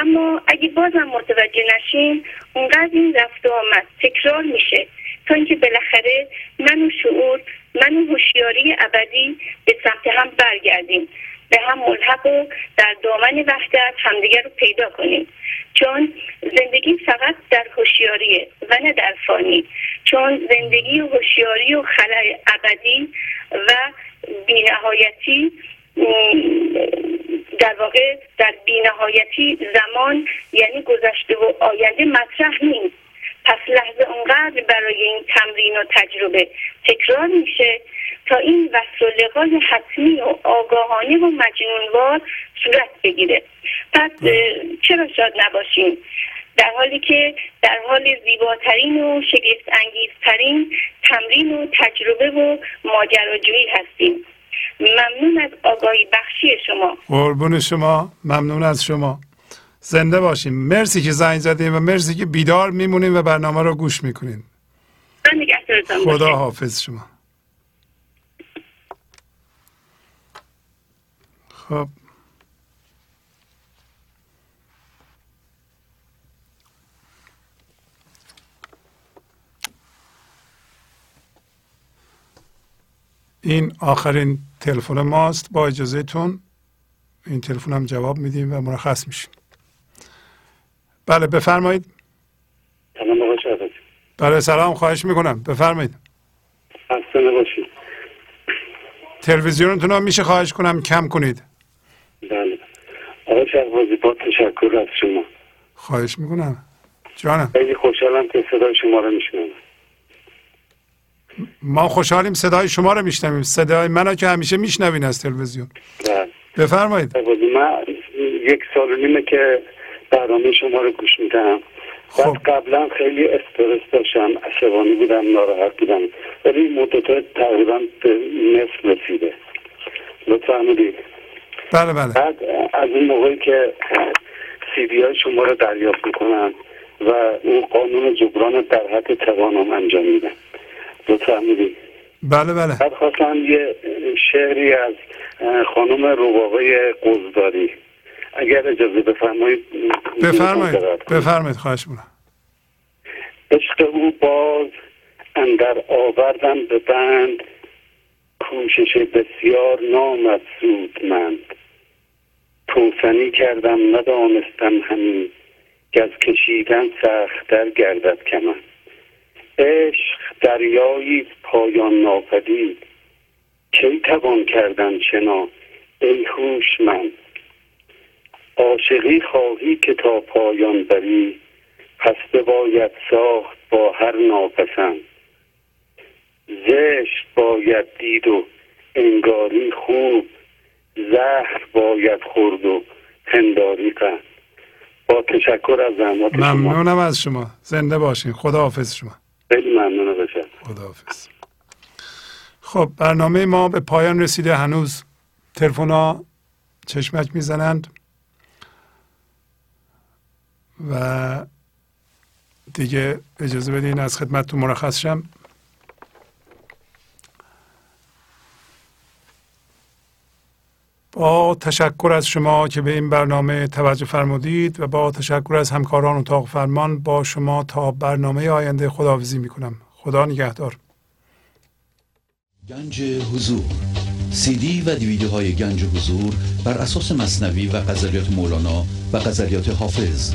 اما اگه بازم متوجه نشیم اونقدر این رفت آمد. تکرار میشه. تا اینکه بالاخره من و شعور من و هوشیاری ابدی به سمت هم برگردیم. به هم ملحق و در دامن وحدت همدیگر رو پیدا کنیم. چون زندگی فقط در هوشیاریه و نه در فانی. چون زندگی و هوشیاری و خلای ابدی و بینهایتی در واقع در بینهایتی زمان یعنی گذشته و آینده مطرح نیست. پس لحظه اونقدر برای این تمرین و تجربه تکرار میشه تا این وصل و لقای حتمی و آگاهانه و مجنونوار صورت بگیره. پس چرا شاد نباشیم؟ در حالی که در حال زیباترین و شگفت انگیزترین تمرین و تجربه و ماجراجویی هستیم. ممنون از آگاهی بخشی شما. قربون شما. ممنون از شما. زنده باشیم. مرسی که زنگ زدیم و مرسی که بیدار میمونیم و برنامه رو گوش می‌کنیم. خدا حافظ شما. خب. این آخرین تلفن ماست. با اجازهتون این تلفن هم جواب میدیم و مرخص میشیم. بله بفرمایید. بله سلام خواهش می‌کنم. بفرمایید. تلویزیونتون رو میشه خواهش کنم کم کنید. شهبازی با تشکر از شما. خواهش می‌کنم. جانم. خیلی خوشحالم که صدای شما رو میشنم ما خوشحالیم صدای شما رو میشنویم. صدای منو که همیشه میشنوین از تلویزیون. بله. بفرمایید. من یک سال و نیمه که برنامه شما رو گوش میدم. خب. بعد قبلا خیلی استرس داشتم. عصبانی بودم ناراحت بودم. ولی مدت تقریبا به نصف رسیده. لطفا بله بله. بعد از اون موقعی که سی های شما رو دریافت می‌کنم و اون قانون جبران در حد توانم انجام میدم دو فهمیدی بله بله. بعد خواستم یه شعری از خانم روباقای قزداری. اگر اجازه بفرمایید بفرمایید. بفرمایید خواهش می‌کنم. عشق او باز اندر آوردم به بند. کوشش بسیار نامد من توسنی کردم ندانستم همین. گز کشیدن سختتر گردد کمن عشق دریایی پایان ناپدید. کی توان کردن چنا؟ ای هوش من. عاشقی خواهی که تا پایان بری پس باید ساخت با هر ناپسند. زشت باید دید و انگاری خوب زهر باید خورد و پنداری قند با تشکر از زحمات شما. ممنونم از شما. زنده باشین. خدا حافظ شما. خیلی ممنون بشه خدا حافظ خب برنامه ما به پایان رسیده. هنوز تلفن چشمک می‌زنند. و دیگه اجازه بدین از خدمتتون مرخص شم. با تشکر از شما که به این برنامه توجه فرمودید و با تشکر از همکاران اتاق فرمان با شما تا برنامه آینده خداحافظی می کنم خدا نگهدار. گنج حضور. سی دی و دیویدیو های گنج حضور بر اساس مصنوی و قذریات مولانا و قذریات حافظ